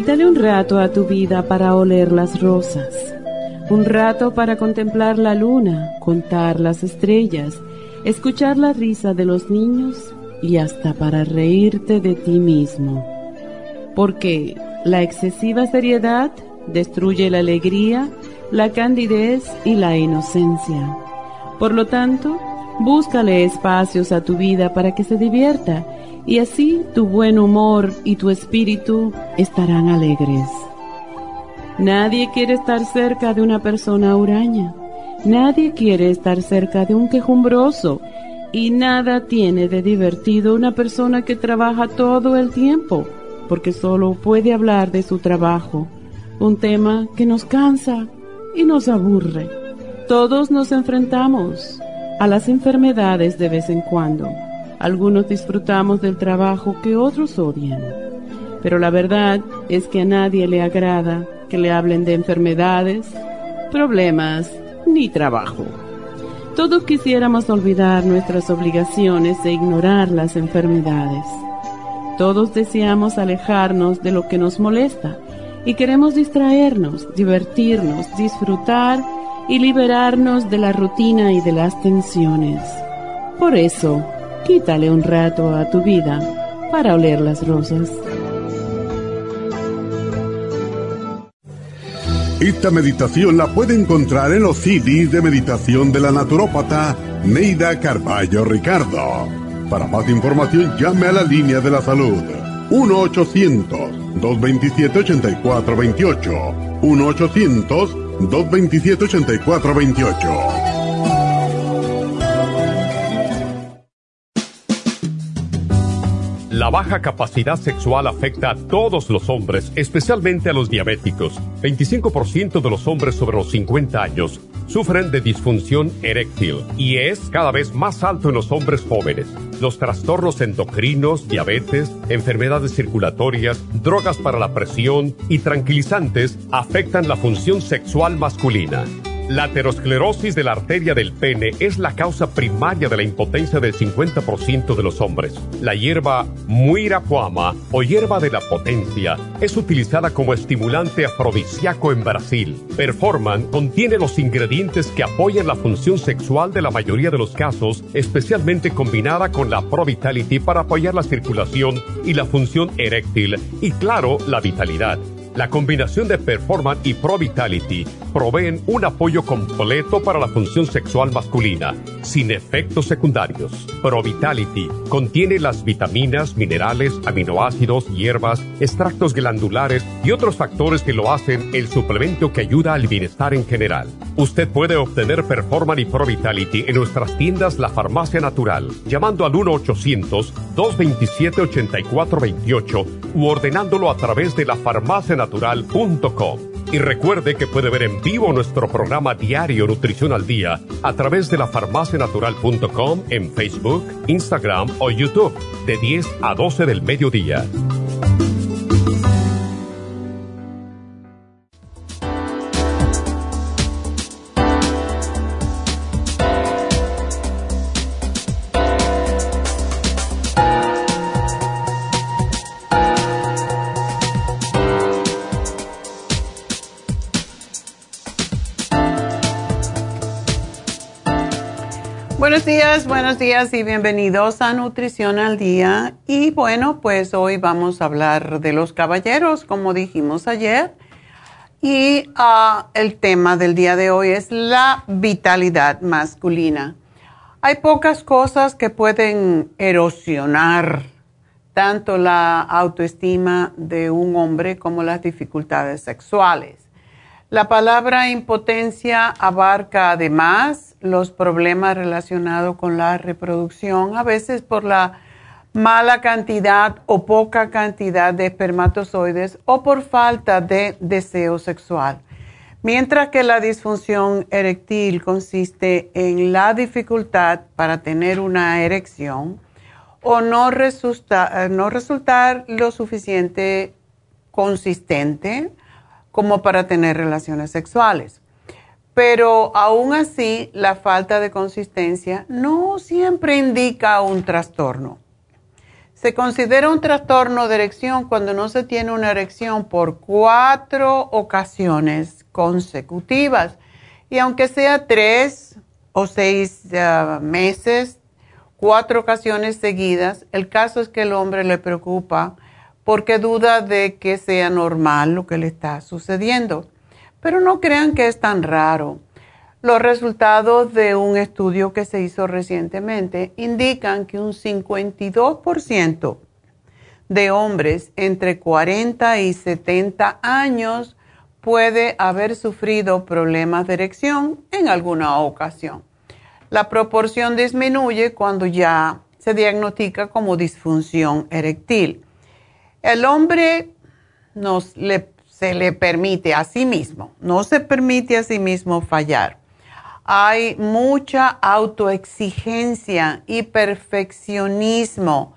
Quítale un rato a tu vida para oler las rosas, un rato para contemplar la luna, contar las estrellas, escuchar la risa de los niños y hasta para reírte de ti mismo. Porque la excesiva seriedad destruye la alegría, la candidez y la inocencia. Por lo tanto, búscale espacios a tu vida para que se divierta y así tu buen humor y tu espíritu estarán alegres. Nadie quiere estar cerca de una persona huraña, nadie quiere estar cerca de un quejumbroso y nada tiene de divertido una persona que trabaja todo el tiempo, porque solo puede hablar de su trabajo, un tema que nos cansa y nos aburre. Todos nos enfrentamos a las enfermedades de vez en cuando algunos disfrutamos del trabajo que otros odian. Pero la verdad es que a nadie le agrada que le hablen de enfermedades, problemas ni trabajo. Todos quisiéramos olvidar nuestras obligaciones e ignorar las enfermedades. Todos deseamos alejarnos de lo que nos molesta y queremos distraernos, divertirnos, disfrutar y liberarnos de la rutina y de las tensiones. Por eso, Quítale un rato a tu vida para oler las rosas. Esta meditación la puede encontrar en los CDs de meditación de la naturópata Neida Carballo Ricardo. Para más información llame a la línea de la salud 1-800-227-8428. 1-800-227-8428. La baja capacidad sexual afecta a todos los hombres, especialmente a los diabéticos. 25% de los hombres sobre los 50 años sufren de disfunción eréctil y es cada vez más alto en los hombres jóvenes. Los trastornos endocrinos, diabetes, enfermedades circulatorias, drogas para la presión y tranquilizantes afectan la función sexual masculina. La aterosclerosis de la arteria del pene es la causa primaria de la impotencia del 50% de los hombres. La hierba muirapuama o hierba de la potencia es utilizada como estimulante afrodisíaco en Brasil. Performan contiene los ingredientes que apoyan la función sexual de la mayoría de los casos, especialmente combinada con la Pro Vitality para apoyar la circulación y la función eréctil y claro, la vitalidad. La combinación de Performance y Pro Vitality proveen un apoyo completo para la función sexual masculina, sin efectos secundarios. Pro Vitality contiene las vitaminas, minerales, aminoácidos, hierbas, extractos glandulares y otros factores que lo hacen el suplemento que ayuda al bienestar en general. Usted puede obtener Performance y Pro Vitality en nuestras tiendas La Farmacia Natural, llamando al 1-800-227-8428 u ordenándolo a través de la farmacia Y recuerde que puede ver en vivo nuestro programa diario Nutrición al Día a través de la farmacianatural.com en Facebook, Instagram o YouTube de 10 a 12 del mediodía. Buenos días, buenos días y bienvenidos a Nutrición al Día. Y bueno, pues hoy vamos a hablar de los caballeros, como dijimos ayer. Y ah, el tema del día de hoy es la vitalidad masculina. Hay pocas cosas que pueden erosionar tanto la autoestima de un hombre como las dificultades sexuales. La palabra impotencia abarca además los problemas relacionados con la reproducción, a veces por la mala cantidad o poca cantidad de espermatozoides o por falta de deseo sexual. Mientras que la disfunción eréctil consiste en la dificultad para tener una erección o no, no resultar lo suficiente consistente como para tener relaciones sexuales. Pero aún así, la falta de consistencia no siempre indica un trastorno. Se considera un trastorno de erección cuando no se tiene una erección por cuatro ocasiones consecutivas. Y aunque sea tres o seis eh, meses, cuatro ocasiones seguidas, el caso es que el hombre le preocupa porque duda de que sea normal lo que le está sucediendo. Pero no crean que es tan raro. Los resultados de un estudio que se hizo recientemente indican que un 52% de hombres entre 40 y 70 años puede haber sufrido problemas de erección en alguna ocasión. La proporción disminuye cuando ya se diagnostica como disfunción eréctil. El hombre se le permite a sí mismo, no se permite a sí mismo fallar hay mucha autoexigencia y perfeccionismo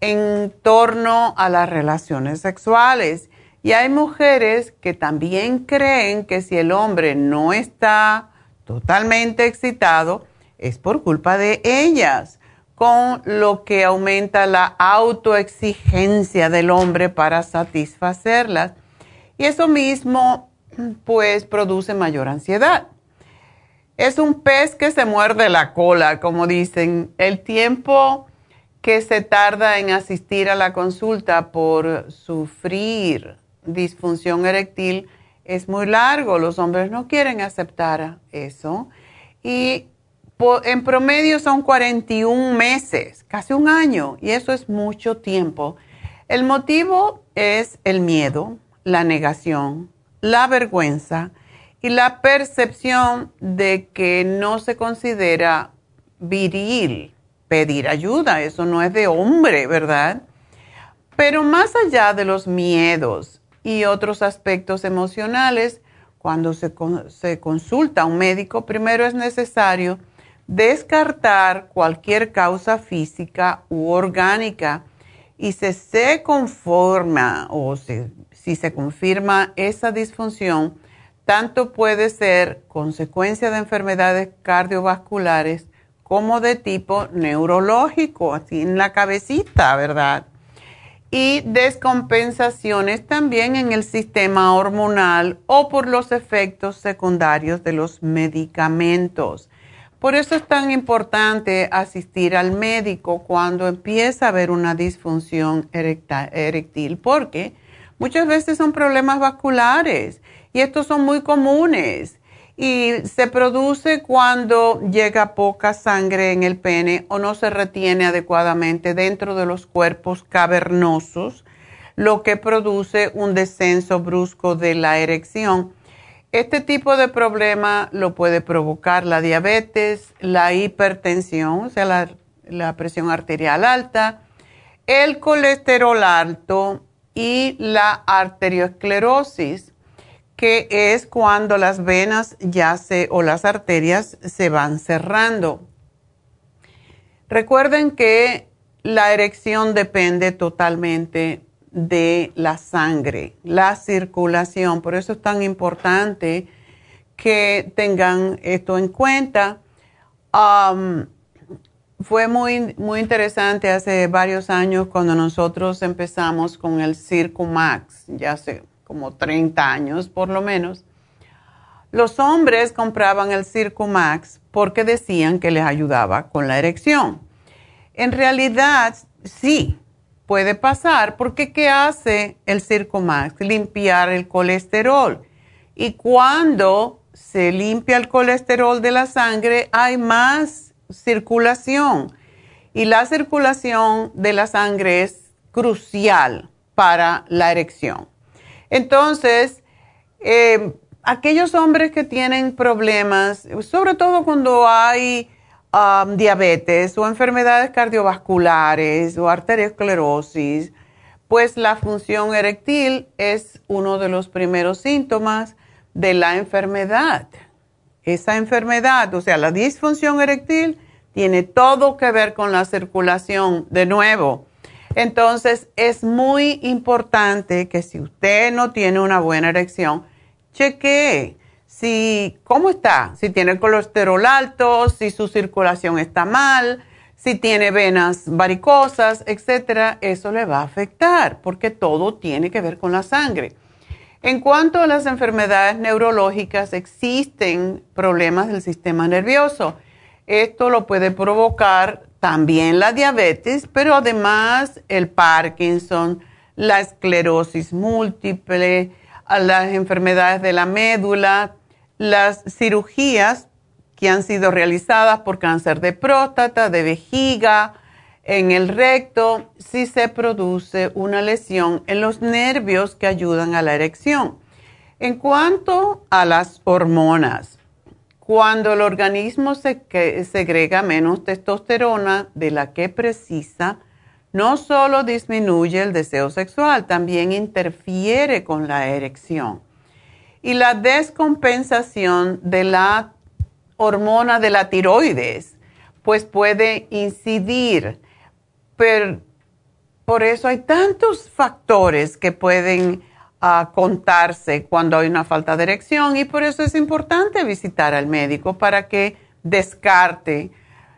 en torno a las relaciones sexuales. Y hay mujeres que también creen que si el hombre no está totalmente excitado, es por culpa de ellas, con lo que aumenta la autoexigencia del hombre para satisfacerlas. Y eso mismo, pues, produce mayor ansiedad. Es un pez que se muerde la cola, como dicen. El tiempo que se tarda en asistir a la consulta por sufrir disfunción eréctil es muy largo. Los hombres no quieren aceptar eso. Y en promedio son 41 meses, casi un año, y eso es mucho tiempo. El motivo es el miedo, la negación, la vergüenza y la percepción de que no se considera viril pedir ayuda, eso no es de hombre, ¿verdad? Pero más allá de los miedos y otros aspectos emocionales, cuando se, se, consulta a un médico, primero es necesario descartar cualquier causa física u orgánica y si se conforma o si se confirma esa disfunción, tanto puede ser consecuencia de enfermedades cardiovasculares como de tipo neurológico, así en la cabecita, ¿verdad? Y descompensaciones también en el sistema hormonal o por los efectos secundarios de los medicamentos. Por eso es tan importante asistir al médico cuando empieza a haber una disfunción eréctil, porque muchas veces son problemas vasculares y estos son muy comunes y se produce cuando llega poca sangre en el pene o no se retiene adecuadamente dentro de los cuerpos cavernosos, lo que produce un descenso brusco de la erección. Este tipo de problema lo puede provocar la diabetes, la hipertensión, o sea, la, la presión arterial alta, el colesterol alto y la arteriosclerosis que es cuando las venas ya se o las arterias se van cerrando. Recuerden que la erección depende totalmente de la sangre, la circulación, por eso es tan importante que tengan esto en cuenta. Fue muy, muy interesante hace varios años cuando nosotros empezamos con el Circumax, ya sé como 30 años por lo menos, los hombres compraban el Circumax porque decían que les ayudaba con la erección. En realidad, sí, puede pasar porque ¿qué hace el Circumax? Limpiar el colesterol. Y cuando se limpia el colesterol de la sangre, hay más circulación. Y la circulación de la sangre es crucial para la erección. Entonces, eh, aquellos hombres que tienen problemas, sobre todo cuando hay diabetes o enfermedades cardiovasculares o arteriosclerosis, pues la función eréctil es uno de los primeros síntomas de la enfermedad. Esa enfermedad, o sea, la disfunción eréctil, tiene todo que ver con la circulación de nuevo. Entonces, es muy importante que si usted no tiene una buena erección, chequee si cómo está, si tiene colesterol alto, si su circulación está mal, si tiene venas varicosas, etcétera, eso le va a afectar porque todo tiene que ver con la sangre. En cuanto a las enfermedades neurológicas, existen problemas del sistema nervioso. Esto lo puede provocar también la diabetes, pero además el Parkinson, la esclerosis múltiple, las enfermedades de la médula, las cirugías que han sido realizadas por cáncer de próstata, de vejiga, en el recto, si se produce una lesión en los nervios que ayudan a la erección. En cuanto a las hormonas, cuando el organismo se segrega menos testosterona de la que precisa, no solo disminuye el deseo sexual, también interfiere con la erección. Y la descompensación de la hormona de la tiroides, pues puede incidir. Pero por eso hay tantos factores que pueden ah, contarse cuando hay una falta de erección y por eso es importante visitar al médico para que descarte.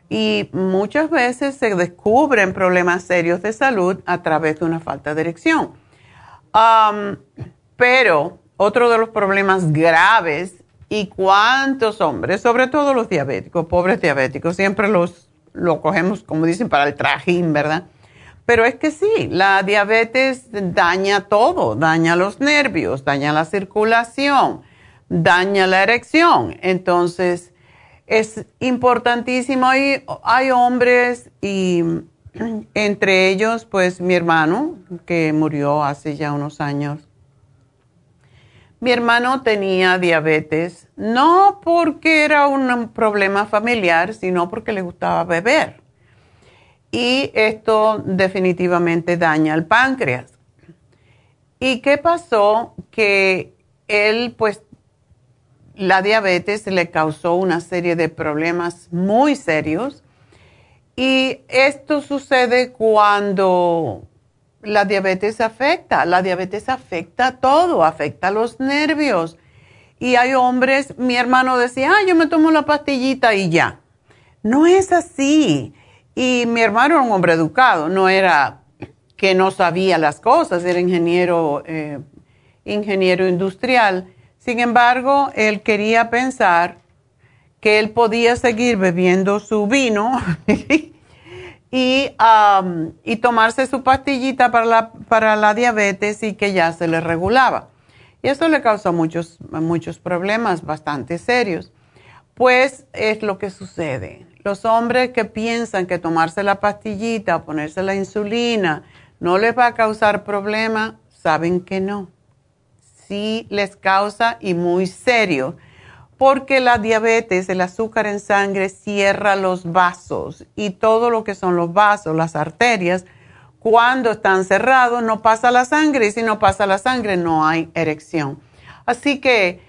Y muchas veces se descubren problemas serios de salud a través de una falta de erección. pero otro de los problemas graves ¿Y cuántos hombres, sobre todo los diabéticos, pobres diabéticos, siempre los lo cogemos, como dicen, para el trajín, ¿verdad? Pero es que sí, la diabetes daña todo, daña los nervios, daña la circulación, daña la erección. Entonces, es importantísimo. Hay, hay hombres y entre ellos, pues mi hermano, que murió hace ya unos años, mi hermano tenía diabetes, no porque era un problema familiar, sino porque le gustaba beber. Y esto definitivamente daña el páncreas. ¿Y qué pasó? Que él, pues, la diabetes le causó una serie de problemas muy serios. Y esto sucede cuando la diabetes afecta, la diabetes afecta todo, afecta los nervios. Y hay hombres, mi hermano decía, ah, yo me tomo la pastillita y ya. No es así. Y mi hermano era un hombre educado, no era que no sabía las cosas, era ingeniero, eh, ingeniero industrial. Sin embargo, él quería pensar que él podía seguir bebiendo su vino y, y tomarse su pastillita para la, para la diabetes y que ya se le regulaba. Y eso le causó muchos, muchos problemas bastante serios. Pues es lo que sucede. Los hombres que piensan que tomarse la pastillita o ponerse la insulina no les va a causar problema, saben que no. Sí les causa y muy serio porque la diabetes, el azúcar en sangre, cierra los vasos y todo lo que son los vasos, las arterias, cuando están cerrados no pasa la sangre y si no pasa la sangre no hay erección. Así que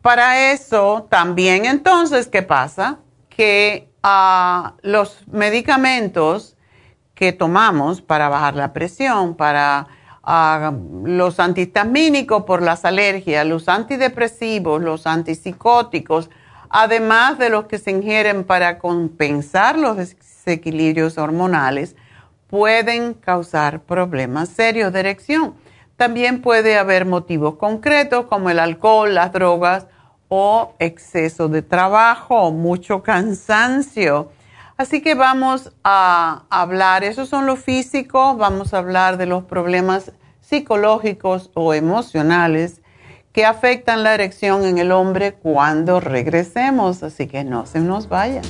para eso también entonces, ¿qué pasa? Que ah, los medicamentos que tomamos para bajar la presión, para los antihistamínicos por las alergias, los antidepresivos, los antipsicóticos, además de los que se ingieren para compensar los desequilibrios hormonales, pueden causar problemas serios de erección. También puede haber motivos concretos como el alcohol, las drogas o exceso de trabajo mucho cansancio. Así que vamos a hablar, esos son los físicos, vamos a hablar de los problemas psicológicos o emocionales que afectan la erección en el hombre cuando regresemos, así que no se nos vayan.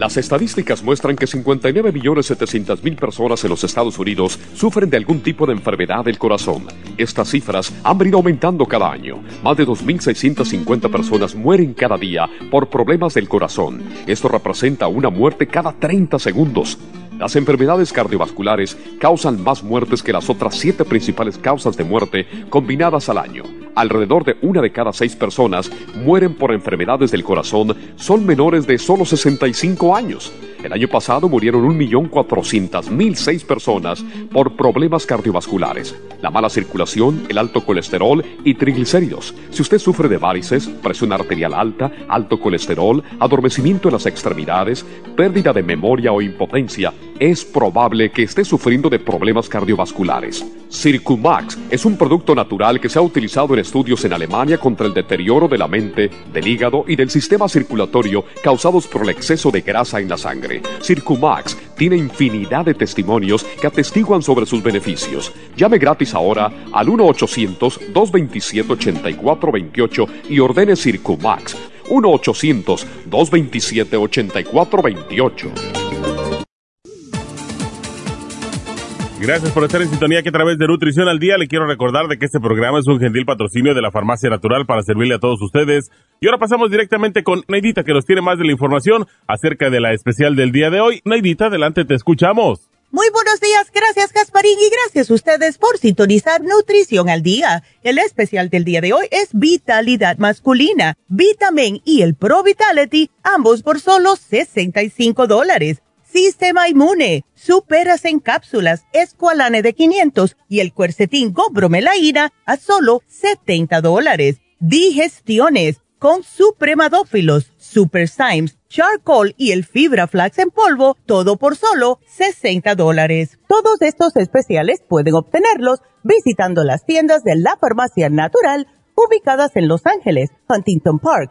Las estadísticas muestran que 59.700.000 personas en los Estados Unidos sufren de algún tipo de enfermedad del corazón. Estas cifras han venido aumentando cada año. Más de 2.650 personas mueren cada día por problemas del corazón. Esto representa una muerte cada 30 segundos. Las enfermedades cardiovasculares causan más muertes que las otras siete principales causas de muerte combinadas al año. Alrededor de una de cada seis personas mueren por enfermedades del corazón son menores de solo 65 años. El año pasado murieron 1.400.006 personas por problemas cardiovasculares, la mala circulación, el alto colesterol y triglicéridos. Si usted sufre de varices, presión arterial alta, alto colesterol, adormecimiento en las extremidades, pérdida de memoria o impotencia, es probable que esté sufriendo de problemas cardiovasculares. Circumax es un producto natural que se ha utilizado en estudios en Alemania contra el deterioro de la mente, del hígado y del sistema circulatorio causados por el exceso de grasa en la sangre. Circumax tiene infinidad de testimonios que atestiguan sobre sus beneficios. Llame gratis ahora al 1-800-227-8428 y ordene Circumax. 1-800-227-8428. Gracias por estar en sintonía que a través de Nutrición al Día le quiero recordar de que este programa es un gentil patrocinio de la Farmacia Natural para servirle a todos ustedes. Y ahora pasamos directamente con Neidita que nos tiene más de la información acerca de la especial del día de hoy. Neidita, adelante, te escuchamos. Muy buenos días, gracias Gasparín y gracias a ustedes por sintonizar Nutrición al Día. El especial del día de hoy es Vitalidad Masculina, Vitamin y el Pro Vitality, ambos por solo 65 dólares. Sistema Inmune, Superas en cápsulas, Esqualane de 500 y el Cuercetín Gobromelaína a solo 70 dólares. Digestiones con Supremadófilos, Super Symes, Charcoal y el Fibra Flax en polvo, todo por solo 60 dólares. Todos estos especiales pueden obtenerlos visitando las tiendas de la Farmacia Natural ubicadas en Los Ángeles, Huntington Park,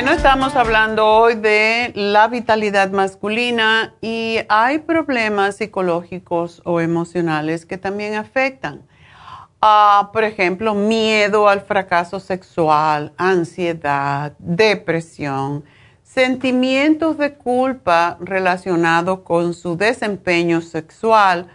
Bueno, estamos hablando hoy de la vitalidad masculina y hay problemas psicológicos o emocionales que también afectan. Por ejemplo, miedo al fracaso sexual, ansiedad, depresión, sentimientos de culpa relacionados con su desempeño sexual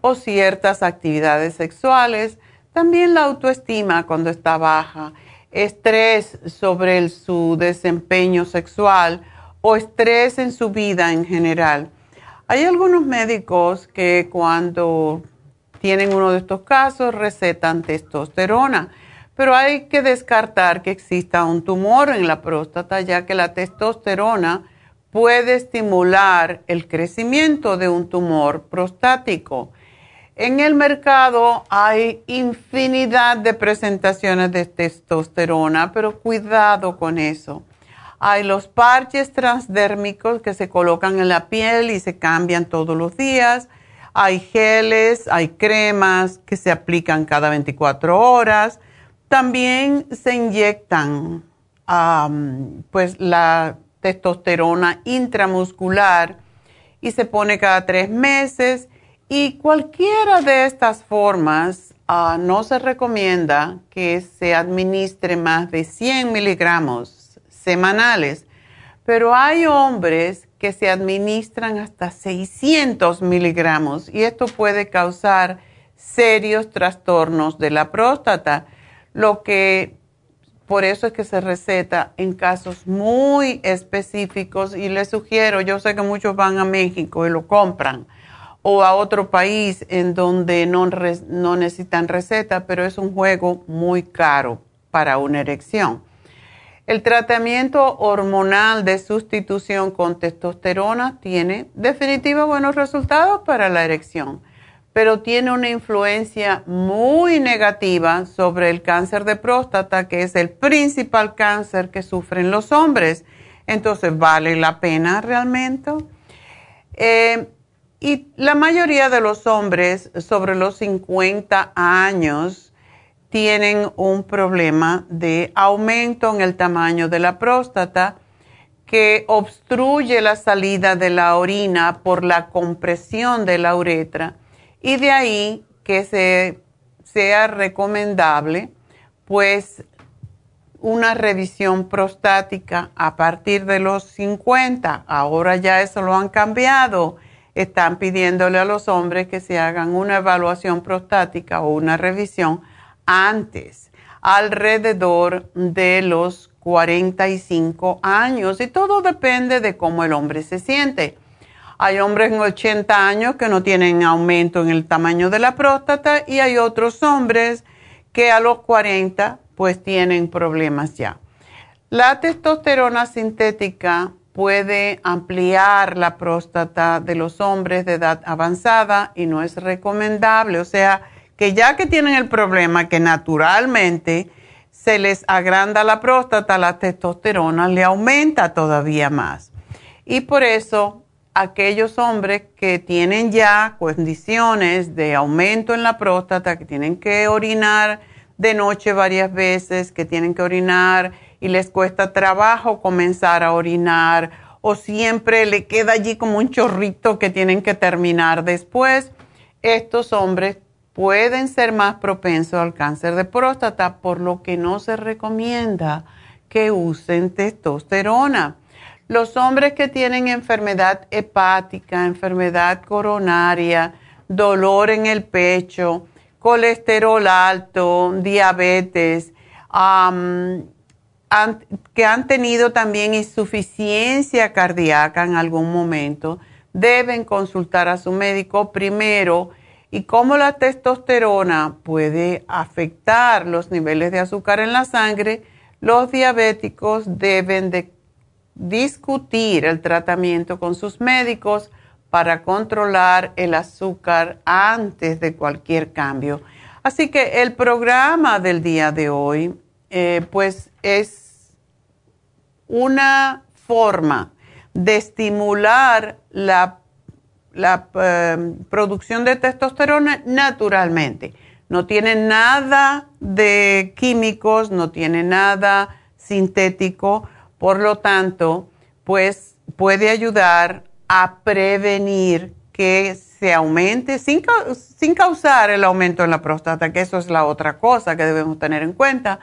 o ciertas actividades sexuales, también la autoestima cuando está baja estrés sobre su desempeño sexual o estrés en su vida en general. Hay algunos médicos que cuando tienen uno de estos casos recetan testosterona, pero hay que descartar que exista un tumor en la próstata ya que la testosterona puede estimular el crecimiento de un tumor prostático. En el mercado hay infinidad de presentaciones de testosterona, pero cuidado con eso. Hay los parches transdérmicos que se colocan en la piel y se cambian todos los días. Hay geles, hay cremas que se aplican cada 24 horas. También se inyectan pues la testosterona intramuscular y se pone cada tres meses y cualquiera de estas formas ah, no se recomienda que se administre más de 100 miligramos semanales, pero hay hombres que se administran hasta 600 miligramos y esto puede causar serios trastornos de la próstata, lo que por eso es que se receta en casos muy específicos y les sugiero, yo sé que muchos van a México y lo compran o a otro país en donde no, no necesitan receta, pero es un juego muy caro para una erección. El tratamiento hormonal de sustitución con testosterona tiene definitivamente buenos resultados para la erección, pero tiene una influencia muy negativa sobre el cáncer de próstata, que es el principal cáncer que sufren los hombres. Entonces, ¿vale la pena realmente? Eh, y la mayoría de los hombres sobre los 50 años tienen un problema de aumento en el tamaño de la próstata que obstruye la salida de la orina por la compresión de la uretra y de ahí que se, sea recomendable pues una revisión prostática a partir de los 50. Ahora ya eso lo han cambiado están pidiéndole a los hombres que se hagan una evaluación prostática o una revisión antes, alrededor de los 45 años. Y todo depende de cómo el hombre se siente. Hay hombres en 80 años que no tienen aumento en el tamaño de la próstata y hay otros hombres que a los 40 pues tienen problemas ya. La testosterona sintética puede ampliar la próstata de los hombres de edad avanzada y no es recomendable. O sea, que ya que tienen el problema que naturalmente se les agranda la próstata, la testosterona le aumenta todavía más. Y por eso aquellos hombres que tienen ya condiciones de aumento en la próstata, que tienen que orinar de noche varias veces, que tienen que orinar y les cuesta trabajo comenzar a orinar o siempre le queda allí como un chorrito que tienen que terminar después, estos hombres pueden ser más propensos al cáncer de próstata, por lo que no se recomienda que usen testosterona. Los hombres que tienen enfermedad hepática, enfermedad coronaria, dolor en el pecho, colesterol alto, diabetes, que han tenido también insuficiencia cardíaca en algún momento, deben consultar a su médico primero y cómo la testosterona puede afectar los niveles de azúcar en la sangre, los diabéticos deben de discutir el tratamiento con sus médicos para controlar el azúcar antes de cualquier cambio. Así que el programa del día de hoy, eh, pues es una forma de estimular la, eh, producción de testosterona naturalmente. No tiene nada de químicos, no tiene nada sintético, por lo tanto, pues puede ayudar a prevenir que se aumente sin, sin causar el aumento en la próstata, que eso es la otra cosa que debemos tener en cuenta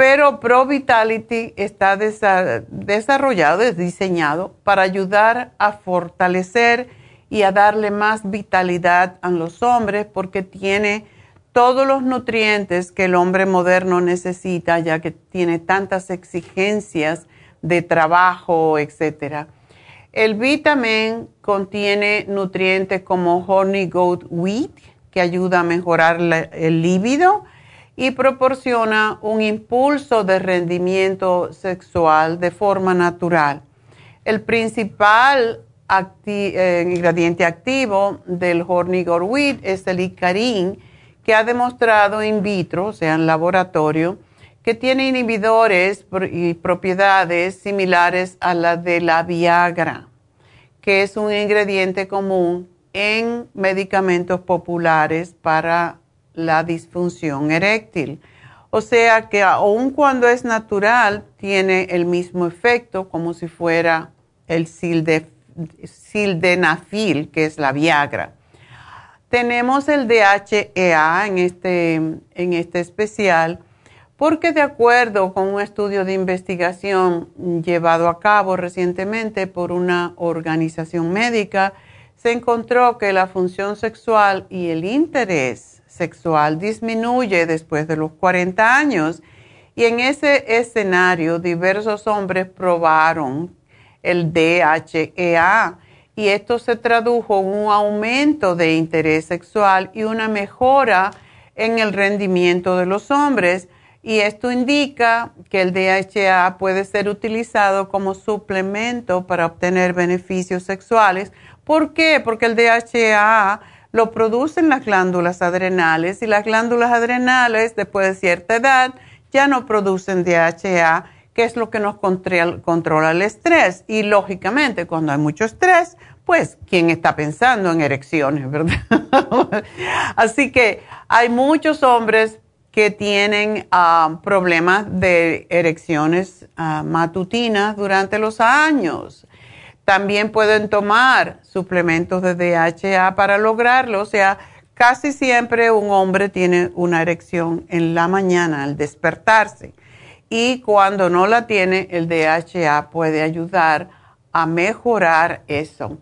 pero Pro Vitality está desarrollado, es diseñado para ayudar a fortalecer y a darle más vitalidad a los hombres porque tiene todos los nutrientes que el hombre moderno necesita ya que tiene tantas exigencias de trabajo, etc. El vitamin contiene nutrientes como honey goat wheat que ayuda a mejorar el líbido y proporciona un impulso de rendimiento sexual de forma natural. El principal eh, ingrediente activo del hornigor wheat es el icarín, que ha demostrado in vitro, o sea, en laboratorio, que tiene inhibidores y propiedades similares a la de la Viagra, que es un ingrediente común en medicamentos populares para la disfunción eréctil. O sea que aun cuando es natural, tiene el mismo efecto como si fuera el sildenafil, que es la Viagra. Tenemos el DHEA en este, en este especial porque de acuerdo con un estudio de investigación llevado a cabo recientemente por una organización médica, se encontró que la función sexual y el interés sexual disminuye después de los 40 años y en ese escenario diversos hombres probaron el DHEA y esto se tradujo en un aumento de interés sexual y una mejora en el rendimiento de los hombres y esto indica que el DHA puede ser utilizado como suplemento para obtener beneficios sexuales. ¿Por qué? Porque el DHA lo producen las glándulas adrenales y las glándulas adrenales después de cierta edad ya no producen DHA, que es lo que nos controla el estrés. Y lógicamente cuando hay mucho estrés, pues, ¿quién está pensando en erecciones, verdad? Así que hay muchos hombres que tienen ah, problemas de erecciones ah, matutinas durante los años. También pueden tomar suplementos de DHA para lograrlo. O sea, casi siempre un hombre tiene una erección en la mañana al despertarse. Y cuando no la tiene, el DHA puede ayudar a mejorar eso.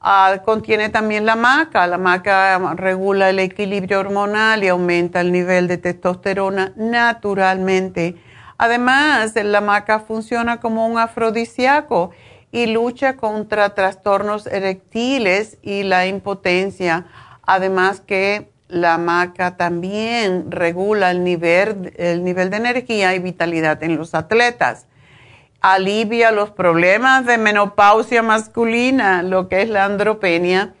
Ah, contiene también la maca. La maca regula el equilibrio hormonal y aumenta el nivel de testosterona naturalmente. Además, la maca funciona como un afrodisíaco y lucha contra trastornos erectiles y la impotencia. Además que la maca también regula el nivel, el nivel de energía y vitalidad en los atletas alivia los problemas de menopausia masculina, lo que es la andropenia.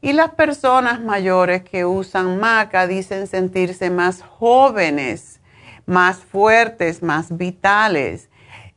Y las personas mayores que usan maca dicen sentirse más jóvenes, más fuertes, más vitales.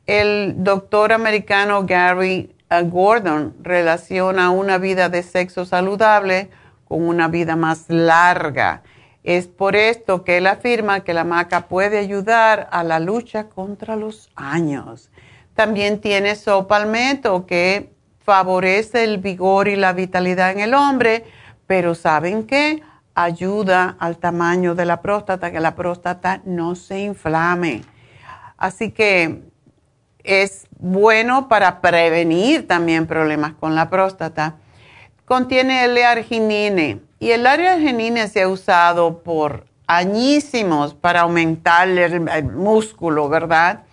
El doctor americano Gary uh, Gordon relaciona una vida de sexo saludable con una vida más larga. Es por esto que él afirma que la maca puede ayudar a la lucha contra los años. También tiene sopalmeto que favorece el vigor y la vitalidad en el hombre, pero ¿saben qué? Ayuda al tamaño de la próstata, que la próstata no se inflame. Así que es bueno para prevenir también problemas con la próstata. Contiene L-arginine y el arginine se ha usado por añísimos para aumentar el músculo, ¿verdad?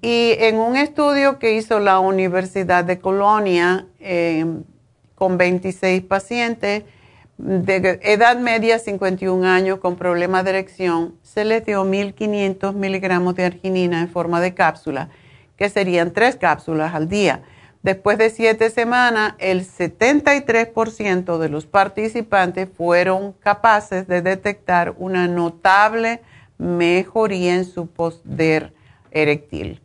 Y en un estudio que hizo la Universidad de Colonia eh, con 26 pacientes de edad media 51 años con problemas de erección, se les dio 1.500 miligramos de arginina en forma de cápsula, que serían tres cápsulas al día. Después de siete semanas, el 73% de los participantes fueron capaces de detectar una notable mejoría en su poder eréctil.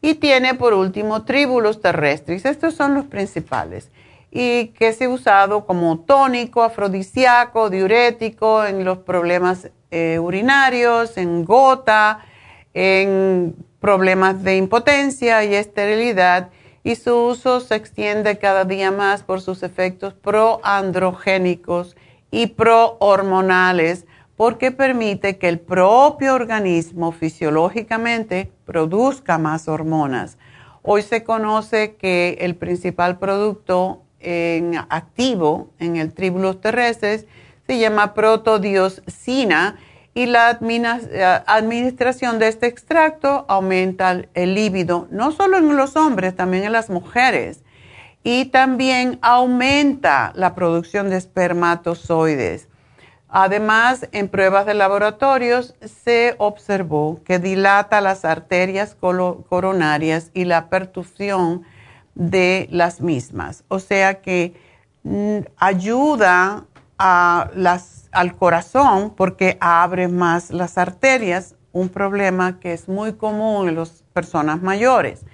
Y tiene por último tríbulos terrestres. Estos son los principales. Y que se ha usado como tónico, afrodisíaco, diurético en los problemas eh, urinarios, en gota, en problemas de impotencia y esterilidad. Y su uso se extiende cada día más por sus efectos proandrogénicos y prohormonales porque permite que el propio organismo fisiológicamente produzca más hormonas. Hoy se conoce que el principal producto en activo en el tribulus terrestres se llama protodioscina y la eh, administración de este extracto aumenta el líbido, no solo en los hombres, también en las mujeres. Y también aumenta la producción de espermatozoides. Además, en pruebas de laboratorios se observó que dilata las arterias coronarias y la pertusión de las mismas. O sea que mm, ayuda al corazón porque abre más las arterias, un problema que es muy común en las personas mayores.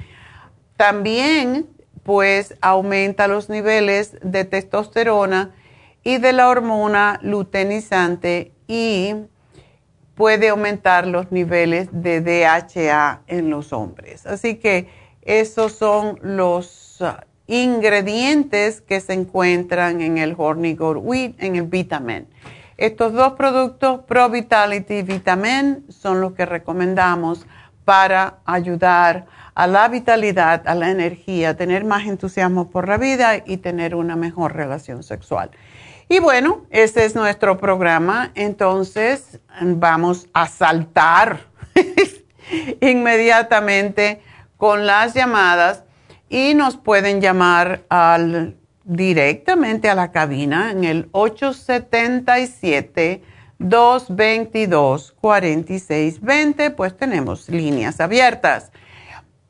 También, pues, aumenta los niveles de testosterona y de la hormona luteinizante y puede aumentar los niveles de DHA en los hombres. Así que esos son los uh, ingredientes que se encuentran en el Hornigold Wheat, en el Vitamin. Estos dos productos, Pro Vitality y Vitamin, son los que recomendamos para ayudar a la vitalidad, a la energía, tener más entusiasmo por la vida y tener una mejor relación sexual. Y bueno, este es nuestro programa, entonces vamos a saltar inmediatamente con las llamadas y nos pueden llamar al, directamente a la cabina en el 877 222-4620, pues tenemos líneas abiertas.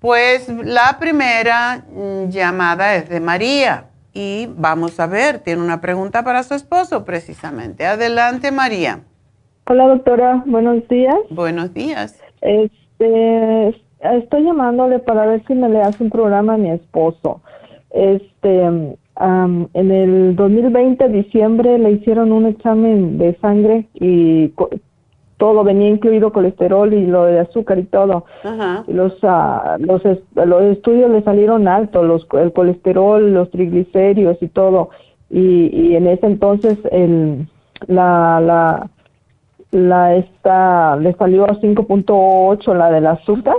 Pues la primera mm, llamada es de María y vamos a ver, tiene una pregunta para su esposo precisamente. Adelante María. Hola doctora, buenos días. Buenos días. Este, estoy llamándole para ver si me le hace un programa a mi esposo. Este, en el 2020, diciembre, le hicieron un examen de sangre y todo venía incluido colesterol y lo de azúcar y todo. Los, uh, los, los estudios le salieron altos, los, el colesterol, los triglicéridos y todo. Y, y en ese entonces el, la, la, la esta, le salió a 5.8 la del azúcar.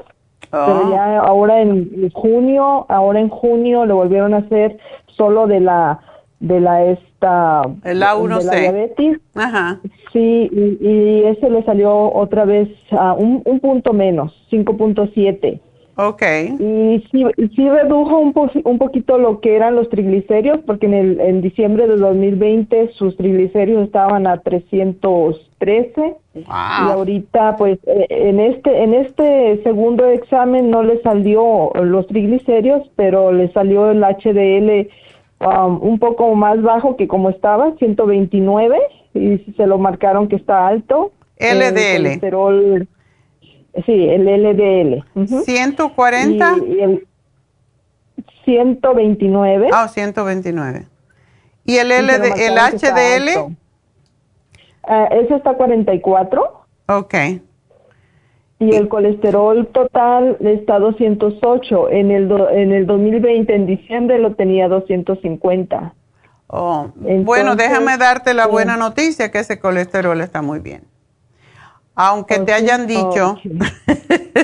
Pero oh. ya ahora en junio, ahora en junio le volvieron a hacer solo de la de la esta el A1C. De diabetes. Ajá. Sí, y, ese le salió otra vez a un, un punto menos, 5.7. Ok. Y sí, sí redujo un, un poquito lo que eran los triglicéridos, porque en, el, en diciembre de 2020 sus triglicéridos estaban a 313. Y ahorita, pues, eh, en este, en este segundo examen no le salió los triglicéridos, pero le salió el HDL Um, un poco más bajo que como estaba, 129, y se lo marcaron que está alto. LDL. sí, el LDL. 140. Y, el 129. Ah, 129. ¿Y el, LD, el HDL? Uh, ese está 44. Ok. Y el colesterol total está 208. En el, en el 2020, en diciembre, lo tenía 250. Oh, bueno, déjame darte la buena noticia que ese colesterol está muy bien. Aunque te hayan dicho,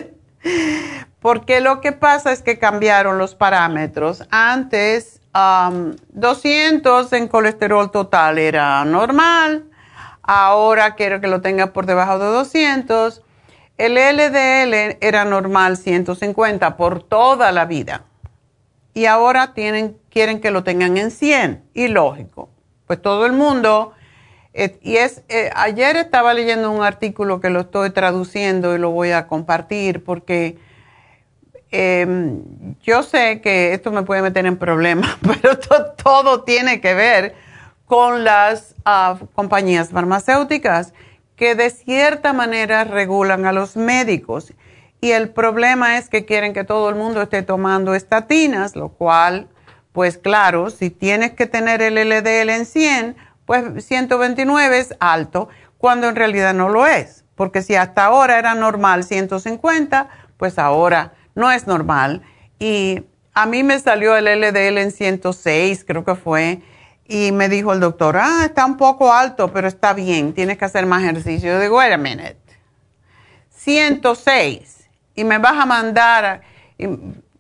porque lo que pasa es que cambiaron los parámetros. Antes, 200 en colesterol total era normal. Ahora quiero que lo tenga por debajo de 200 el LDL era normal 150 por toda la vida. Y ahora quieren que lo tengan en 100 y lógico, pues todo el mundo, eh, y es, eh, ayer estaba leyendo un artículo que lo estoy traduciendo y lo voy a compartir porque em, yo sé que esto me puede meter en problemas, pero todo tiene que ver con las ah, compañías farmacéuticas que de cierta manera regulan a los médicos. Y el problema es que quieren que todo el mundo esté tomando estatinas, lo cual, pues claro, si tienes que tener el LDL en 100, pues 129 es alto, cuando en realidad no lo es. Porque si hasta ahora era normal 150, pues ahora no es normal. Y a mí me salió el LDL en 106, creo que fue y me dijo el doctor, ah, está un poco alto, pero está bien, tienes que hacer más ejercicio. Yo digo, wait a minute. 106. Y me vas a mandar,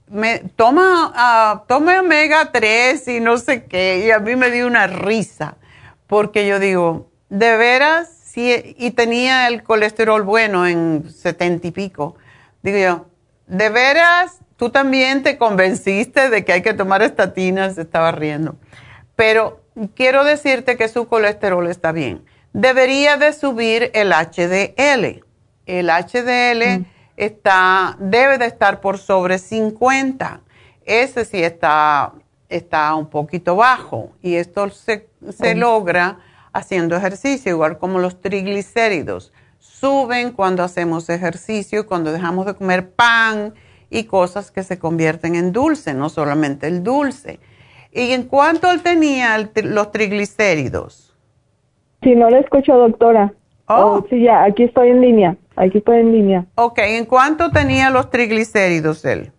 me, toma, uh, tome omega 3 y no sé qué. Y a mí me dio una risa, porque yo digo, de veras, sí, y tenía el colesterol bueno en 70 y pico. Digo yo, de veras, tú también te convenciste de que hay que tomar estatinas, estaba riendo pero quiero decirte que su colesterol está bien. Debería de subir el HDL. El HDL mm. está, debe de estar por sobre 50. Ese sí está, está un poquito bajo y esto se, se logra haciendo ejercicio, igual como los triglicéridos. Suben cuando hacemos ejercicio, cuando dejamos de comer pan y cosas que se convierten en dulce, no solamente el dulce. ¿Y en cuánto él tenía los triglicéridos? Sí, no le escucho, doctora. Oh. oh. Sí, ya, aquí estoy en línea. Aquí estoy en línea. Ok, ¿en cuánto tenía los triglicéridos él?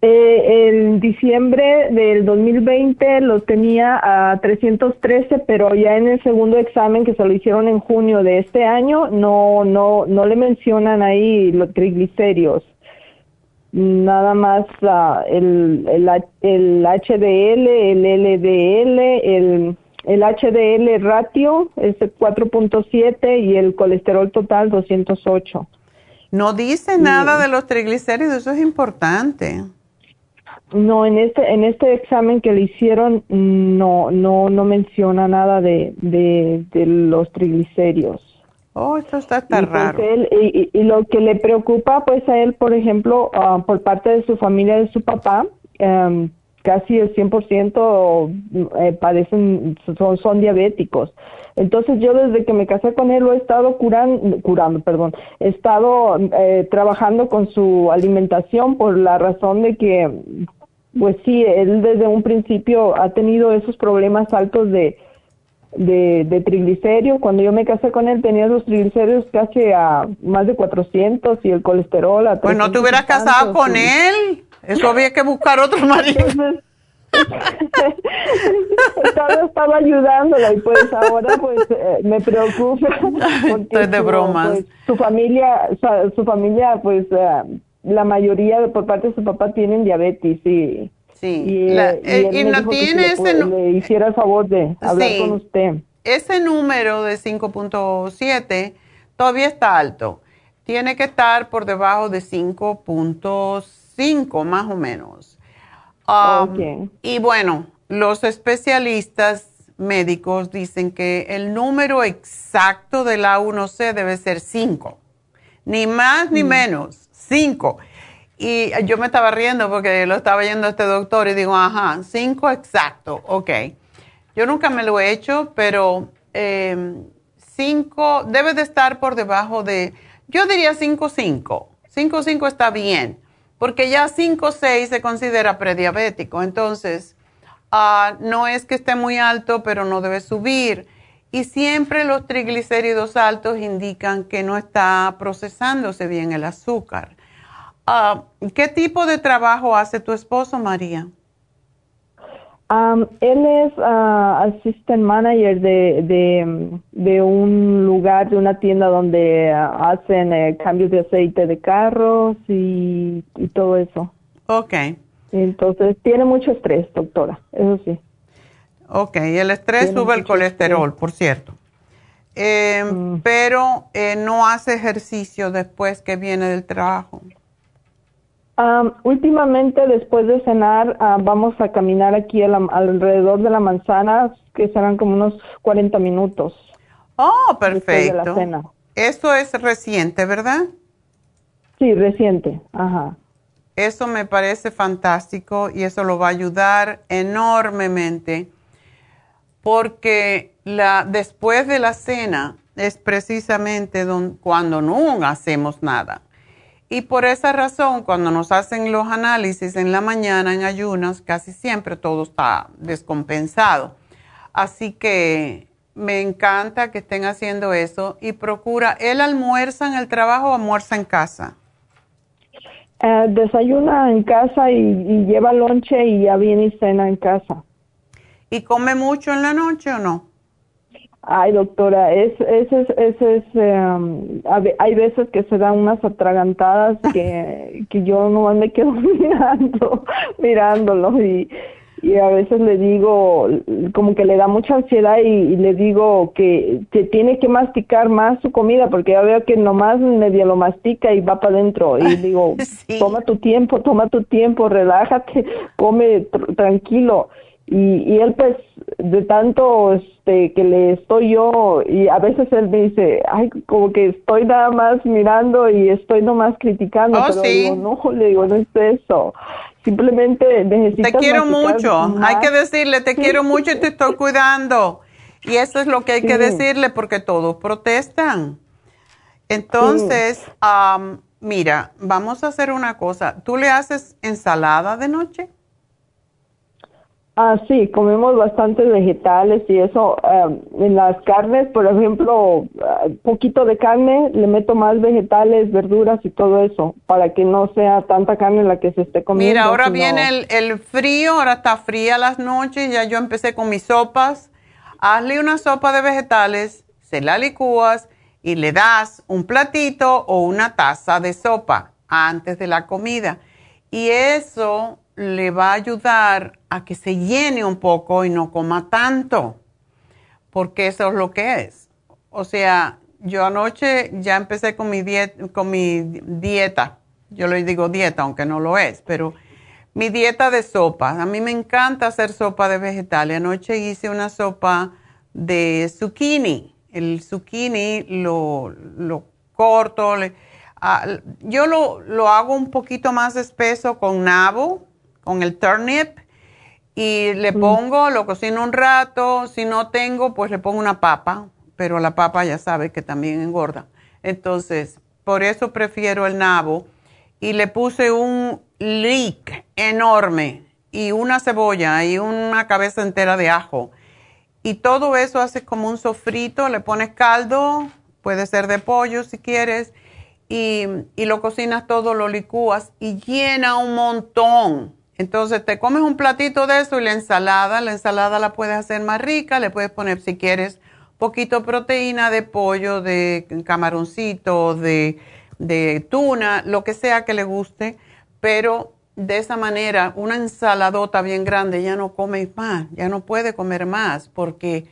Eh, en diciembre del 2020 los tenía a 313, pero ya en el segundo examen que se lo hicieron en junio de este año, no, no, no le mencionan ahí los triglicéridos nada más uh, el, el, el, HDL, el LDL, el, el HDL ratio es 4.7 y el colesterol total 208. No dice nada de los triglicéridos, eso es importante. no, en este, en este examen que le hicieron no, no, no menciona nada de, de, de los triglicéridos. Oh, eso está tan y, raro. él- y, y- lo que le preocupa pues a él, por ejemplo, ah, por parte de su familia, de su papá, em, casi el 100% eh, padecen, son, son diabéticos. Entonces yo desde que me casé con él lo he estado curando, curando, perdón, he estado eh, trabajando con su alimentación por la razón de que, pues sí, él desde un principio ha tenido esos problemas altos de, de, de triglicéridos. Cuando yo me casé con él tenía los triglicéridos casi a más de 400 y el colesterol a Pues no te 300 y hubieras casado con y- él. Eso había que buscar otro marido. Entonces, estaba, estaba ayudándola y pues ahora pues eh, me preocupa Estoy de su, bromas. pues, su familia su, su familia pues eh, la mayoría por parte de su papá tienen diabetes y Sí. y, La- eh, y eh, él y me no dijo que si tiene le, ese nu- le hiciera el favor de hablar Sí. con usted ese número de 5.7 todavía está alto. Tiene que estar por debajo de 5.5 más o menos. Um, Ok. Y bueno, los especialistas médicos dicen que el número exacto de la 1C debe ser 5. Ni más ni menos, 5. Y yo me estaba riendo porque lo estaba yendo este doctor y digo, ajá, 5 exacto, ok. Yo nunca me lo he hecho, pero 5 debe de estar por debajo de, yo diría 5.5. 5.5 está bien, porque ya 5.6 se considera prediabético. Entonces, ah, no es que esté muy alto, pero no debe subir. Y siempre los triglicéridos altos indican que no está procesándose bien el azúcar. Ah, ¿Qué tipo de trabajo hace tu esposo, María? Él es ah, assistant manager de, de, de un lugar, de una tienda donde ah, hacen eh, cambios de aceite de carros y, y todo eso. Ok, Entonces, tiene mucho estrés, doctora, eso sí. ok. El estrés Tiene sube el colesterol, por cierto. Eh, Mm. Pero eh, no hace ejercicio después que viene del trabajo. Am, últimamente, después de cenar, ah, vamos a caminar aquí a la- alrededor de la manzana, que serán como unos 40 minutos. Oh, Después de la perfecto. cena. Eso es reciente, ¿verdad? Sí, reciente, ajá. Eso me parece fantástico y eso lo va a ayudar enormemente porque la, después de la cena es precisamente don- cuando no hacemos nada. Y por esa razón, cuando nos hacen los análisis en la mañana en ayunas, casi siempre todo está descompensado. Así que me encanta que estén haciendo eso y procura, ¿él almuerza en el trabajo o almuerza en casa? Eh, desayuna en casa y, y lleva lonche y ya viene y cena en casa. ¿Y come mucho en la noche o no? Ay, doctora, es, es, es, es, es, em, hay veces que se dan unas atragantadas que, que yo no me quedo mirando, mirándolo y, y a veces le digo, como que le da mucha ansiedad y, y le digo que, que tiene que masticar más su comida porque ya veo que nomás medio lo mastica y va para adentro y digo, Sí. toma tu tiempo, toma tu tiempo, relájate, come tr- tranquilo. Y, y él pues de tanto este que le estoy yo y a veces él me dice ay como que estoy nada más mirando y estoy nomás criticando Oh, pero sí. digo no le digo no es eso simplemente necesitas Te quiero mucho. más. Hay que decirle, te quiero mucho y te estoy cuidando. Y eso es lo que hay que decirle porque todos protestan. Entonces, am, mira, vamos a hacer una cosa. ¿Tú le haces ensalada de noche? Ah, sí, comemos bastantes vegetales y eso. ah, en las carnes, por ejemplo, ah, poquito de carne, le meto más vegetales, verduras y todo eso, para que no sea tanta carne la que se esté comiendo. Mira, ahora sino- viene el, el frío, ahora está fría las noches, ya yo empecé con mis sopas. Hazle una sopa de vegetales, se la licúas y le das un platito o una taza de sopa antes de la comida. Y eso le va a ayudar a que se llene un poco y no coma tanto, porque eso es lo que es. O sea, yo anoche ya empecé con mi, diet- con mi dieta. Yo le digo dieta, aunque no lo es, pero mi dieta de sopa. A mí me encanta hacer sopa de vegetales. Anoche hice una sopa de zucchini. El zucchini lo, corto. Ah, yo lo, lo, hago un poquito más espeso con nabo, con el turnip. Y le mm. pongo, lo cocino un rato. Si no tengo, pues le pongo una papa. Pero la papa ya sabe que también engorda. Entonces, por eso prefiero el nabo. Y le puse un leek enorme y una cebolla y una cabeza entera de ajo. Y todo eso hace como un sofrito, le pones caldo, puede ser de pollo si quieres, y, y lo cocinas todo, lo licúas y llena un montón. Entonces te comes un platito de eso y la ensalada, la ensalada la puedes hacer más rica, le puedes poner si quieres poquito proteína de pollo, de camaroncito, de, de tuna, lo que sea que le guste pero de esa manera, una ensaladota bien grande ya no come más, ya no puede comer más porque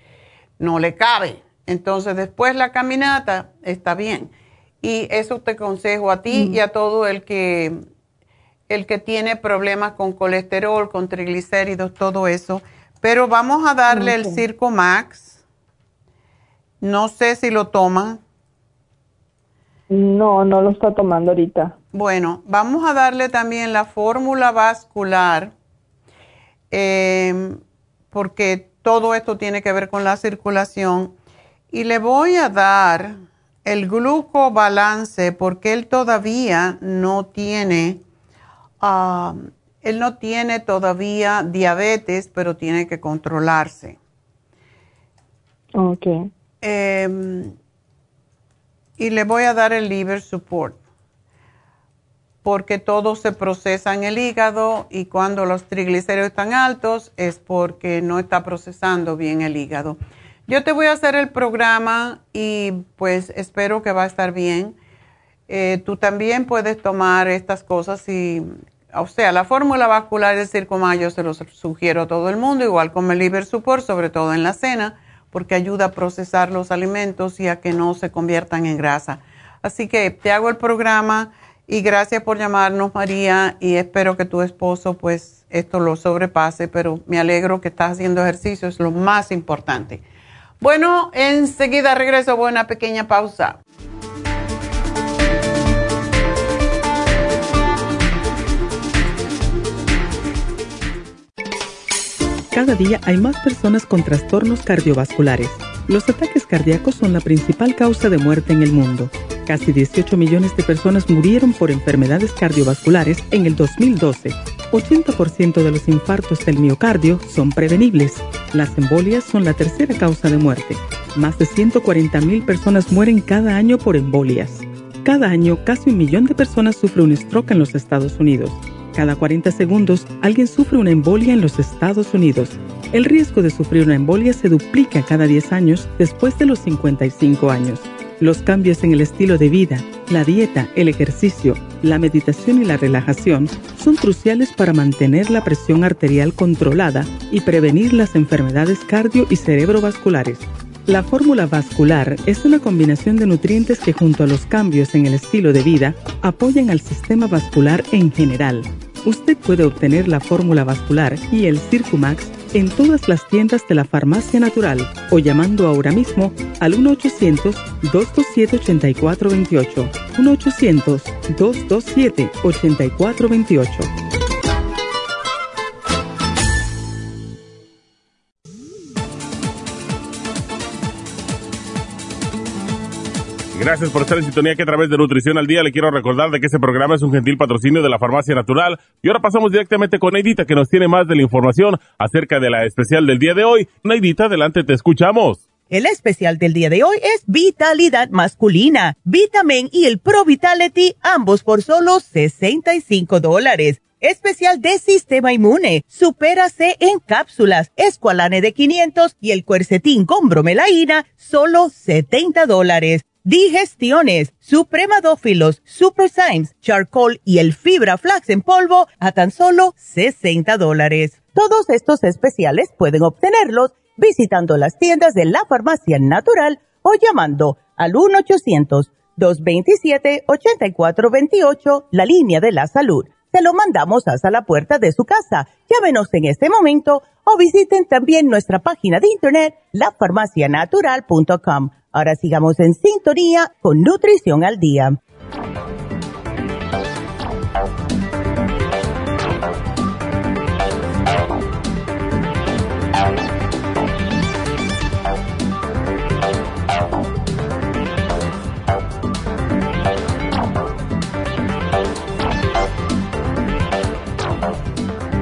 no le cabe. Entonces después la caminata está bien. Y eso te aconsejo a ti y a todo el que, el que tiene problemas con colesterol, con triglicéridos, todo eso. Pero vamos a darle el Circo Max. No sé si lo toma. No, no lo está tomando ahorita. Bueno, vamos a darle también la fórmula vascular, em, porque todo esto tiene que ver con la circulación. Y le voy a dar el glucobalance porque él todavía no tiene, él no tiene todavía diabetes, pero tiene que controlarse. Ok. Em, y le voy a dar el liver support porque todo se procesa en el hígado y cuando los triglicéridos están altos es porque no está procesando bien el hígado. Yo te voy a hacer el programa y pues espero que va a estar bien. Eh, tú también puedes tomar estas cosas y, o sea, la fórmula vascular del circumayo se lo sugiero a todo el mundo, igual como el liver support, sobre todo en la cena porque ayuda a procesar los alimentos y a que no se conviertan en grasa. Así que te hago el programa y gracias por llamarnos, María, y espero que tu esposo pues esto lo sobrepase, pero me alegro que estás haciendo ejercicio, es lo más importante. Bueno, enseguida regreso a una pequeña pausa. Cada día hay más personas con trastornos cardiovasculares. Los ataques cardíacos son la principal causa de muerte en el mundo. Casi 18 millones de personas murieron por enfermedades cardiovasculares en el 2012. 80% de los infartos del miocardio son prevenibles. Las embolias son la tercera causa de muerte. Más de 140 mil personas mueren cada año por embolias. Cada año, casi un millón de personas sufren un stroke en los Estados Unidos. Cada 40 segundos, alguien sufre una embolia en los Estados Unidos. El riesgo de sufrir una embolia se duplica cada 10 años después de los 55 años. Los cambios en el estilo de vida, la dieta, el ejercicio, la meditación y la relajación son cruciales para mantener la presión arterial controlada y prevenir las enfermedades cardio y cerebrovasculares. La fórmula vascular es una combinación de nutrientes que junto a los cambios en el estilo de vida apoyan al sistema vascular en general Usted puede obtener la fórmula vascular y el Circumax en todas las tiendas de la farmacia natural o llamando ahora mismo al 1-800-227-8428. 1-800-227-8428. Gracias por estar en sintonía que a través de Nutrición al Día le quiero recordar de que este programa es un gentil patrocinio de la Farmacia Natural. Y ahora pasamos directamente con Neidita que nos tiene más de la información acerca de la especial del día de hoy. Neidita, adelante, te escuchamos. El especial del día de hoy es Vitalidad Masculina, Vitamin y el Pro Vitality, ambos por solo 65 dólares. Especial de Sistema Inmune, Supérase en cápsulas, Esqualane de 500 y el Cuercetín con bromelaína, solo 70 dólares digestiones, supremadófilos, super Symes, charcoal y el fibra flax en polvo a tan solo 60 dólares. Todos estos especiales pueden obtenerlos visitando las tiendas de la farmacia natural o llamando al 1-800-227-8428, la línea de la salud se lo mandamos hasta la puerta de su casa. Llámenos en este momento o visiten también nuestra página de internet, lafarmacianatural.com. Ahora sigamos en sintonía con Nutrición al Día.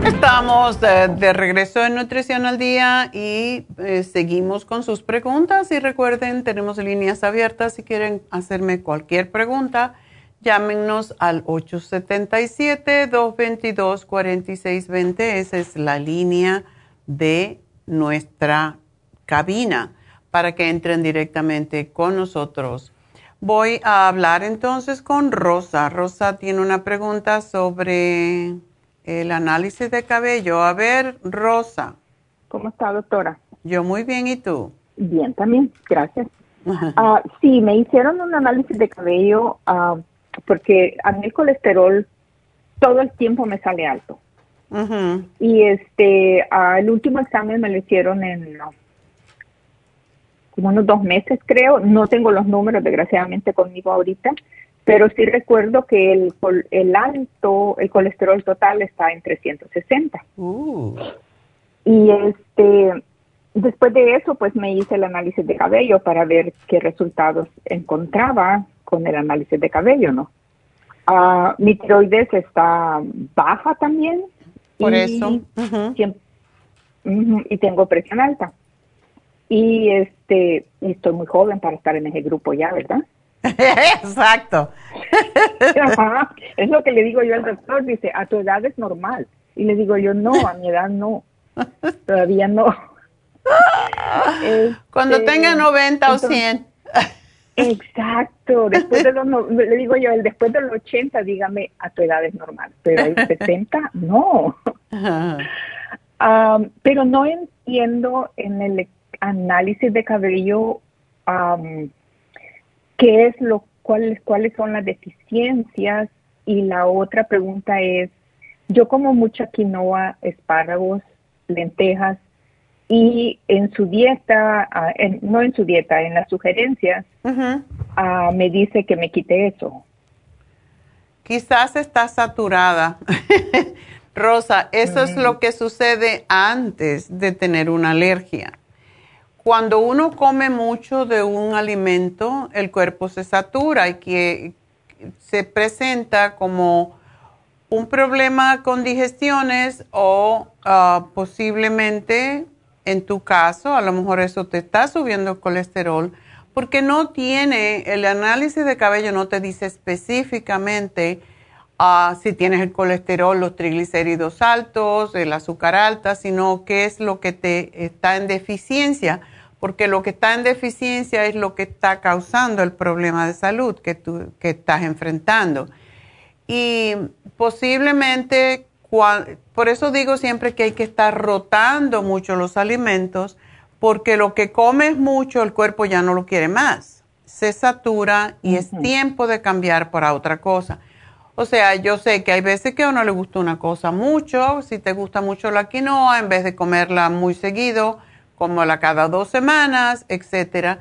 Estamos de, regreso en Nutrición al Día y eh, seguimos con sus preguntas. Y recuerden, tenemos líneas abiertas si quieren hacerme cualquier pregunta. Llámenos al 877-222-4620. Esa es la línea de nuestra cabina para que entren directamente con nosotros. Voy a hablar entonces con Rosa. Rosa tiene una pregunta sobre el análisis de cabello. A ver, Rosa. ¿Cómo está, doctora? Yo muy bien, ¿y tú? Bien, también, gracias. Uh, sí, me hicieron un análisis de cabello uh, porque a mí el colesterol todo el tiempo me sale alto. Y este, uh, el último examen me lo hicieron en como unos dos meses, creo. No tengo los números, desgraciadamente, conmigo ahorita, pero sí recuerdo que el, el alto, el colesterol total está en 360. Uh. Y este, después de eso, pues me hice el análisis de cabello para ver qué resultados encontraba con el análisis de cabello, ¿no? Uh, mi tiroides está baja también. Por eso. y tengo presión alta. Y este, estoy muy joven para estar en ese grupo ya, ¿verdad? Exacto. Es lo que le digo yo al doctor, dice, a tu edad es normal. Y le digo yo, no, a mi edad no. Todavía no. Cuando este, tenga 90 o 100. Exacto. Después de los, le digo yo, el después de los 80, dígame, a tu edad es normal. Pero a 70, no. pero no entiendo en el análisis de cabello qué es lo cuáles cuáles son las deficiencias y la otra pregunta es yo como mucha quinoa, espárragos, lentejas y en su dieta, no en su dieta, en las sugerencias, me dice que me quite eso. Quizás está saturada. Rosa, eso es lo que sucede antes de tener una alergia. Cuando uno come mucho de un alimento, el cuerpo se satura y que se presenta como un problema con digestiones o ah, posiblemente en tu caso, a lo mejor eso te está subiendo el colesterol, porque no tiene, el análisis de cabello no te dice específicamente si tienes el colesterol, los triglicéridos altos, el azúcar alta, sino qué es lo que te está en deficiencia porque lo que está en deficiencia es lo que está causando el problema de salud que tú que estás enfrentando. Y posiblemente, por eso digo siempre que hay que estar rotando mucho los alimentos, porque lo que comes mucho el cuerpo ya no lo quiere más, se satura y es tiempo de cambiar para otra cosa. O sea, yo sé que hay veces que a uno le gusta una cosa mucho, si te gusta mucho la quinoa, en vez de comerla muy seguido, como la cada dos semanas, etcétera.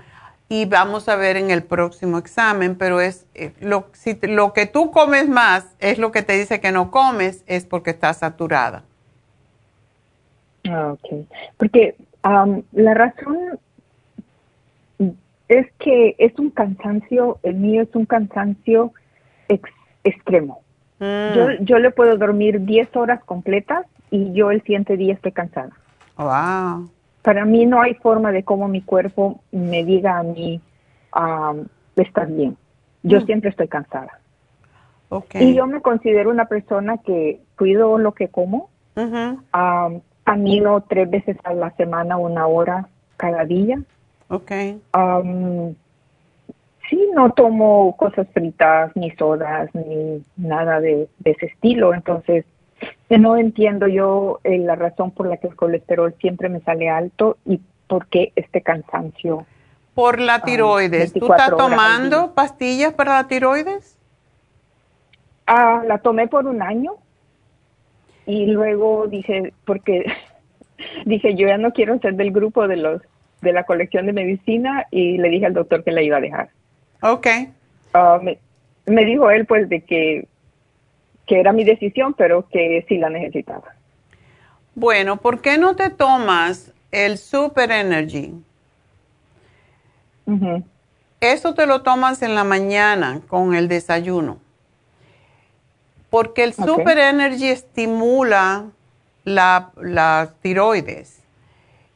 Y vamos a ver en el próximo examen, pero es eh, lo, si lo que tú comes más es lo que te dice que no comes, es porque estás saturada. Ah, ok, porque la razón es que es un cansancio, el mío es un cansancio extremo. Mm. Yo, yo le puedo dormir 10 horas completas y yo el siguiente día estoy cansada. Wow para mí no hay forma de cómo mi cuerpo me diga a mí, um, estás bien. Yo mm. siempre estoy cansada. Y yo me considero una persona que cuido lo que como. camino tres veces a la semana, una hora cada día. Okay. Sí, no tomo cosas fritas, ni sodas, ni nada de ese estilo. Entonces, que no entiendo yo eh, la razón por la que el colesterol siempre me sale alto y por qué este cansancio. Por la tiroides. ¿Tú estás tomando pastillas para la tiroides? Ah, la tomé por un año y luego dije, porque dije, yo ya no quiero ser del grupo de los de la colección de medicina y le dije al doctor que la iba a dejar. Ok. Ah, me, me dijo él pues de que, que era mi decisión, pero que sí la necesitaba. Bueno, ¿por qué no te tomas el Super Energy? Eso te lo tomas en la mañana con el desayuno. Porque el Super Energy estimula la, la tiroides.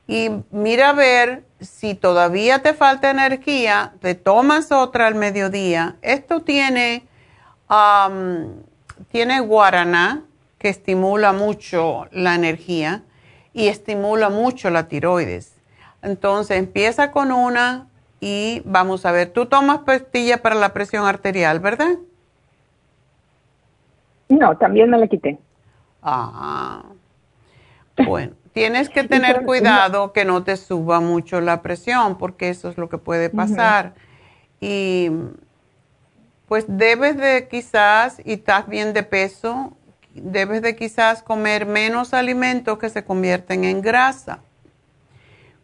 Y mira a ver si todavía te falta energía, te tomas otra al mediodía. Esto tiene, tiene guaraná, que estimula mucho la energía y estimula mucho la tiroides. Entonces empieza con una y vamos a ver, tú tomas pastilla para la presión arterial, ¿verdad? No, también me la quité. Ah, bueno, tienes que tener cuidado que no te suba mucho la presión porque eso es lo que puede pasar. Y pues debes de quizás, y estás bien de peso, debes de quizás comer menos alimentos que se convierten en grasa,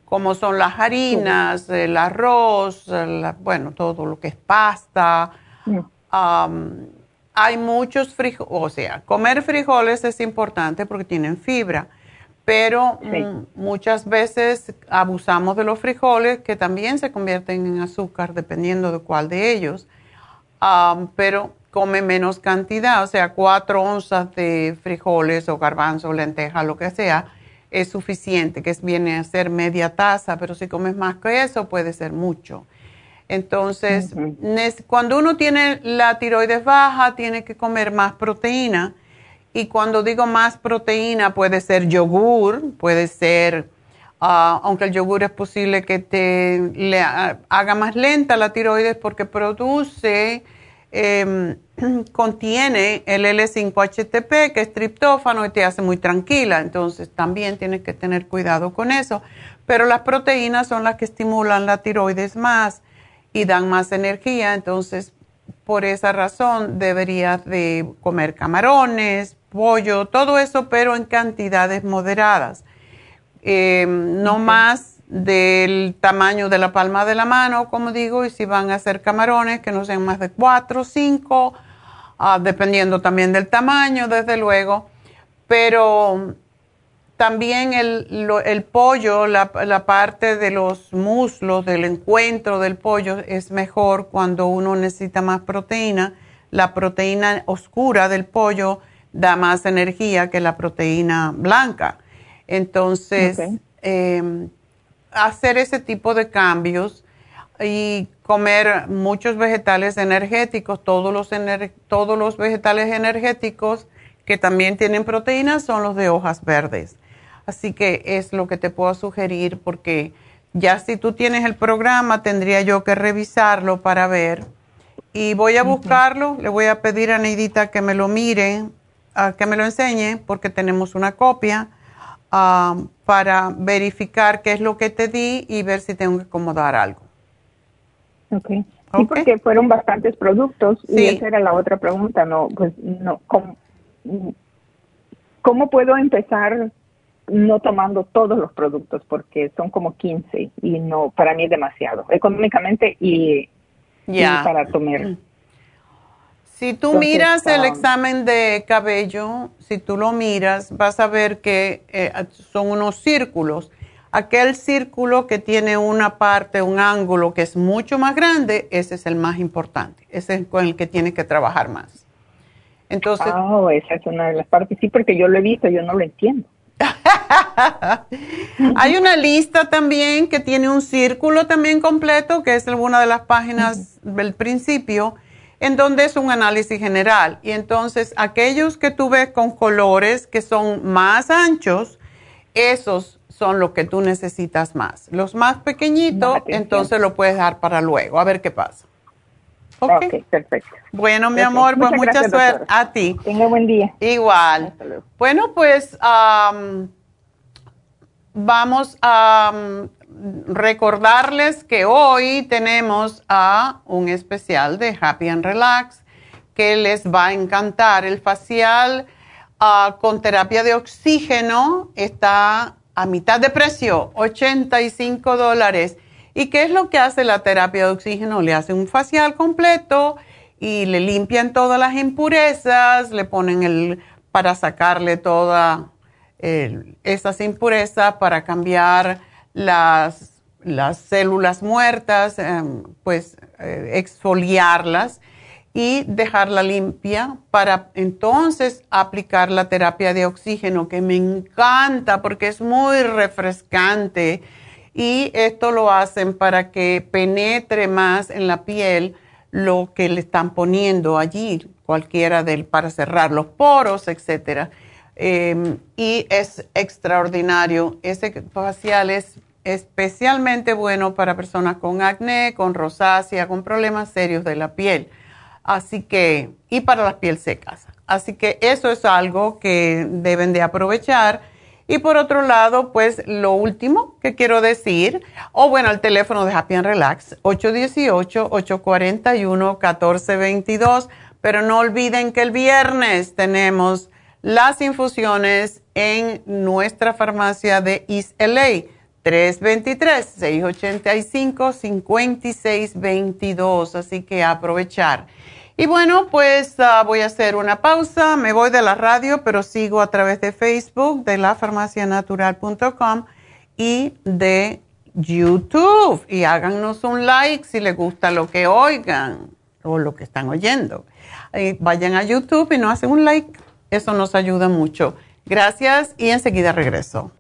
como son las harinas, el arroz, bueno, todo lo que es pasta. hay muchos frijoles, o sea, comer frijoles es importante porque tienen fibra, pero muchas veces abusamos de los frijoles que también se convierten en azúcar dependiendo de cuál de ellos. pero come menos cantidad, o sea, cuatro onzas de frijoles o garbanzo, lenteja, lo que sea, es suficiente, que viene a ser media taza, pero si comes más que eso puede ser mucho. Entonces, cuando uno tiene la tiroides baja, tiene que comer más proteína. Y cuando digo más proteína, puede ser yogur, puede ser, ah, aunque el yogur es posible que te haga más lenta la tiroides porque produce Em, contiene el L5-HTP, que es triptófano y te hace muy tranquila. Entonces también tienes que tener cuidado con eso. Pero las proteínas son las que estimulan la tiroides más y dan más energía. Entonces, por esa razón deberías de comer camarones, pollo, todo eso, pero en cantidades moderadas. Em, no más del tamaño de la palma de la mano, como digo, y si van a hacer camarones que no sean más de 4 o 5, dependiendo también del tamaño, desde luego. Pero también el, pollo, la, la, parte de los muslos, del encuentro del pollo, es mejor cuando uno necesita más proteína. La proteína oscura del pollo da más energía que la proteína blanca. Entonces, em, hacer ese tipo de cambios y comer muchos vegetales energéticos, todos los, todos los vegetales energéticos que también tienen proteínas son los de hojas verdes. Así que es lo que te puedo sugerir porque ya si tú tienes el programa tendría yo que revisarlo para ver. Y voy a buscarlo, le voy a pedir a Neidita que me lo mire, que me lo enseñe porque tenemos una copia Um, para verificar qué es lo que te di y ver si tengo que acomodar algo. Ok. Sí, porque fueron bastantes productos y esa era la otra pregunta, ¿no? Pues no, ¿cómo, puedo empezar no tomando todos los productos? Porque son como 15 y no, para mí es demasiado, económicamente y, y para tomar. Si tú miras el examen de cabello, si tú lo miras, vas a ver que eh, son unos círculos. Aquel círculo que tiene una parte, un ángulo que es mucho más grande, ese es el más importante. Ese es con el que tienes que trabajar más. Entonces. Oh, esa es una de las partes. Sí, porque yo lo he visto, yo no lo entiendo. Hay una lista también que tiene un círculo también completo, que es alguna de las páginas del principio en donde es un análisis general. Y entonces aquellos que tú ves con colores que son más anchos, esos son los que tú necesitas más. Los más pequeñitos, entonces lo puedes dar para luego, a ver qué pasa. Ok, perfecto. Bueno, mi amor, pues mucha suerte a ti. Tenga buen día. Igual. Bueno, pues vamos a recordarles que hoy tenemos a un especial de Happy and Relax que les va a encantar. El facial ah, con terapia de oxígeno está a mitad de precio, 85 dólares. ¿Y qué es lo que hace la terapia de oxígeno? Le hace un facial completo y le limpian todas las impurezas, le ponen el para sacarle todas esas impurezas, para cambiar las, las células muertas, em, pues eh, exfoliarlas y dejarla limpia para entonces aplicar la terapia de oxígeno que me encanta porque es muy refrescante y esto lo hacen para que penetre más en la piel lo que le están poniendo allí, cualquiera del para cerrar los poros, etcétera. Em, y es extraordinario. Ese facial es especialmente bueno para personas con acné, con rosácea, con problemas serios de la piel. Así que, y para las piel secas. Así que eso es algo que deben de aprovechar. Y por otro lado, pues lo último que quiero decir, o bueno, el teléfono de Happy and Relax, 818-841-1422, pero no olviden que el viernes tenemos las infusiones en nuestra farmacia de East LA 323-685-5622. Así que aprovechar. Y bueno, pues ah, voy a hacer una pausa. Me voy de la radio, pero sigo a través de Facebook, de lafarmacianatural.com y de YouTube. Y háganos un like si les gusta lo que oigan o lo que están oyendo. vayan a YouTube y nos hacen un like. Eso nos ayuda mucho. Gracias y enseguida regreso.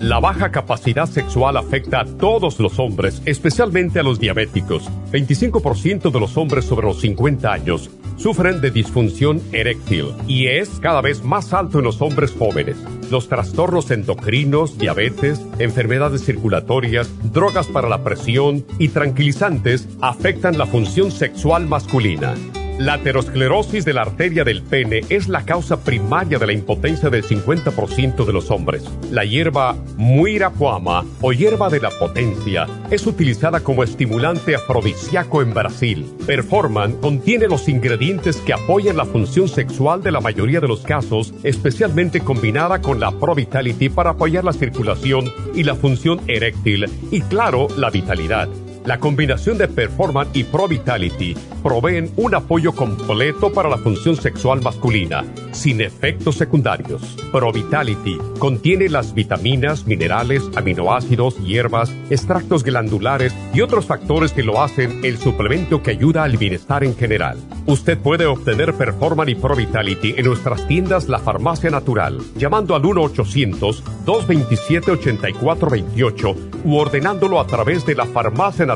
La baja capacidad sexual afecta a todos los hombres, especialmente a los diabéticos. 25% de los hombres sobre los 50 años sufren de disfunción eréctil y es cada vez más alto en los hombres jóvenes. Los trastornos endocrinos, diabetes, enfermedades circulatorias, drogas para la presión y tranquilizantes afectan la función sexual masculina. La aterosclerosis de la arteria del pene es la causa primaria de la impotencia del 50% de los hombres. La hierba muirapuama o hierba de la potencia es utilizada como estimulante afrodisíaco en Brasil. Performan contiene los ingredientes que apoyan la función sexual de la mayoría de los casos, especialmente combinada con la Pro Vitality para apoyar la circulación y la función eréctil y claro, la vitalidad. La combinación de Performance y Pro Vitality proveen un apoyo completo para la función sexual masculina, sin efectos secundarios. Pro Vitality contiene las vitaminas, minerales, aminoácidos, hierbas, extractos glandulares y otros factores que lo hacen el suplemento que ayuda al bienestar en general. Usted puede obtener Performance y Pro Vitality en nuestras tiendas La Farmacia Natural, llamando al 1-800-227-8428 u ordenándolo a través de la farmacia natural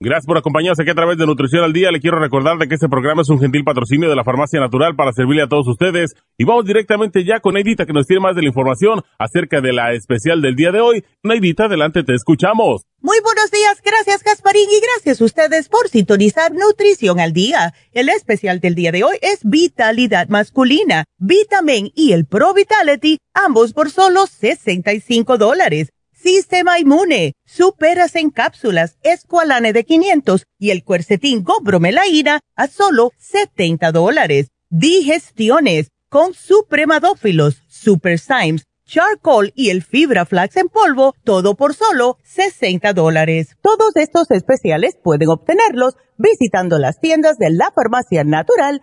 Gracias por acompañarnos aquí a través de Nutrición al Día. Le quiero recordar de que este programa es un gentil patrocinio de la Farmacia Natural para servirle a todos ustedes. Y vamos directamente ya con Neidita que nos tiene más de la información acerca de la especial del día de hoy. Neidita, adelante, te escuchamos. Muy buenos días, gracias Gasparín y gracias a ustedes por sintonizar Nutrición al Día. El especial del día de hoy es Vitalidad Masculina, Vitamin y el Pro Vitality, ambos por solo 65 dólares. Sistema Inmune, Superas en cápsulas, Esqualane de 500 y el Cuercetín Gobromelaína a solo 70 dólares. Digestiones con Supremadófilos, Super Symes, Charcoal y el Fibra Flax en polvo, todo por solo 60 dólares. Todos estos especiales pueden obtenerlos visitando las tiendas de la Farmacia Natural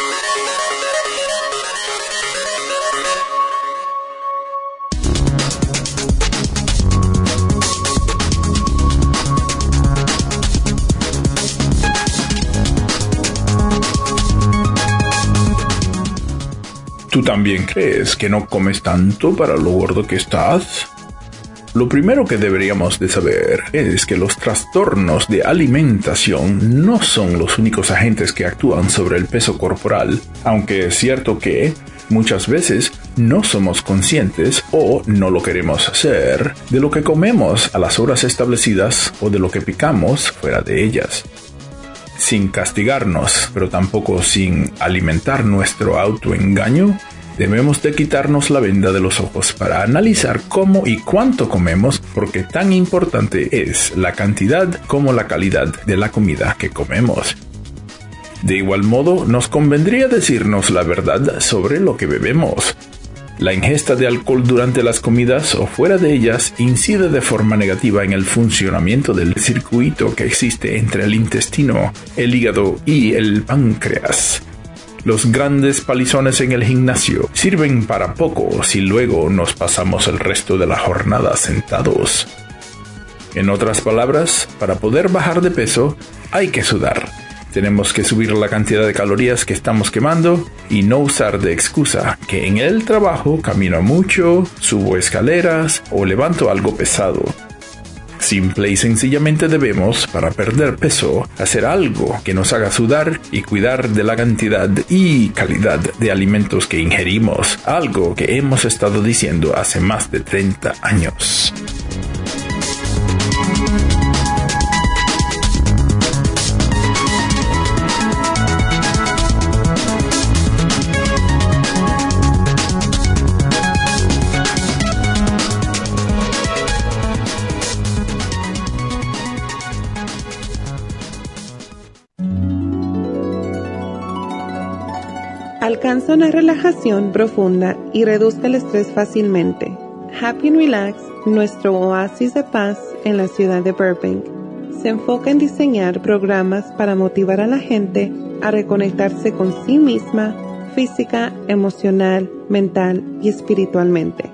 ¿Tú también crees que no comes tanto para lo gordo que estás? Lo primero que deberíamos de saber es que los trastornos de alimentación no son los únicos agentes que actúan sobre el peso corporal, aunque es cierto que muchas veces no somos conscientes o no lo queremos hacer de lo que comemos a las horas establecidas o de lo que picamos fuera de ellas. Sin castigarnos, pero tampoco sin alimentar nuestro autoengaño, Debemos de quitarnos la venda de los ojos para analizar cómo y cuánto comemos porque tan importante es la cantidad como la calidad de la comida que comemos. De igual modo, nos convendría decirnos la verdad sobre lo que bebemos. La ingesta de alcohol durante las comidas o fuera de ellas incide de forma negativa en el funcionamiento del circuito que existe entre el intestino, el hígado y el páncreas. Los grandes palizones en el gimnasio sirven para poco si luego nos pasamos el resto de la jornada sentados. En otras palabras, para poder bajar de peso hay que sudar. Tenemos que subir la cantidad de calorías que estamos quemando y no usar de excusa que en el trabajo camino mucho, subo escaleras o levanto algo pesado. Simple y sencillamente debemos, para perder peso, hacer algo que nos haga sudar y cuidar de la cantidad y calidad de alimentos que ingerimos, algo que hemos estado diciendo hace más de 30 años. Alcanza una relajación profunda y reduzca el estrés fácilmente. Happy and Relax, nuestro oasis de paz en la ciudad de Burbank, se enfoca en diseñar programas para motivar a la gente a reconectarse con sí misma, física, emocional, mental y espiritualmente.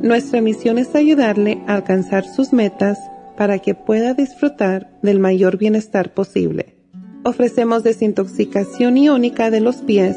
Nuestra misión es ayudarle a alcanzar sus metas para que pueda disfrutar del mayor bienestar posible. Ofrecemos desintoxicación iónica de los pies,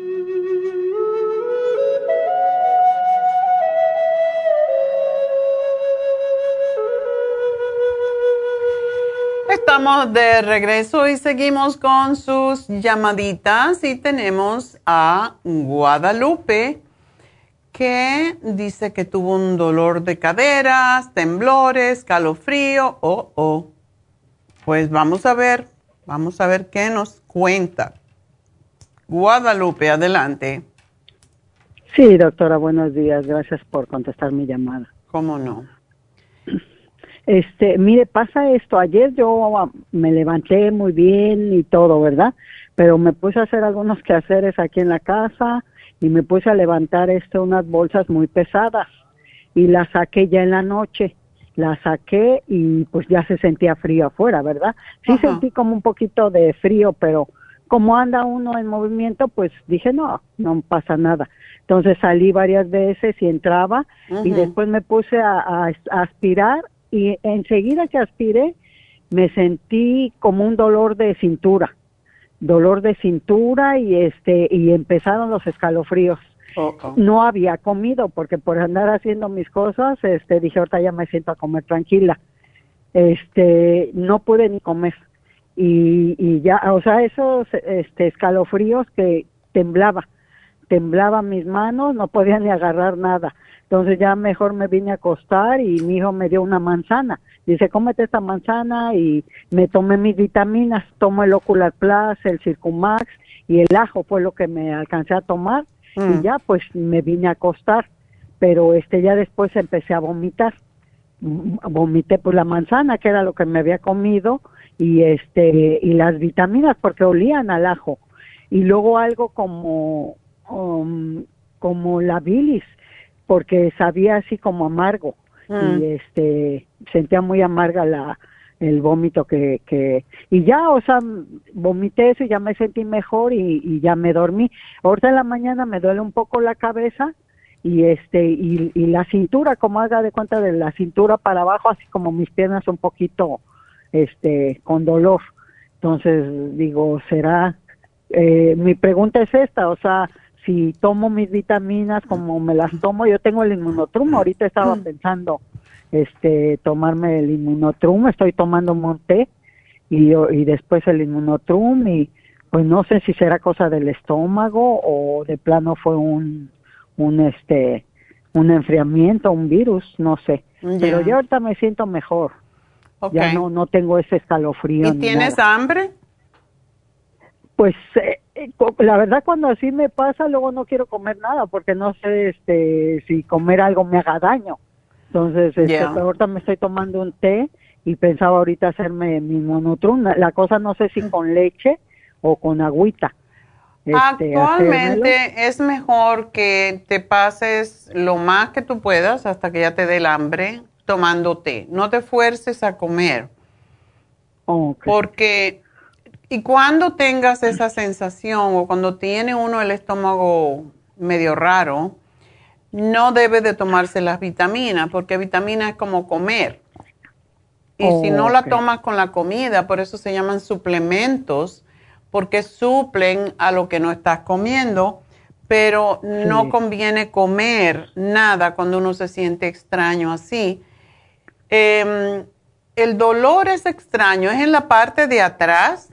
Estamos de regreso y seguimos con sus llamaditas y tenemos a Guadalupe que dice que tuvo un dolor de caderas, temblores, calofrío. Oh, oh. Pues vamos a ver, vamos a ver qué nos cuenta. Guadalupe, adelante. Sí, doctora, buenos días. Gracias por contestar mi llamada. ¿Cómo no? Este, mire, pasa esto. Ayer yo ah, me levanté muy bien y todo, ¿verdad? Pero me puse a hacer algunos quehaceres aquí en la casa y me puse a levantar este unas bolsas muy pesadas y las saqué ya en la noche. Las saqué y pues ya se sentía frío afuera, ¿verdad? Sí sentí como un poquito de frío, pero como anda uno en movimiento, pues dije, no, no pasa nada. Entonces salí varias veces y entraba y después me puse a, aspirar y enseguida que aspiré me sentí como un dolor de cintura, dolor de cintura y este y empezaron los escalofríos. Oh, oh. No había comido porque por andar haciendo mis cosas, este dije ahorita ya me siento a comer tranquila. Este no pude ni comer y, y ya, o sea, esos este escalofríos que temblaba, temblaba mis manos, no podía ni agarrar nada. Entonces ya mejor me vine a acostar y mi hijo me dio una manzana. Dice, cómete esta manzana y me tomé mis vitaminas, tomo el Ocular Plus, el Circumax y el ajo fue lo que me alcancé a tomar y mm. ya pues me vine a acostar. Pero este ya después empecé a vomitar. Vomité pues la manzana que era lo que me había comido y este y las vitaminas porque olían al ajo. Y luego algo como um, como la bilis, porque sabía así como amargo. Mm. y este sentía muy amarga la el vómito que, que y ya o sea vomité eso y ya me sentí mejor y, y ya me dormí. Ahorita en la mañana me duele un poco la cabeza y este y, y la cintura como haga de cuenta de la cintura para abajo así como mis piernas un poquito este con dolor. Entonces digo será eh, mi pregunta es esta o sea si tomo mis vitaminas como me las tomo yo tengo el inmunotrum ahorita estaba pensando este tomarme el inmunotrum estoy tomando monté y y después el inmunotrum y pues no sé si será cosa del estómago o de plano fue un un este un enfriamiento un virus no sé Ya. pero yo ahorita me siento mejor ya no no tengo ese escalofrío ¿Y tienes nada. hambre? Pues eh, la verdad cuando así me pasa luego no quiero comer nada porque no sé este si comer algo me haga daño. Entonces este, pero ahorita me estoy tomando un té y pensaba ahorita hacerme mi monotrum. La, cosa no sé si con leche o con agüita. Este, hacérmelo. Actualmente es mejor que te pases lo más que tú puedas hasta que ya te dé el hambre tomando té. No te fuerces a comer. Porque, y cuando tengas esa sensación o cuando tiene uno el estómago medio raro, no debe de tomarse las vitaminas, porque vitamina es como comer. Y si no la tomas con la comida, por eso se llaman suplementos, porque suplen a lo que no estás comiendo, pero no conviene comer nada cuando uno se siente extraño así. Em, el dolor es extraño, es en la parte de atrás.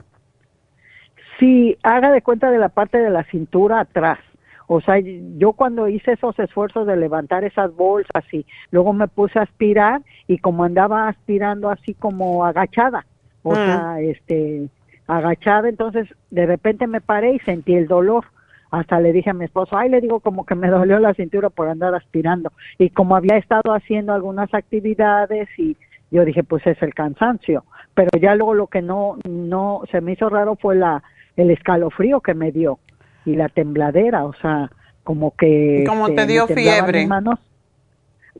Sí, haga de cuenta de la parte de la cintura atrás. O sea, yo cuando hice esos esfuerzos de levantar esas bolsas y luego me puse a aspirar y como andaba aspirando así como agachada, o Mm. sea, este, agachada, entonces de repente me paré y sentí el dolor. Hasta le dije a mi esposo, ay, le digo como que me dolió la cintura por andar aspirando. Y como había estado haciendo algunas actividades y yo dije, pues es el cansancio. Pero ya luego lo que no, no, se me hizo raro fue la, el escalofrío que me dio y la tembladera, o sea, como que... Como este, te dio fiebre. manos.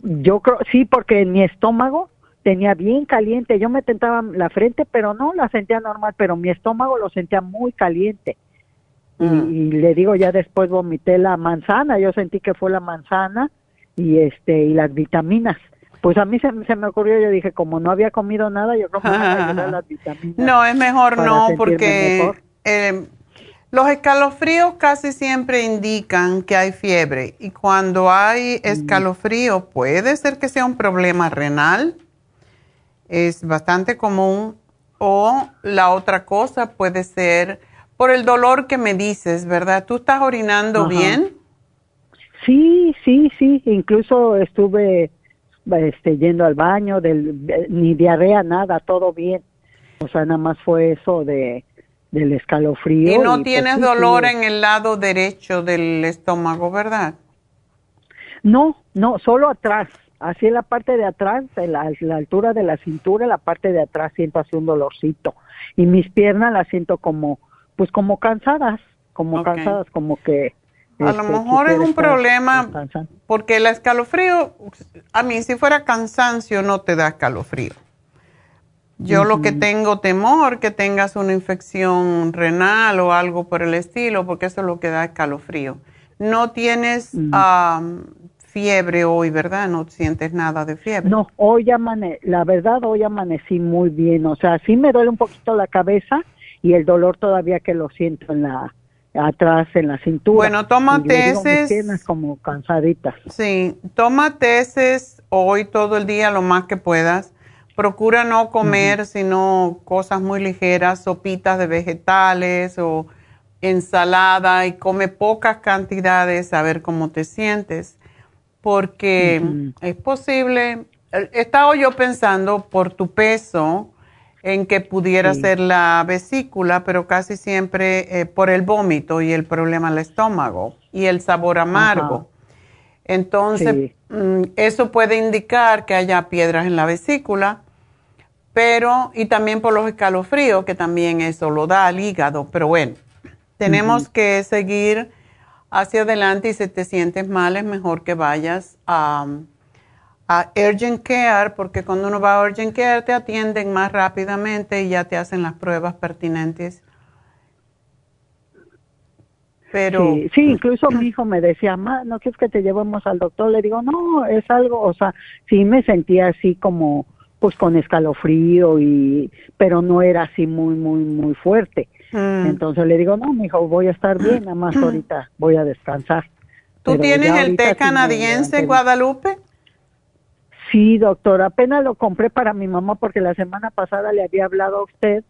Yo creo, sí, porque en mi estómago tenía bien caliente. Yo me tentaba la frente, pero no la sentía normal, pero mi estómago lo sentía muy caliente. Y, Mm. y le digo, ya después vomité la manzana, yo sentí que fue la manzana y este y las vitaminas. Pues a mí se, se me ocurrió, yo dije, como no había comido nada, yo creo que me las vitaminas. No, es mejor no, porque mejor. Eh, los escalofríos casi siempre indican que hay fiebre y cuando Mm. hay escalofrío puede ser que sea un problema renal, es bastante común, o la otra cosa puede ser por el dolor que me dices, ¿verdad? ¿Tú estás orinando Ajá. bien? Sí, sí, sí, incluso estuve este, yendo al baño, del, de- ni diarrea, nada, todo bien. O sea, nada más fue eso de del escalofrío. Y no pues, tienes dolor sí. en el lado derecho del estómago, ¿verdad? No, no, solo atrás, así en la parte de atrás, en la, la altura de la cintura, la parte de atrás siento así un dolorcito. Y mis piernas las siento como, pues como cansadas, como cansadas, como que... A este, lo mejor es un problema porque el escalofrío, a mí si fuera cansancio no te da escalofrío. Yo lo que tengo temor que tengas una infección renal o algo por el estilo, porque eso es lo que da escalofrío. No tienes am, fiebre hoy, ¿verdad? No sientes nada de fiebre. No, hoy amane la verdad hoy amanecí muy bien, o sea, sí me duele un poquito la cabeza y el dolor todavía que lo siento en la atrás en la cintura. Bueno, toma tesis. como cansaditas. Sí, toma tesis hoy todo el día lo más que puedas. Procura no comer sino cosas muy ligeras, sopitas de vegetales o ensalada y come pocas cantidades a ver cómo te sientes. Porque es posible, he estado yo pensando por tu peso en que pudiera Sí. ser la vesícula, pero casi siempre eh, por el vómito y el problema del estómago y el sabor amargo. Entonces, Sí. mm, eso puede indicar que haya piedras en la vesícula, pero, y también por los escalofríos, que también eso lo da al hígado, pero bueno, tenemos que seguir hacia adelante y si te sientes mal es mejor que vayas a, a Urgent Care porque cuando uno va a Urgent Care te atienden más rápidamente y ya te hacen las pruebas pertinentes. Pero sí, incluso mi hijo me decía, "Ma, no quieres que te llevemos al doctor." Le digo, "No, es algo, o sea, sí me sentía así como pues con escalofrío y pero no era así muy muy muy fuerte." Mm. Entonces le digo, no, mijo, voy a estar bien, nada más ahorita voy a descansar. ¿Tú Pero tienes el té canadiense. Guadalupe? Sí, doctora, apenas lo compré para mi mamá porque la semana pasada le había hablado a usted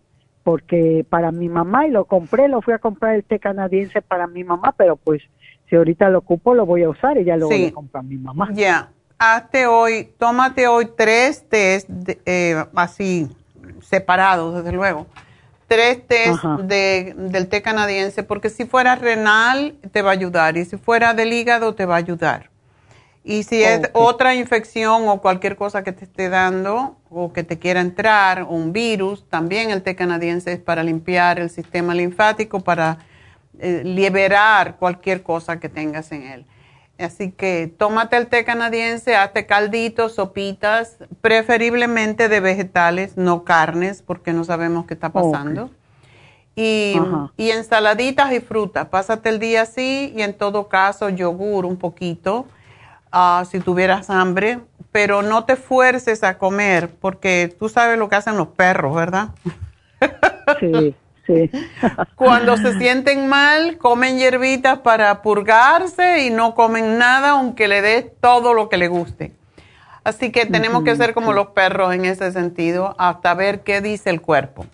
porque para mi mamá y lo compré, lo fui a comprar el té canadiense para mi mamá, pero pues si ahorita lo ocupo lo voy a usar y ya luego Sí. le compro a mi mamá. Ya, hazte hoy, tómate hoy tres tés de- eh, así separados, desde luego. Tres Ajá. de, del té canadiense, porque si fuera renal te va a ayudar y si fuera del hígado te va a ayudar. Y si es otra infección o cualquier cosa que te esté dando o que te quiera entrar, o un virus, también el té canadiense es para limpiar el sistema linfático, para eh, liberar cualquier cosa que tengas en él. Así que tómate el té canadiense, hazte calditos, sopitas, preferiblemente de vegetales, no carnes, porque no sabemos qué está pasando. Y, y ensaladitas y frutas. Pásate el día así y en todo caso yogur un poquito, ah, si tuvieras hambre, pero no te fuerces a comer, porque tú sabes lo que hacen los perros, ¿verdad? Sí, sí. Cuando se sienten mal, comen hierbitas para purgarse y no comen nada aunque le des todo lo que le guste. Así que tenemos que ser como los perros en ese sentido hasta ver qué dice el cuerpo.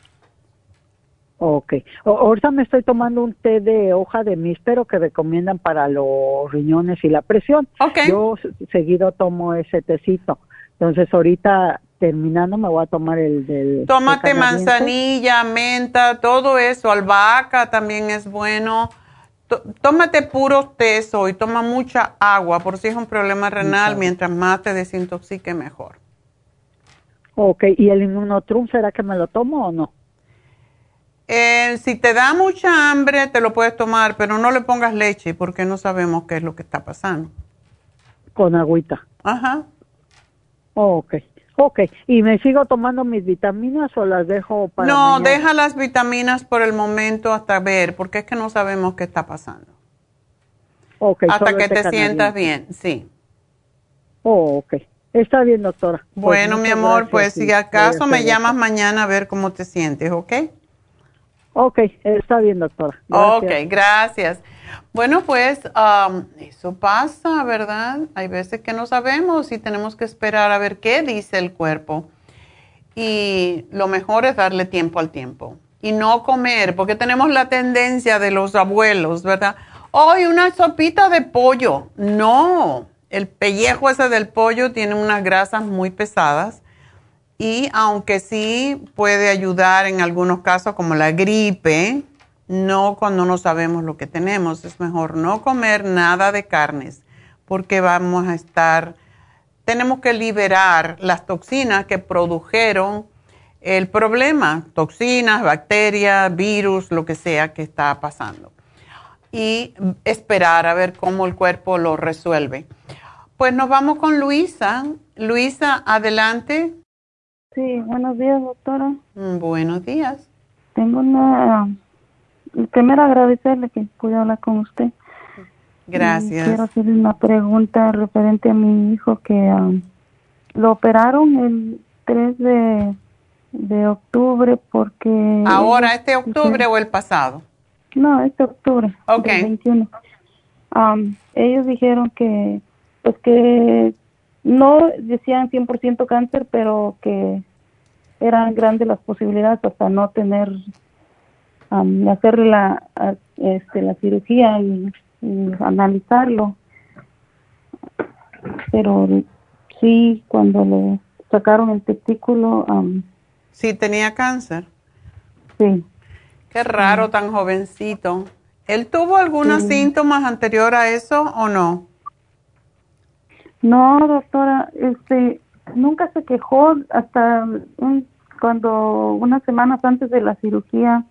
Ok. O- ahorita me estoy tomando un té de hoja de míspero que recomiendan para los riñones y la presión. Ok. Yo seguido tomo ese tecito. Entonces ahorita terminando me voy a tomar el del... Tómate canadiense. manzanilla, menta, todo eso, albahaca también es bueno. Tó- Tómate puros tés hoy, toma mucha agua por si es un problema renal, mientras más te desintoxique mejor. Ok, ¿y el inmunotrum será que me lo tomo o no? Eh, si te da mucha hambre, te lo puedes tomar, pero no le pongas leche porque no sabemos qué es lo que está pasando. Con agüita. Ajá. Ok, ok. ¿Y me sigo tomando mis vitaminas o las dejo para no, mañana? deja las vitaminas por el momento hasta ver, porque es que no sabemos qué está pasando. Ok, hasta que te sientas bien, sí. Oh, ok. Está bien, doctora. Pues Bueno, mi amor, gracias pues si acaso me llamas mañana a ver cómo te sientes, ¿ok? Ok, está bien, doctora. Ok, Gracias. gracias. Bueno, pues am, eso pasa, ¿verdad? Hay veces que no sabemos y tenemos que esperar a ver qué dice el cuerpo. Y lo mejor es darle tiempo al tiempo y no comer, porque tenemos la tendencia de los abuelos, ¿verdad? Hoy una sopita de pollo. No, el pellejo ese del pollo tiene unas grasas muy pesadas y aunque sí puede ayudar en algunos casos como la gripe, no cuando no sabemos lo que tenemos. Es mejor no comer nada de carnes porque vamos a estar, tenemos que liberar las toxinas que produjeron el problema, toxinas, bacterias, virus, lo que sea que está pasando. Y esperar a ver cómo el cuerpo lo resuelve. Pues nos vamos con Luisa. Luisa, adelante. Sí, buenos días, doctora. Mm, Buenos días. Tengo una... Primero agradecerle que pude hablar con usted. Y Gracias. quiero hacerle una pregunta referente a mi hijo que um, lo operaron el 3 de, de octubre porque... ¿Ahora, este octubre o el pasado? No, este octubre. Ok. del 21. Am, ellos dijeron que, pues que no decían 100% cáncer, pero que eran grandes las posibilidades hasta no tener, am, hacer la, este, la cirugía y, y analizarlo. Pero sí, cuando le sacaron el testículo, am, Sí, tenía cáncer. sí. Qué raro, tan jovencito. ¿Él tuvo algunos Sí. síntomas anterior a eso o no? No, doctora, este, nunca se quejó hasta un- cuando unas semanas antes de la cirugía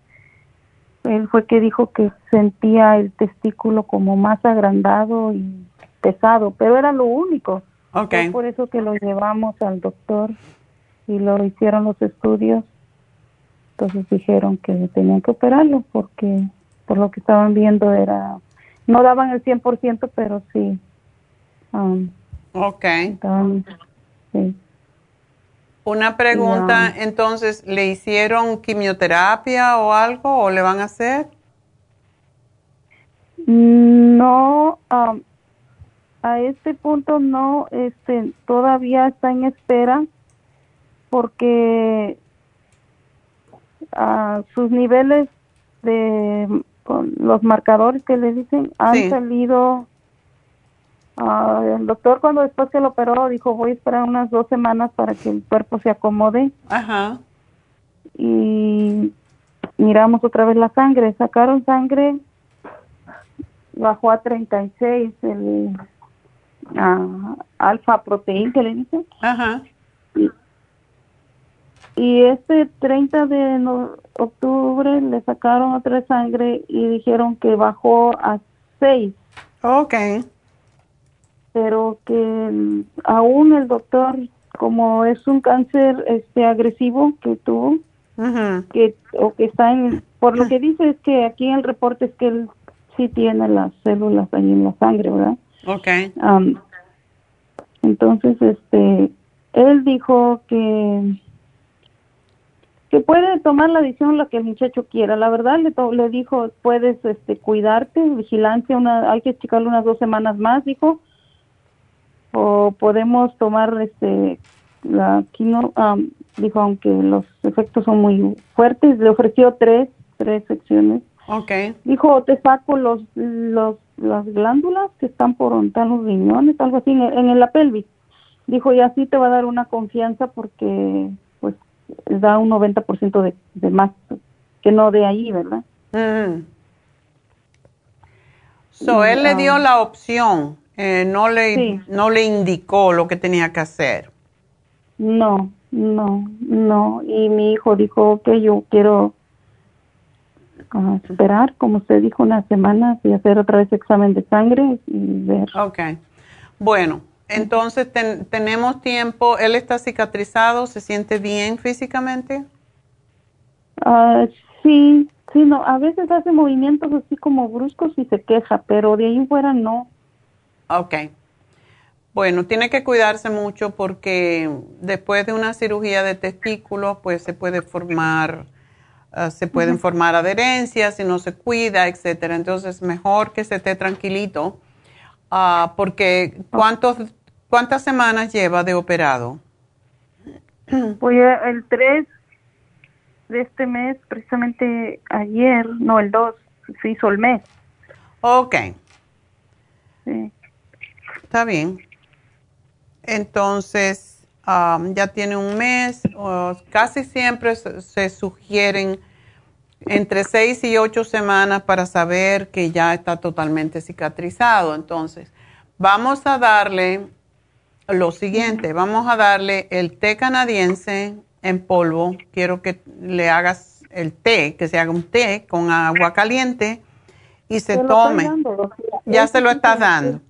él fue que dijo que sentía el testículo como más agrandado y pesado, pero era lo único. Okay. Fue por eso que lo llevamos al doctor y lo hicieron los estudios. Entonces dijeron que tenían que operarlo porque por lo que estaban viendo era, no daban el 100%, pero sí. Um, ok. sí. Una pregunta, entonces, ¿le hicieron quimioterapia o algo o le van a hacer? No, am, a este punto no, este, todavía está en espera porque ah, sus niveles de con los marcadores que le dicen han Sí. salido. Ah, el doctor cuando después que lo operó dijo voy a esperar unas dos semanas para que el cuerpo se acomode Ajá. y miramos otra vez la sangre. Sacaron sangre, bajó a 36 el alfa proteína que le dicen. Ajá. Y este 30 de no- octubre le sacaron otra sangre y dijeron que bajó a 6. Ok. Pero que mm, aún el doctor, como es un cáncer este agresivo que tuvo, que o que está en por lo que dice es que aquí en el reporte es que él sí tiene las células ahí en la sangre verdad Ok. Am, entonces este él dijo que que puede tomar la decisión la que el muchacho quiera. La verdad le to- le dijo puedes este cuidarte vigilancia una hay que checarlo unas dos semanas más dijo o podemos tomar este la quino dijo aunque los efectos son muy fuertes le ofreció tres tres secciones. Dijo te saco los los las glándulas que están por donde están los riñones algo así en, en la pelvis dijo y así te va a dar una confianza porque pues da un 90% de, de más que no de ahí verdad Mm. So, él le dio ah, la opción, eh, no, le, Sí. no le indicó lo que tenía que hacer. No, no, no. Y mi hijo dijo que yo quiero ah, esperar, como usted dijo, unas semanas y hacer otra vez examen de sangre y ver. Ok. Bueno, entonces ten- tenemos tiempo. ¿Él está cicatrizado? ¿Se siente bien físicamente? Ah, sí, sí, no. A veces hace movimientos así como bruscos y se queja, pero de ahí fuera no. Ok. Bueno, tiene que cuidarse mucho porque después de una cirugía de testículos, pues se puede formar, ah, se pueden formar adherencias si no se cuida, etcétera. Entonces, mejor que se esté tranquilito, ah, porque ¿cuántos, ¿cuántas semanas lleva de operado? Pues eh, el 3 de este mes, precisamente ayer, no, el 2, se hizo el mes. Ok, Sí. Está bien. Entonces, am, ya tiene un mes, o casi siempre se, se sugieren entre seis y ocho semanas para saber que ya está totalmente cicatrizado. Entonces, vamos a darle lo siguiente, vamos a darle el té canadiense en polvo. Quiero que le hagas el té, que se haga un té con agua caliente y se tome. dando. Ya se lo estás dando.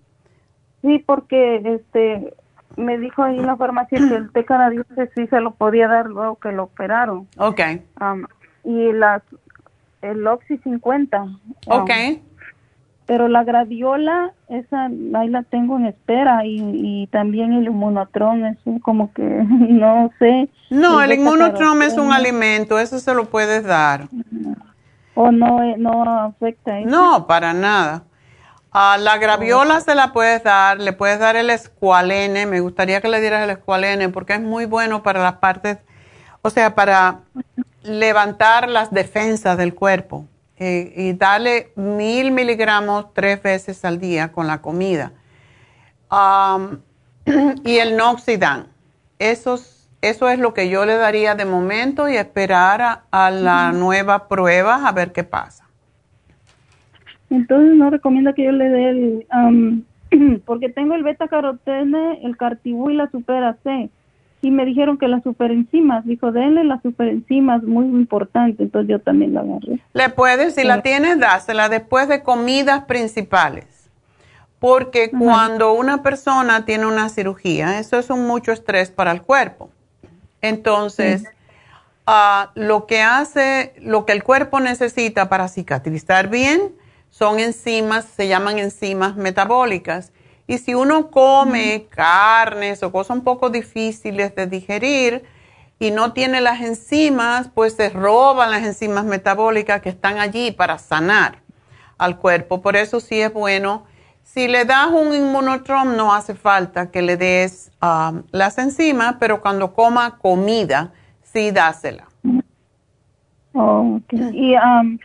Sí, porque este me dijo ahí en la farmacia que el té canadiense sí se lo podía dar luego que lo operaron. Ok, Am, y las el Oxy 50. am, ok. pero la graviola, esa ahí la tengo en espera y, y también el inmunotron, es como que no sé. No, el beta inmunotrom es un alimento, eso se lo puedes dar. O no, eh, no afecta eso. No, para nada. A la graviola se la puedes dar, le puedes dar el escualene, me gustaría que le dieras el escualene porque es muy bueno para las partes, o sea, para levantar las defensas del cuerpo eh, y darle mil miligramos tres veces al día con la comida. Y el Noxidan, esos, eso es lo que yo le daría de momento y esperar a, a la nueva prueba a ver qué pasa. Entonces no recomienda que yo le dé el, am, porque tengo el beta carotene, el cartibú y la supera C. y me dijeron que las superenzimas, dijo, denle las superenzimas, muy importante, entonces yo también la agarré. Le puedes, si la tienes, dásela después de comidas principales, porque cuando una persona tiene una cirugía, eso es un mucho estrés para el cuerpo. Entonces, ah, lo que hace, lo que el cuerpo necesita para cicatrizar bien son enzimas, se llaman enzimas metabólicas y si uno come carnes o cosas un poco difíciles de digerir y no tiene las enzimas, pues se roban las enzimas metabólicas que están allí para sanar al cuerpo. Por eso sí es bueno. Si le das un inmunotrom, no hace falta que le des um, las enzimas, pero cuando coma comida, sí dásela. Oh, ¿Y um,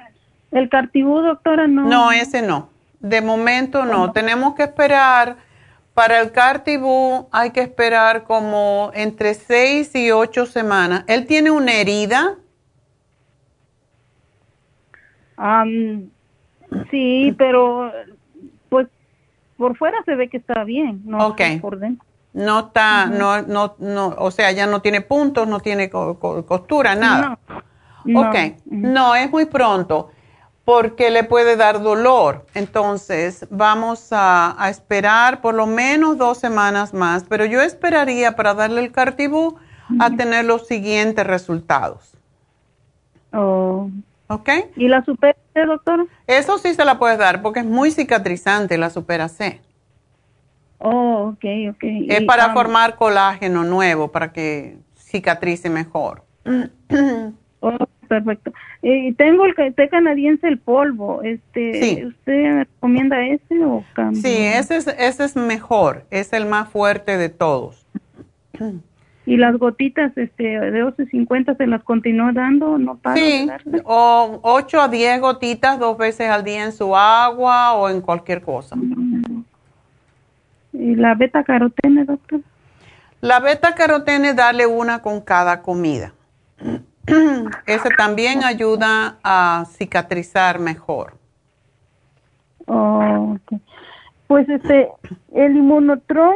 el cartibú, doctora, no? No, ese no. De momento no, tenemos que esperar, para el Cartibú hay que esperar como entre seis y ocho semanas. ¿Él tiene una herida? sí, pero pues por fuera se ve que está bien, no por dentro. No está, no, no, no, o sea, ya no tiene puntos, no tiene costura, nada. No. Ok, no, es muy pronto porque le puede dar dolor. Entonces, vamos a, esperar por lo menos dos semanas más, pero yo esperaría para darle el cartibú a tener los siguientes resultados. Oh. ¿Ok? ¿Y la Super C, doctor? Eso sí se la puedes dar porque es muy cicatrizante la Super C. Oh, ok, ok. Es para formar colágeno nuevo, para que cicatrice mejor. oh, perfecto. Y tengo el té canadiense, el polvo. Este, ¿Usted recomienda ese o cambia? Sí, ese es, ese es mejor, es el más fuerte de todos. ¿Y las gotitas este, de 12.50 se las continúa dando? ¿No para Sí, o 8 a 10 gotitas dos veces al día en su agua o en cualquier cosa. ¿Y la beta carotene, doctor? La beta carotene, darle una con cada comida. Ese también ayuda a cicatrizar mejor. Oh, Pues este, el inmunotron,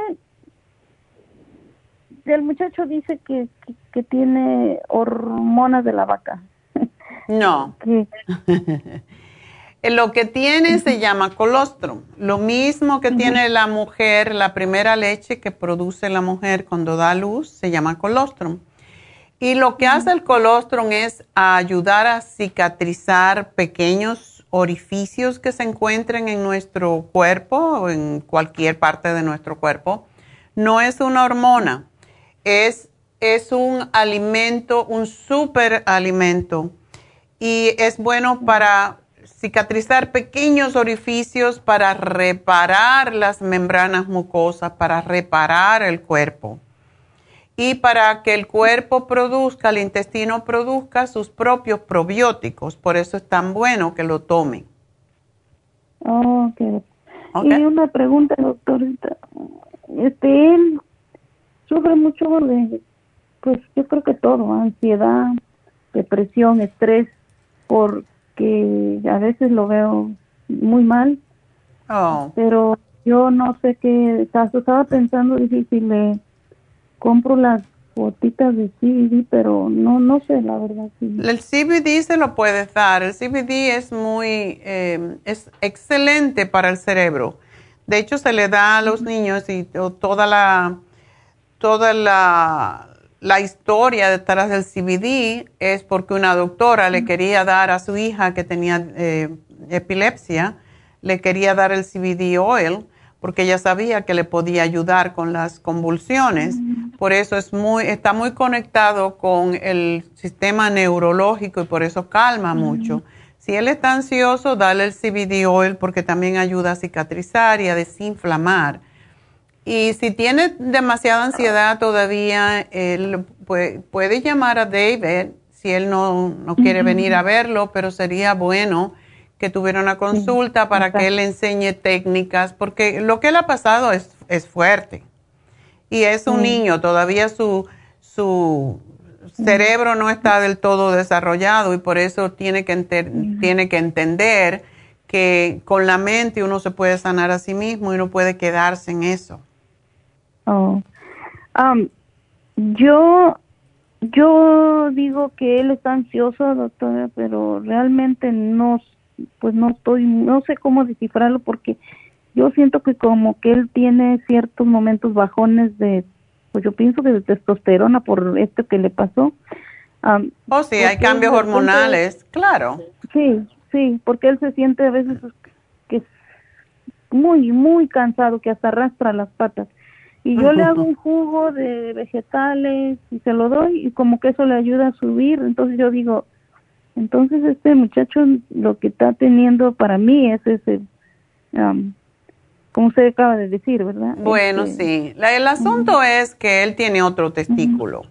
el muchacho dice que, que, tiene hormonas de la vaca. No. Lo que tiene se llama colostrum. Lo mismo que tiene la mujer, la primera leche que produce la mujer cuando da luz, se llama colostrum. Y lo que hace el colostrum es ayudar a cicatrizar pequeños orificios que se encuentren en nuestro cuerpo o en cualquier parte de nuestro cuerpo. No es una hormona, es, es un alimento, un superalimento. Y es bueno para cicatrizar pequeños orificios, para reparar las membranas mucosas, para reparar el cuerpo y para que el cuerpo produzca, el intestino produzca sus propios probióticos. Por eso es tan bueno que lo tomen. okay. Y una pregunta, doctorita. Este, él sufre mucho de, pues yo creo que todo, ansiedad, depresión, estrés, porque a veces lo veo muy mal. Oh. Pero yo no sé qué caso. Estaba pensando, difícil de compro las gotitas de CBD, pero no, no sé la verdad. El CBD se lo puedes dar. El CBD es muy, eh, es excelente para el cerebro. De hecho, se le da a los niños y toda la, toda la, la historia detrás del CBD es porque una doctora le quería dar a su hija que tenía eh, epilepsia, le quería dar el CBD oil porque ella sabía que le podía ayudar con las convulsiones. Por eso es muy, está muy conectado con el sistema neurológico y por eso calma mucho. Si él está ansioso, dale el CBD oil porque también ayuda a cicatrizar y a desinflamar. Y si tiene demasiada ansiedad todavía, él puede, llamar a David si él no, quiere venir a verlo, pero sería bueno que tuviera una consulta para que él le enseñe técnicas, porque lo que le ha pasado es, es fuerte. Y es un niño, todavía su, su cerebro no está del todo desarrollado y por eso tiene que, tiene que entender que con la mente uno se puede sanar a sí mismo y no puede quedarse en eso. Oh. Um, Yo, yo digo que él está ansioso, doctora, pero realmente no, pues no estoy, no sé cómo descifrarlo porque yo siento que como que él tiene ciertos momentos bajones de, pues yo pienso que de testosterona por esto que le pasó. Um, oh, sí, hay cambios hormonales, claro. Sí, sí, porque él se siente a veces que es muy, muy cansado, que hasta arrastra las patas. Y yo le hago un jugo de vegetales y se lo doy y como que eso le ayuda a subir. Entonces yo digo, entonces este muchacho lo que está teniendo para mí es ese, um, como usted acaba de decir, ¿verdad? Bueno, Este, sí. La- el asunto es que él tiene otro testículo,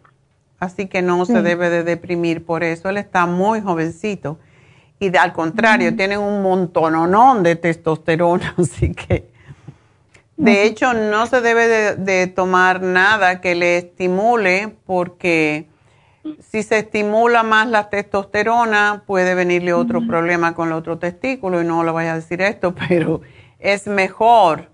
así que no se debe de deprimir por eso. Él está muy jovencito y de- al contrario, tiene un montononón de testosterona, así que de hecho no se debe de, de tomar nada que le estimule porque si se estimula más la testosterona puede venirle otro problema con el otro testículo y no le voy a decir esto, pero es mejor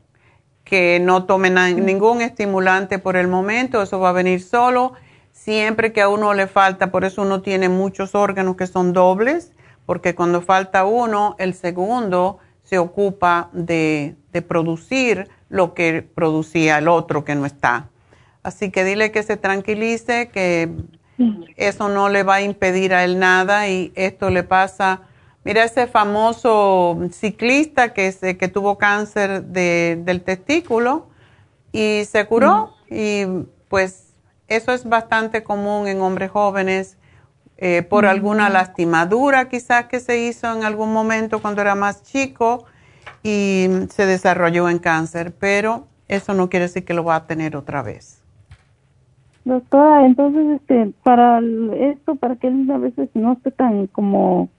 que no tome na- ningún estimulante por el momento, eso va a venir solo, siempre que a uno le falta, por eso uno tiene muchos órganos que son dobles, porque cuando falta uno, el segundo se ocupa de, de producir lo que producía el otro que no está. Así que dile que se tranquilice, que eso no le va a impedir a él nada y esto le pasa. Mira ese famoso ciclista que, se, que tuvo cáncer de- del testículo y se curó y pues eso es bastante común en hombres jóvenes eh, por Mm. alguna lastimadura quizás que se hizo en algún momento cuando era más chico y se desarrolló en cáncer, pero eso no quiere decir que lo va a tener otra vez. Doctora, entonces, este, para esto, para que él a veces no esté tan como,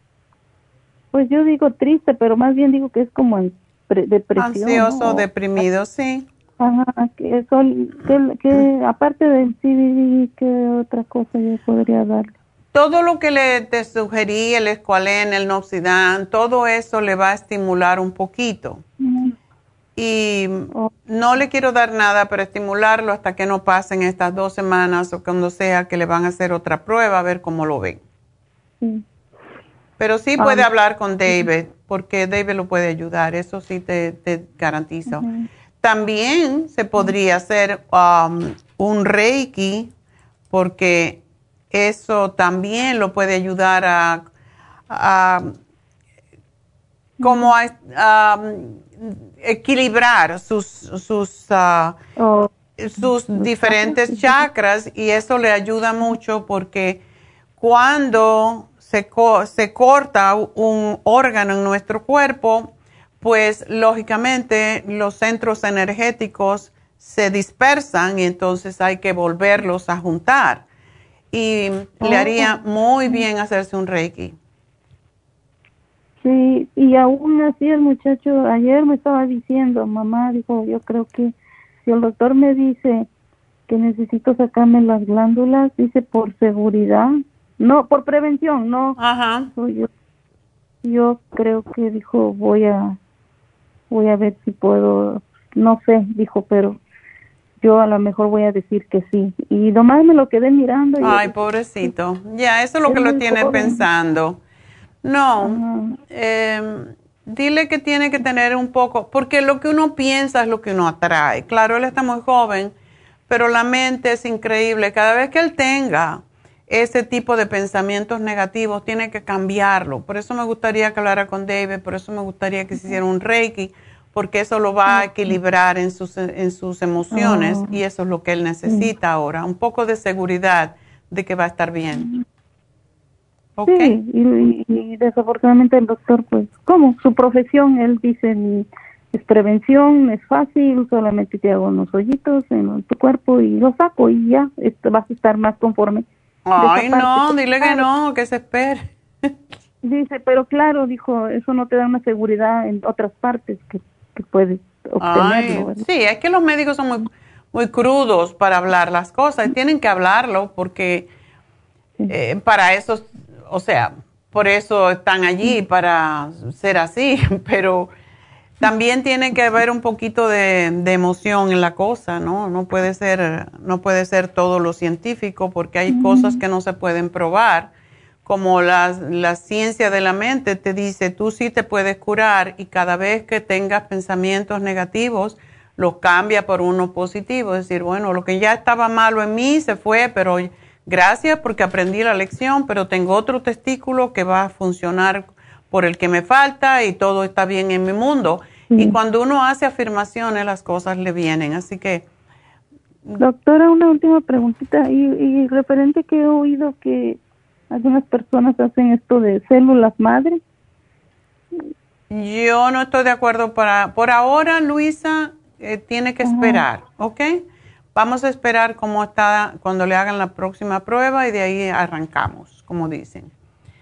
pues yo digo triste, pero más bien digo que es como depresión. Ansioso, ¿no? deprimido, sí. Ajá, que, son, que, que aparte del CBD, ¿qué otra cosa yo podría darle? Todo lo que le te sugerí, el escualén, el noxidán, todo eso le va a estimular un poquito. Y no le quiero dar nada para estimularlo hasta que no pasen estas dos semanas o cuando sea que le van a hacer otra prueba a ver cómo lo ven. Sí. Pero sí puede hablar con David, porque David lo puede ayudar, eso sí te, te garantizo. También se podría hacer um, un Reiki, porque eso también lo puede ayudar a, a como a, a, equilibrar sus, sus, ah, sus diferentes chakras y eso le ayuda mucho porque cuando se, co- se corta un órgano en nuestro cuerpo, pues lógicamente los centros energéticos se dispersan y entonces hay que volverlos a juntar. Y le haría muy bien hacerse un reiki. Sí, y aún así el muchacho ayer me estaba diciendo, mamá, dijo, yo creo que si el doctor me dice que necesito sacarme las glándulas, dice por seguridad, no, por prevención, no. Ajá. Yo, yo creo que dijo, voy a, voy a ver si puedo, no sé, dijo, pero yo a lo mejor voy a decir que sí. Y nomás me lo quedé mirando. y Ay, pobrecito. Ya, eso es lo que Es lo tiene pensando. No, eh, dile que tiene que tener un poco, porque lo que uno piensa es lo que uno atrae. Claro, él está muy joven, pero la mente es increíble. Cada vez que él tenga ese tipo de pensamientos negativos, tiene que cambiarlo. Por eso me gustaría que hablara con David, por eso me gustaría que se hiciera un Reiki, porque eso lo va a equilibrar en sus, en sus emociones Oh. y eso es lo que él necesita ahora, un poco de seguridad de que va a estar bien. ¿Ok? Sí, y, y- desafortunadamente el doctor, pues, ¿cómo? Su profesión, él dice, es prevención, es fácil, solamente te hago unos hoyitos en tu cuerpo y lo saco y ya vas a estar más conforme. Ay, no, dile que no, que se espere. Dice, pero claro, dijo, eso no te da una seguridad en otras partes que, que puedes obtenerlo. Sí, es que los médicos son muy, muy crudos para hablar las cosas y tienen que hablarlo porque eh, para eso, o sea, por eso están allí, para ser así, pero también tiene que haber un poquito de, emoción en la cosa, ¿no? No puede ser, no puede ser todo lo científico porque hay cosas que no se pueden probar, como la, la ciencia de la mente te dice, tú sí te puedes curar y cada vez que tengas pensamientos negativos, los cambia por uno positivo. Es decir, bueno, lo que ya estaba malo en mí se fue, pero gracias porque aprendí la lección, pero tengo otro testículo que va a funcionar por el que me falta y todo está bien en mi mundo. Y cuando uno hace afirmaciones, las cosas le vienen. Así que... Doctora, una última preguntita. Y, y referente que he oído que algunas personas hacen esto de células madre. Yo no estoy de acuerdo para... Por ahora, Luisa, eh, tiene que esperar, ¿ok? Vamos a esperar cómo está cuando le hagan la próxima prueba y de ahí arrancamos, como dicen.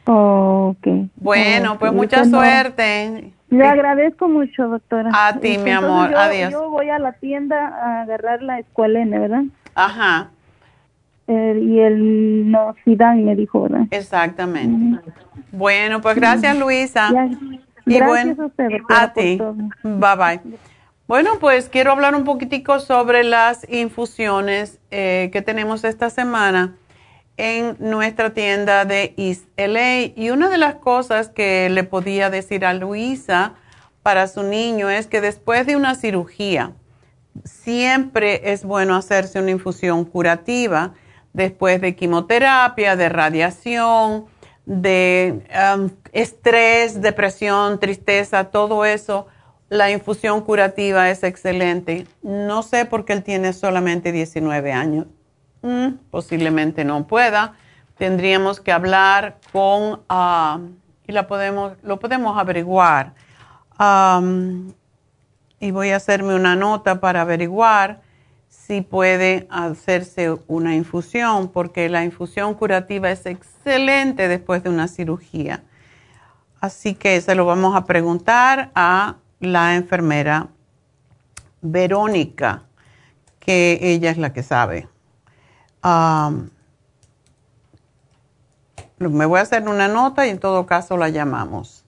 ok. Bueno, pues mucha suerte. Le agradezco mucho, doctora. A ti, mi amor. Adiós. Yo voy a la tienda a agarrar la escualene, ¿verdad? Ajá. Eh, y el no, me dijo, ¿verdad? Exactamente. Bueno, pues gracias, Luisa. y gracias a usted, doctora, A ti. Bye bye. Bueno, pues quiero hablar un poquitico sobre las infusiones eh, que tenemos esta semana en nuestra tienda de East LA. Y una de las cosas que le podía decir a Luisa para su niño es que después de una cirugía, siempre es bueno hacerse una infusión curativa después de quimioterapia, de radiación, de um, estrés, depresión, tristeza, todo eso la infusión curativa es excelente. No sé por qué él tiene solamente 19 años. Mm, posiblemente no pueda. Tendríamos que hablar con, ah, y la podemos, lo podemos averiguar. y voy a hacerme una nota para averiguar si puede hacerse una infusión, porque la infusión curativa es excelente después de una cirugía. Así que se lo vamos a preguntar a la enfermera Verónica, que ella es la que sabe. Me voy a hacer una nota y en todo caso la llamamos.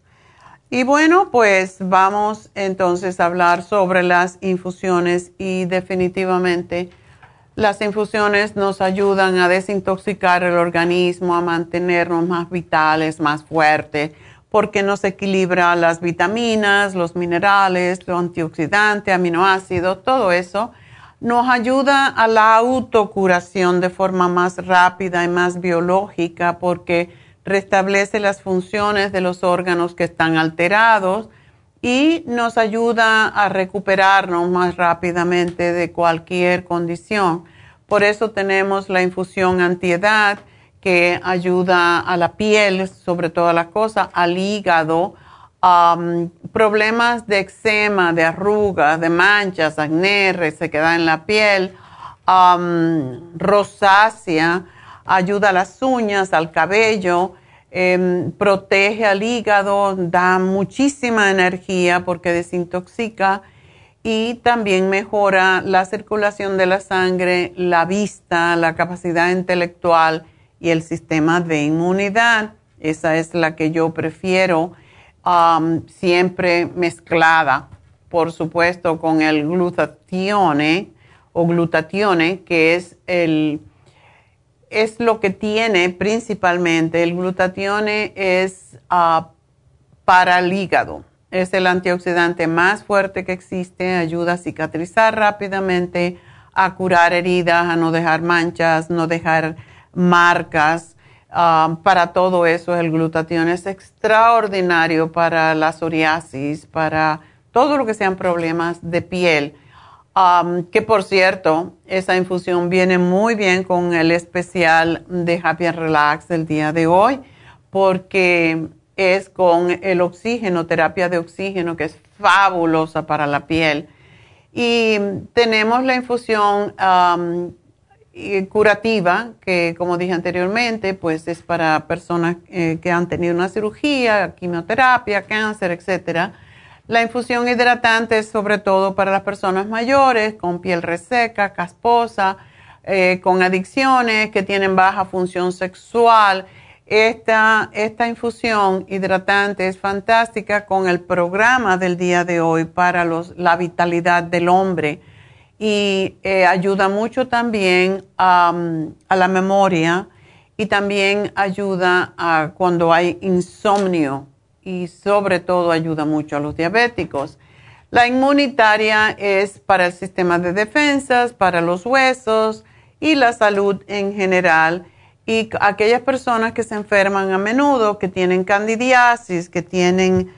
Y bueno, pues vamos entonces a hablar sobre las infusiones y definitivamente las infusiones nos ayudan a desintoxicar el organismo, a mantenernos más vitales, más fuertes porque nos equilibra las vitaminas, los minerales, los antioxidantes, aminoácidos, todo eso. Nos ayuda a la autocuración de forma más rápida y más biológica porque restablece las funciones de los órganos que están alterados y nos ayuda a recuperarnos más rápidamente de cualquier condición. Por eso tenemos la infusión antiedad que ayuda a la piel, sobre todas las cosas, al hígado, problemas de eczema, de arrugas, de manchas, acné, se queda en la piel, rosácea, ayuda a las uñas, al cabello, em, protege al hígado, da muchísima energía porque desintoxica y también mejora la circulación de la sangre, la vista, la capacidad intelectual y el sistema de inmunidad. Esa es la que yo prefiero, um, siempre mezclada, por supuesto, con el glutatione o glutatione, que es el es lo que tiene principalmente. El glutatione es uh, para el hígado. Es el antioxidante más fuerte que existe, ayuda a cicatrizar rápidamente, a curar heridas, a no dejar manchas, no dejar marcas. Um, para todo eso el glutatión es extraordinario para la psoriasis, para todo lo que sean problemas de piel. Um, que por cierto, esa infusión viene muy bien con el especial de Happy and Relax del día de hoy, porque es con el oxígeno, terapia de oxígeno, que es fabulosa para la piel. Y tenemos la infusión um, curativa, que como dije anteriormente, pues es para personas eh, que han tenido una cirugía, quimioterapia, cáncer, etcétera. La infusión hidratante es sobre todo para las personas mayores con piel reseca, casposa, eh, con adicciones, que tienen baja función sexual. Esta, esta infusión hidratante es fantástica con el programa del día de hoy para los, la vitalidad del hombre y eh, ayuda mucho también a la memoria y también ayuda a cuando hay insomnio y sobre todo ayuda mucho a los diabéticos. La inmunitaria es para el sistema de defensas, para los huesos y la salud en general y aquellas personas que se enferman a menudo, que tienen candidiasis, que tienen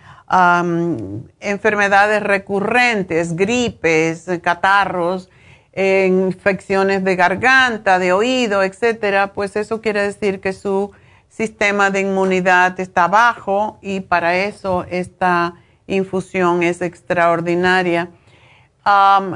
enfermedades recurrentes, gripes, catarros, infecciones de garganta, de oído, etcétera, pues eso quiere decir que su sistema de inmunidad está bajo y para eso esta infusión es extraordinaria.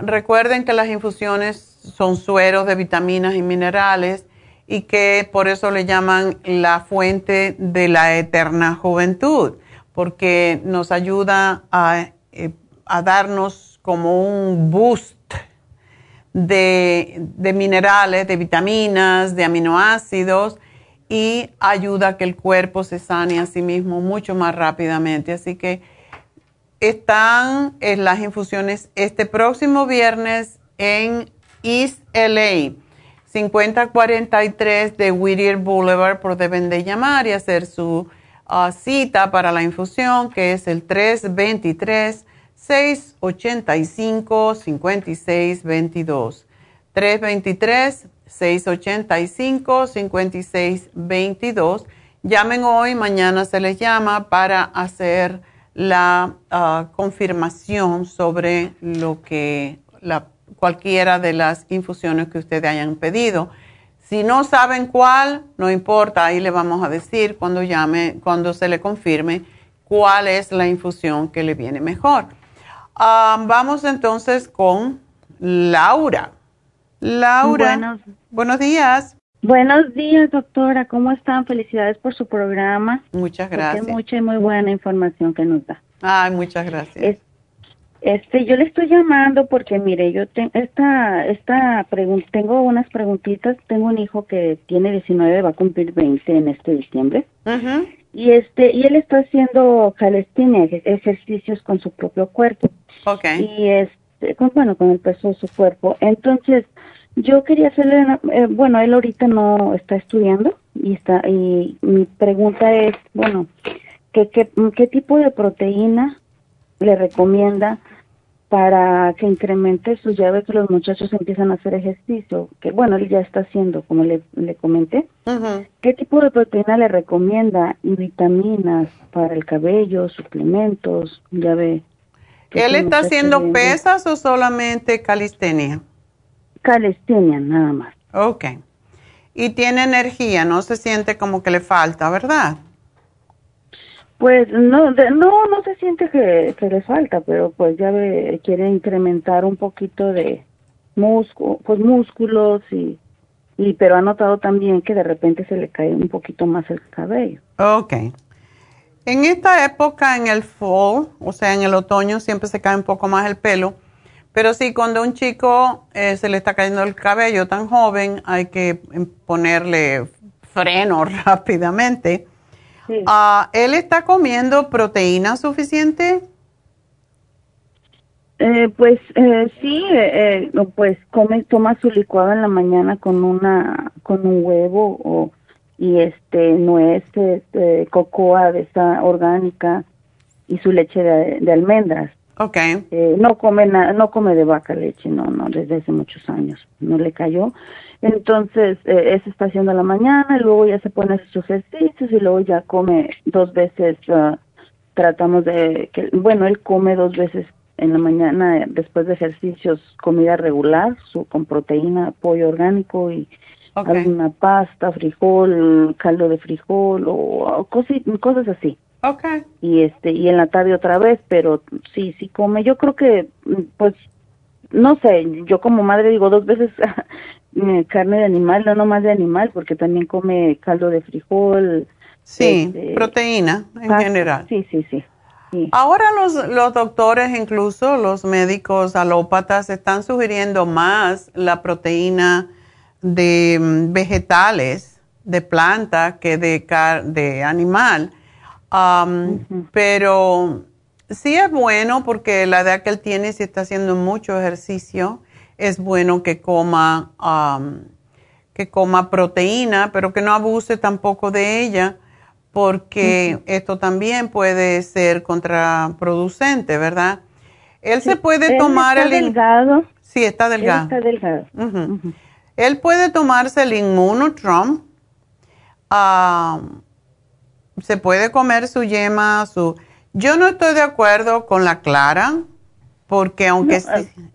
recuerden que las infusiones son sueros de vitaminas y minerales y que por eso le llaman la fuente de la eterna juventud, porque nos ayuda a, eh, darnos como un boost de, minerales, de vitaminas, de aminoácidos y ayuda a que el cuerpo se sane a sí mismo mucho más rápidamente. Así que están las infusiones este próximo viernes en East LA 5043 de Whittier Boulevard, por deben de llamar y hacer su ah, cita para la infusión, que es el 323-685-5622. 323-685-5622. Llamen hoy, mañana se les llama para hacer la ah, confirmación sobre lo que cualquiera de las infusiones que ustedes hayan pedido. Si no saben cuál, no importa, ahí le vamos a decir cuando llame, cuando se le confirme cuál es la infusión que le viene mejor. Vamos entonces con Laura. Laura, buenos, días. Buenos días, doctora. ¿Cómo están? Felicidades por su programa. Muchas gracias. mucha y muy buena información que nos da. Ay, muchas gracias. Este, yo le estoy llamando porque mire, yo tengo esta esta tengo unas preguntitas, tengo un hijo que tiene 19, va a cumplir 20 en este diciembre. Y este y él está haciendo calistenia, ejercicios con su propio cuerpo. Okay. Y este con, bueno, con el peso de su cuerpo. Entonces, yo quería hacerle eh, bueno, él ahorita no está estudiando y está y mi pregunta es, bueno, ¿qué, qué, qué tipo de proteína le recomienda para que incremente sus llaves que los muchachos empiezan a hacer ejercicio, que bueno, él ya está haciendo, como le, le comenté. ¿Qué tipo de proteína le recomienda y vitaminas para el cabello, suplementos, ya ve? ¿Él está haciendo pesas o solamente calistenia? Calistenia, nada más. Ok. Y tiene energía, no se siente como que le falta, ¿verdad? Pues no, no, no se siente que, le falta, pero pues ya quiere incrementar un poquito de músculo, pues músculos y, y, pero ha notado también que de repente se le cae un poquito más el cabello. Ok. En esta época, en el fall, o sea, en el otoño, siempre se cae un poco más el pelo. Pero sí, cuando un chico eh, se le está cayendo el cabello tan joven, hay que ponerle freno rápidamente. Ah, ¿Él está comiendo proteína suficiente? Eh, pues eh, sí, eh, eh pues come, toma su licuado en la mañana con una, con un huevo o y este nueces, este, cocoa de esa orgánica y su leche de, almendras. Okay. Eh, no come no come de vaca leche, no, no, desde hace muchos años, no le cayó. Entonces, eh, eso está haciendo a la mañana, y luego ya se pone sus ejercicios y luego ya come dos veces, ah, tratamos de, que, bueno, él come dos veces en la mañana después de ejercicios comida regular, su, con proteína, pollo orgánico y alguna pasta, frijol, caldo de frijol o, cosas así. Okay. Y este y en la tarde otra vez, pero sí, sí come. Yo creo que pues no sé, yo como madre digo dos veces Eh, carne de animal, no nomás de animal, porque también come caldo de frijol. Sí, este, proteína en general. Sí, sí, sí, Ahora los, los doctores, incluso los médicos alópatas, están sugiriendo más la proteína de mm, vegetales de planta que de, de animal. Pero sí es bueno porque la edad que él tiene, si está haciendo mucho ejercicio, es bueno que coma, que coma proteína, pero que no abuse tampoco de ella porque esto también puede ser contraproducente, ¿verdad? Él se puede tomar está el... delgado. Sí, está delgado. está delgado. Él puede tomarse el inmunotrom. se puede comer su yema, su... Yo no estoy de acuerdo con la clara, porque aunque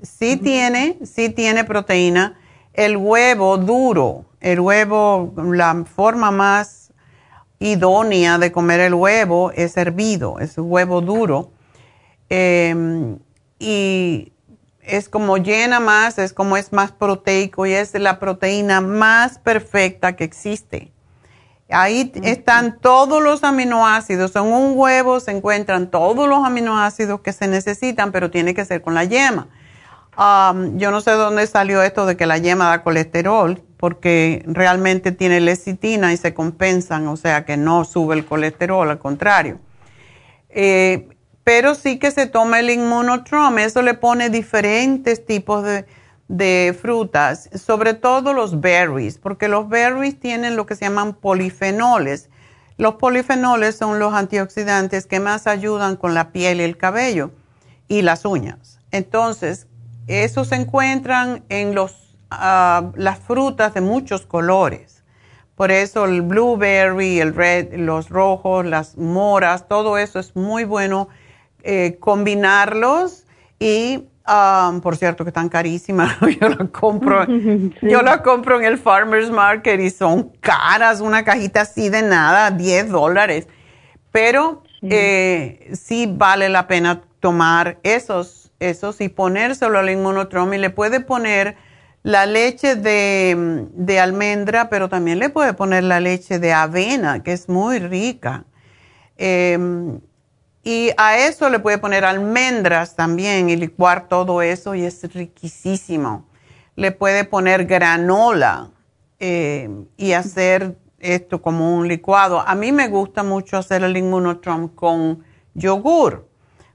sí, tiene, sí tiene proteína, el huevo duro, el huevo, la forma más idónea de comer el huevo es hervido, es un huevo duro. Em, y es como llena más, es como es más proteico y es la proteína más perfecta que existe. Ahí están todos los aminoácidos. En un huevo se encuentran todos los aminoácidos que se necesitan, pero tiene que ser con la yema. yo no sé dónde salió esto de que la yema da colesterol porque realmente tiene lecitina y se compensan, o sea que no sube el colesterol, al contrario. Eh, pero sí que se toma el inmunotrom, eso le pone diferentes tipos de, de, frutas, sobre todo los berries, porque los berries tienen lo que se llaman polifenoles. Los polifenoles son los antioxidantes que más ayudan con la piel y el cabello y las uñas. Entonces, esos se encuentran en los las frutas de muchos colores. Por eso el blueberry, el red, los rojos, las moras, todo eso es muy bueno eh, combinarlos y por cierto que están carísimas, yo las compro, yo las compro en el farmers market y son caras, una cajita así de nada, 10 dólares. Pero eh, sí vale la pena tomar esos, esos y ponérselo al inmunotrom y le puede poner la leche de, almendra, pero también le puede poner la leche de avena, que es muy rica. Em, y a eso le puede poner almendras también y licuar todo eso y es riquísimo. Le puede poner granola em, y hacer esto como un licuado. A mí me gusta mucho hacer el inmunotrom con yogur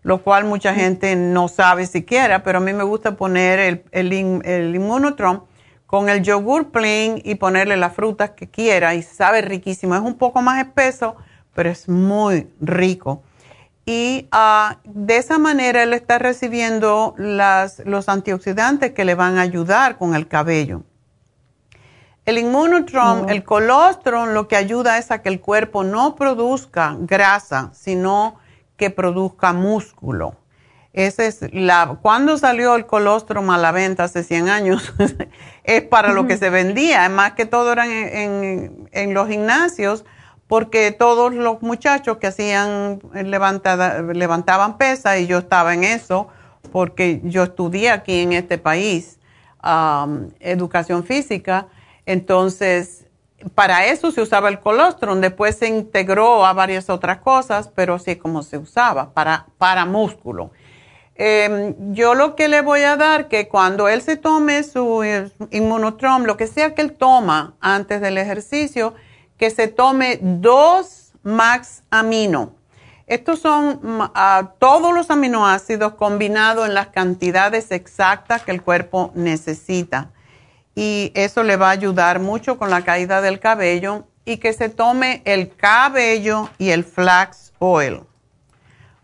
lo cual mucha gente no sabe siquiera, pero a mí me gusta poner el, el, el inmunotron con el yogur plain y ponerle las frutas que quiera y sabe riquísimo. Es un poco más espeso, pero es muy rico. Y ah, de esa manera él está recibiendo las, los antioxidantes que le van a ayudar con el cabello. El inmunotron, el colostrum, lo que ayuda es a que el cuerpo no produzca grasa, sino que produzca músculo. Ese es la, cuando salió el colostrum a la venta hace 100 años, es para lo que se vendía, más que todo eran en, los gimnasios, porque todos los muchachos que hacían levantada, levantaban pesa y yo estaba en eso, porque yo estudié aquí en este país educación física, entonces para eso se usaba el colostrum, después se integró a varias otras cosas, pero sí como se usaba, para, para músculo. Em, yo lo que le voy a dar, que cuando él se tome su eh, inmunotrom, lo que sea que él toma antes del ejercicio, que se tome dos max amino. Estos son mm, todos los aminoácidos combinados en las cantidades exactas que el cuerpo necesita y eso le va a ayudar mucho con la caída del cabello y que se tome el cabello y el flax oil,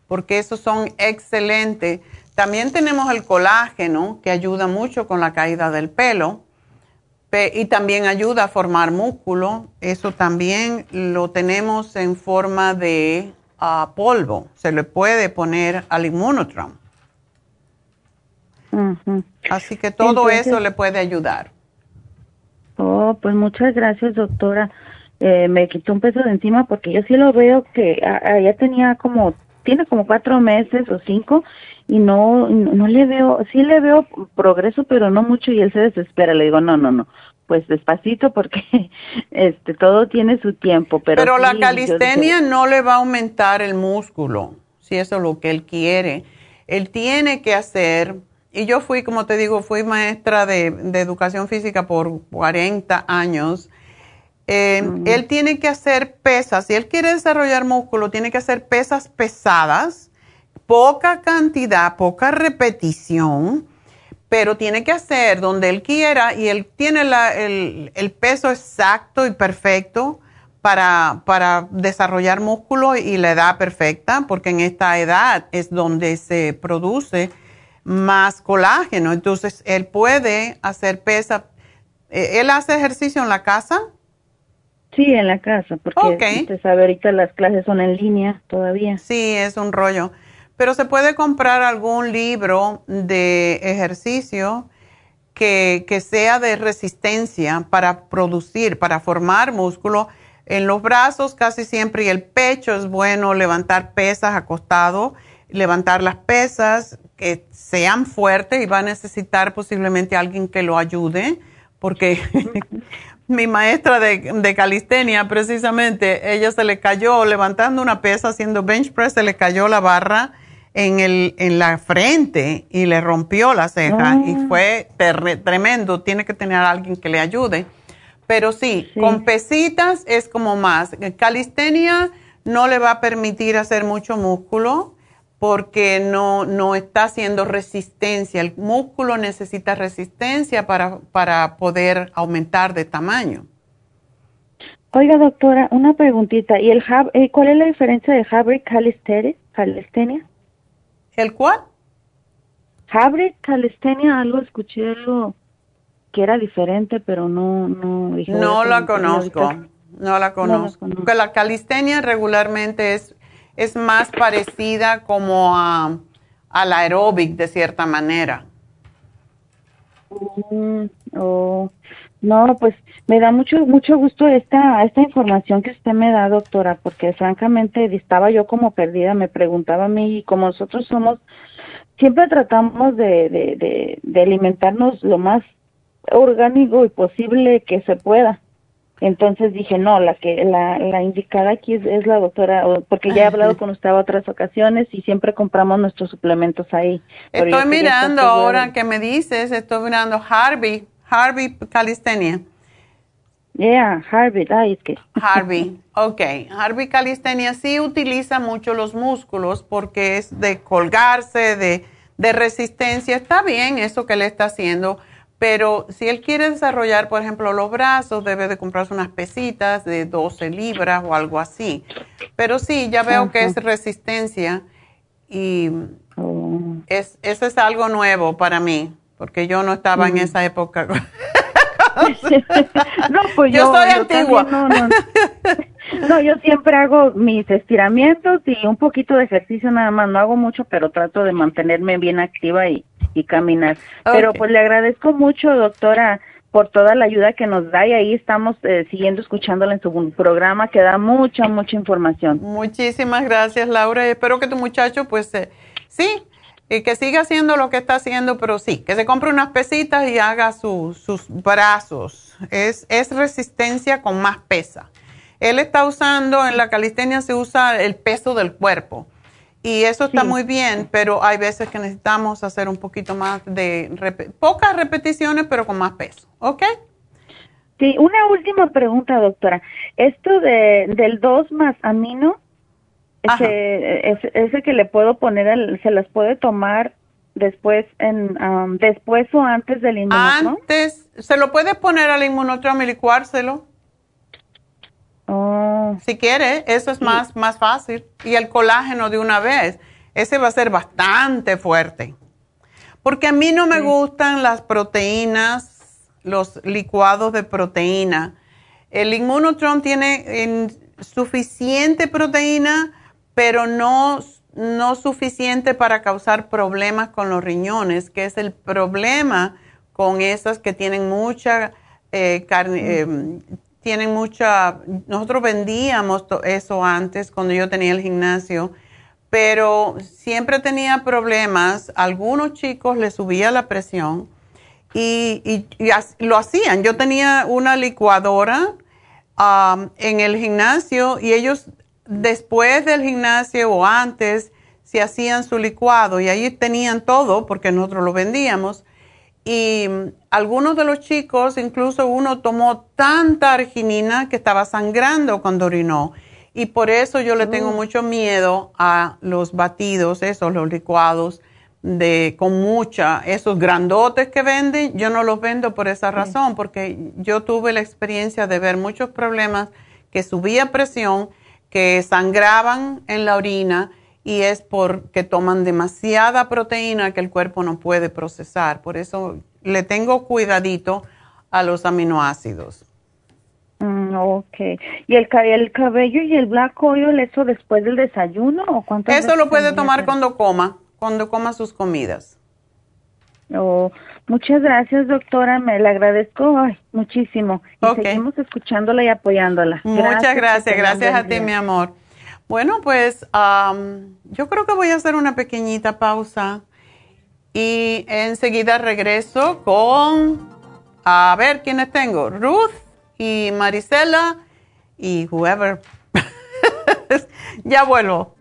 porque esos son excelentes. También tenemos el colágeno que ayuda mucho con la caída del pelo y también ayuda a formar músculo. Eso también lo tenemos en forma de ah, polvo. Se le puede poner al inmunotram. Así que todo eso le puede ayudar. Oh, pues muchas gracias, doctora. Eh, me quitó un peso de encima porque yo sí lo veo que ya tenía como, tiene como cuatro meses o cinco y no, no le veo, sí le veo progreso, pero no mucho y él se desespera. Le digo, no, no, no, pues despacito porque este todo tiene su tiempo. Pero, pero la calistenia no le va a aumentar el músculo, si eso es lo que él quiere. Él tiene que hacer y yo fui, como te digo, fui maestra de, educación física por 40 años. Eh, él tiene que hacer pesas, si él quiere desarrollar músculo, tiene que hacer pesas pesadas, poca cantidad, poca repetición, pero tiene que hacer donde él quiera y él tiene el, peso exacto y perfecto para, para desarrollar músculo y la edad perfecta, porque en esta edad es donde se produce más colágeno. Entonces, él puede hacer pesas. Eh, ¿Él hace ejercicio en la casa? Sí, en la casa, porque usted sabe, ahorita las clases son en línea todavía. Sí, es un rollo. Pero se puede comprar algún libro de ejercicio que, que sea de resistencia para producir, para formar músculo. En los brazos casi siempre y el pecho es bueno levantar pesas acostado, levantar las pesas que sean fuertes y va a necesitar posiblemente alguien que lo ayude porque mi maestra de, calistenia, precisamente, ella se le cayó levantando una pesa, haciendo bench press, se le cayó la barra en, el, en la frente y le rompió la ceja y ah. fue tremendo. Tiene que tener a alguien que le ayude. Pero sí, con pesitas es como más. Calistenia no le va a permitir hacer mucho músculo porque no, no está haciendo resistencia. El músculo necesita resistencia para, para poder aumentar de tamaño. Oiga, doctora, una preguntita. ¿Y el eh, cuál es la diferencia de hybrid calistenia? ¿El cuál? Hybrid calistenia, algo escuché algo que era diferente, pero no no No la conozco. No la conozco. Porque la calistenia regularmente es es más parecida como a, al aeróbic de cierta manera. Mm, oh, no, pues me da mucho mucho gusto esta esta información que usted me da, doctora, porque francamente estaba yo como perdida, me preguntaba a mí, y como nosotros somos, siempre tratamos de, de, de, de alimentarnos lo más orgánico y posible que se pueda. Entonces dije, no, la que la, la indicada aquí es, la doctora, porque ya he hablado con usted otras ocasiones y siempre compramos nuestros suplementos ahí. Estoy mirando ahora que me dices, estoy mirando Harvey, Harvey Calistenia. Yeah, Harvey, ay, es que. Harvey, ok. Harvey Calistenia sí utiliza mucho los músculos porque es de colgarse, de, de resistencia. Está bien eso que le está haciendo pero si él quiere desarrollar, por ejemplo, los brazos, debe de comprarse unas pesitas de 12 libras o algo así. Pero sí, ya veo que es resistencia y oh. es, eso es algo nuevo para mí, porque yo no estaba en mm. esa época. no, pues yo, soy antigua. no, yo siempre hago mis estiramientos y un poquito de ejercicio nada más. No hago mucho, pero trato de mantenerme bien activa y y caminar. Pero pues le agradezco mucho, doctora, por toda la ayuda que nos da y ahí estamos eh, siguiendo escuchándola en su programa que da mucha, mucha información. Muchísimas gracias, Laura. Espero que tu muchacho, pues eh, sí, y que siga haciendo lo que está haciendo, pero sí, que se compre unas pesitas y haga sus brazos. Es, es resistencia con más pesa. Él está usando, en la calistenia se usa el peso del cuerpo. Y eso está muy bien, pero hay veces que necesitamos hacer un poquito más de, pocas repeticiones, pero con más peso, ¿ok? Sí, una última pregunta, doctora. Esto de, del 2 más amino, ese, ese, que le puedo poner, ¿se las puede tomar después en um, después o antes del inmunotrom? Antes, se lo puede poner al inmunotrom y licuárselo. Oh. Si quiere, eso es más, más fácil. Y el colágeno de una vez, ese va a ser bastante fuerte. Porque a mí no me gustan las proteínas, los licuados de proteína. El Immunotron tiene suficiente proteína, pero no, no suficiente para causar problemas con los riñones, que es el problema con esas que tienen mucha eh, carne, eh, tienen mucha, nosotros vendíamos eso antes cuando yo tenía el gimnasio, pero siempre tenía problemas, algunos chicos les subía la presión y, lo hacían. Yo tenía una licuadora um, en el gimnasio y ellos después del gimnasio o antes se hacían su licuado y ahí tenían todo porque nosotros lo vendíamos y algunos de los chicos, incluso uno tomó tanta arginina que estaba sangrando cuando orinó. Y por eso yo le tengo Oh. mucho miedo a los batidos, esos, los licuados de con mucha, esos grandotes que venden, yo no los vendo por esa razón, porque yo tuve la experiencia de ver muchos problemas que subía presión, que sangraban en la orina y es porque toman demasiada proteína que el cuerpo no puede procesar. Por eso le tengo cuidadito a los aminoácidos. Mm, ok. ¿Y el, ca- el cabello y el black oil, eso después del desayuno o cuántas Eso lo puede tomar cuando coma, cuando coma sus comidas. Oh, muchas gracias, doctora. Me le agradezco ay, muchísimo. Y seguimos escuchándola y apoyándola. Muchas gracias, gracias a ti, día. mi amor. Bueno, pues am, yo creo que voy a hacer una pequeñita pausa y enseguida regreso con, a ver quiénes tengo, Ruth y Marisela y whoever. ya vuelvo.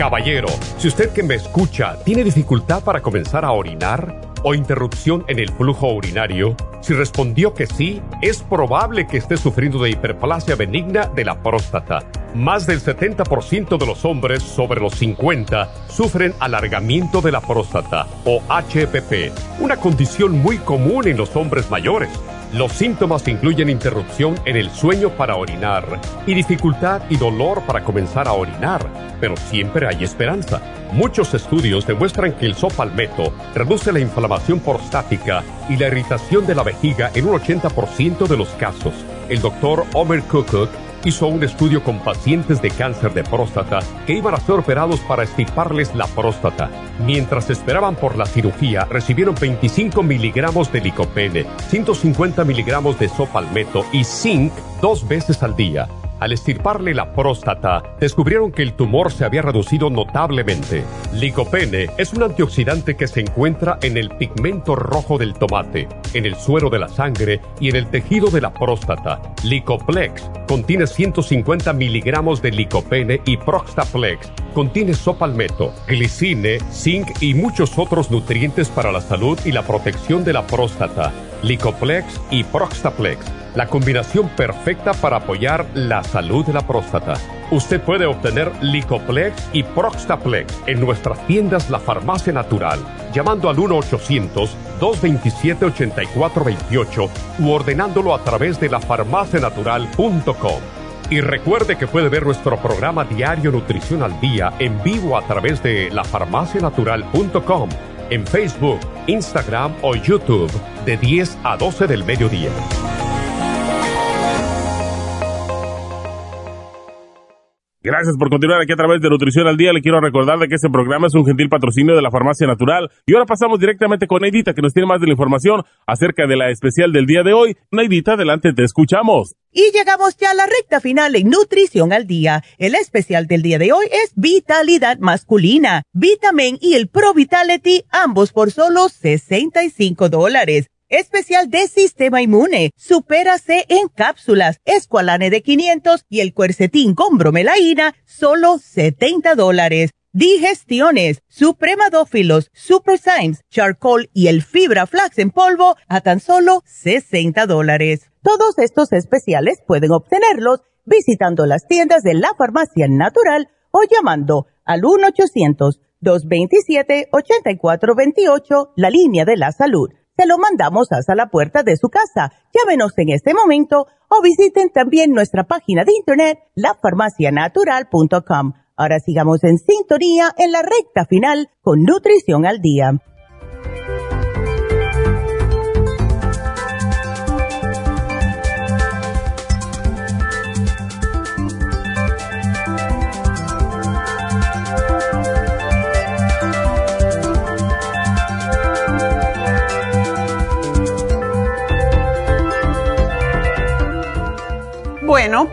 Caballero, si usted que me escucha tiene dificultad para comenzar a orinar o interrupción en el flujo urinario, si respondió que sí, es probable que esté sufriendo de hiperplasia benigna de la próstata. Más del 70% de los hombres sobre los 50 sufren alargamiento de la próstata o HPP, una condición muy común en los hombres mayores. Los síntomas incluyen interrupción en el sueño para orinar y dificultad y dolor para comenzar a orinar, pero siempre hay esperanza. Muchos estudios demuestran que el sopalmeto reduce la inflamación prostática y la irritación de la vejiga en un 80% de los casos. El doctor Omer Kukuk hizo un estudio con pacientes de cáncer de próstata que iban a ser operados para extirparles la próstata. Mientras esperaban por la cirugía, recibieron 25 miligramos de licopene, 150 miligramos de sopalmeto y zinc dos veces al día. Al estirparle la próstata, descubrieron que el tumor se había reducido notablemente. Licopene es un antioxidante que se encuentra en el pigmento rojo del tomate, en el suero de la sangre y en el tejido de la próstata. Licoplex contiene 150 miligramos de licopene y Proxtaplex contiene sopalmeto, glicine, zinc y muchos otros nutrientes para la salud y la protección de la próstata. Licoplex y Proxtaplex la combinación perfecta para apoyar la salud de la próstata. Usted puede obtener Licoplex y Proxtaplex en nuestras tiendas La Farmacia Natural, llamando al 1-800-227-8428 u ordenándolo a través de lafarmacianatural.com. Y recuerde que puede ver nuestro programa diario Nutrición al Día en vivo a través de lafarmacianatural.com, en Facebook, Instagram o YouTube de 10 a 12 del mediodía. Gracias por continuar aquí a través de Nutrición al Día. Le quiero recordar de que este programa es un gentil patrocinio de la Farmacia Natural. Y ahora pasamos directamente con Neidita, que nos tiene más de la información acerca de la especial del día de hoy. Neidita, adelante, te escuchamos. Y llegamos ya a la recta final en Nutrición al Día. El especial del día de hoy es Vitalidad Masculina, Vitamin y el Pro Vitality, ambos por solo 65 dólares. Especial de Sistema Inmune, Supérase en cápsulas, Esqualane de 500 y el Cuercetín con bromelaína, solo 70 dólares. Digestiones, Supremadófilos, Super Symes, Charcoal y el Fibra Flax en polvo a tan solo 60 dólares. Todos estos especiales pueden obtenerlos visitando las tiendas de la Farmacia Natural o llamando al 1-800-227-8428, la línea de la salud. Se lo mandamos hasta la puerta de su casa. Llámenos en este momento o visiten también nuestra página de internet, lafarmacianatural.com. Ahora sigamos en sintonía en la recta final con Nutrición al Día.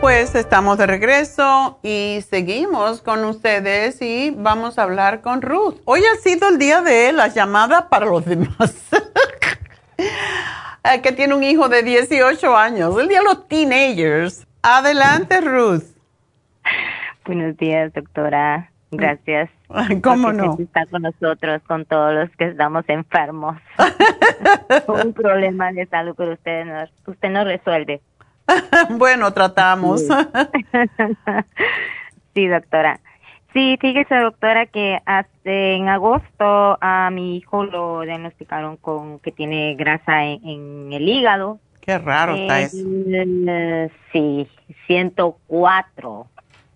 Bueno, pues estamos de regreso y seguimos con ustedes y vamos a hablar con Ruth. Hoy ha sido el día de las llamadas para los demás. Eh, que tiene un hijo de 18 años, el día de los teenagers. Adelante, Ruth. Buenos días, doctora. Gracias. ¿Cómo no? Está con nosotros, con todos los que estamos enfermos. Un problema de salud, pero usted nos, usted nos resuelve. bueno, tratamos. sí, doctora. Sí, fíjese, doctora, que hace en agosto a mi hijo lo diagnosticaron con que tiene grasa en, el hígado. Qué raro está eso. sí, 104.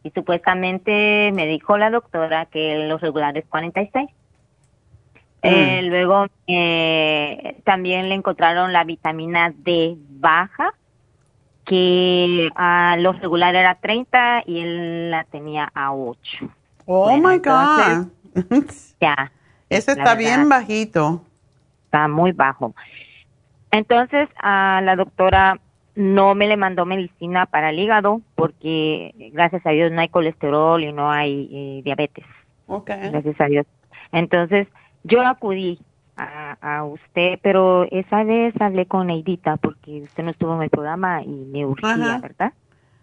Y supuestamente me dijo la doctora que los regulares 46. Mm. Eh, luego eh, también le encontraron la vitamina D baja, que a los regulares era 30 y él la tenía a 8. Oh my God. ya. Ese está bien bajito. Está muy bajo. Entonces, a la doctora no me le mandó medicina para el hígado porque gracias a Dios no hay colesterol y no hay eh, diabetes. Okay. Gracias a Dios. Entonces, yo acudí a, a, usted, pero esa vez hablé con Neidita porque usted no estuvo en el programa y me urgía, ¿verdad?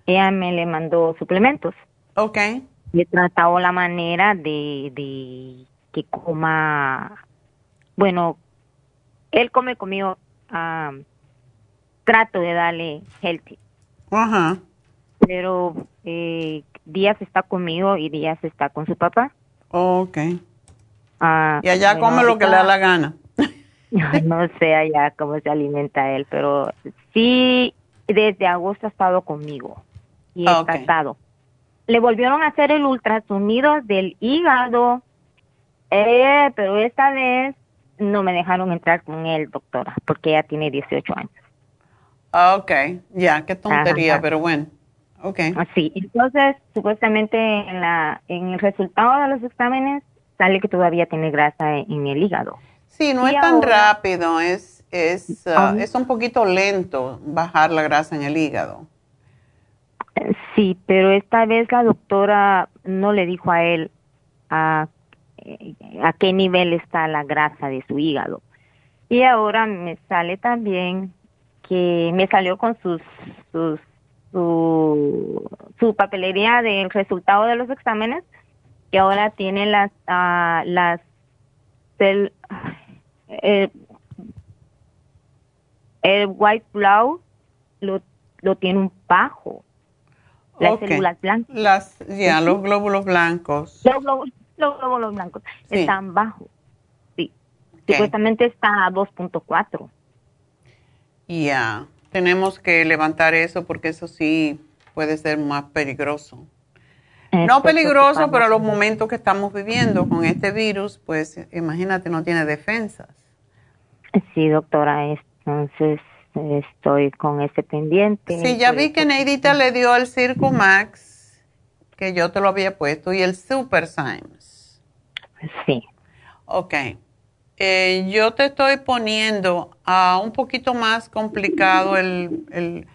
Ella me le mandó suplementos. Ok. Y he tratado la manera de, de que coma, bueno, él come conmigo um, trato de darle healthy. Ajá. Pero eh, días está conmigo y días está con su papá. Ok. Ah, y allá come lo que le da la gana. no sé allá cómo se alimenta él, pero sí, desde agosto ha estado conmigo y he tratado. Le volvieron a hacer el ultrasonido del hígado, eh, pero esta vez no me dejaron entrar con él, doctora, porque ella tiene 18 años. Ah, ok, ya, qué tontería, pero bueno. Ok. Sí, entonces supuestamente en, la, en el resultado de los exámenes sale que todavía tiene grasa en, el hígado. Sí, no es tan rápido, es, es, uh, es un poquito lento bajar la grasa en el hígado. Sí, pero esta vez la doctora no le dijo a él a, a qué nivel está la grasa de su hígado. Y ahora me sale también que me salió con sus, sus su, su papelería del resultado de los exámenes que ahora tiene las uh, las el, el, el white blood lo, lo tiene un bajo las células blancas. Las ya los glóbulos blancos. Los glóbulos, los glóbulos blancos están bajos sí. Supuestamente está a 2.4 ya, tenemos que levantar eso porque eso sí puede ser más peligroso. No peligroso, pero los momentos que estamos viviendo con este virus, pues imagínate, no tiene defensas. Sí, doctora, entonces estoy con ese pendiente. Sí, ya vi que Neidita le dio el Circo Max, que yo te lo había puesto, y el Super Symes. Sí. Ok. Eh, yo te estoy poniendo a un poquito más complicado el,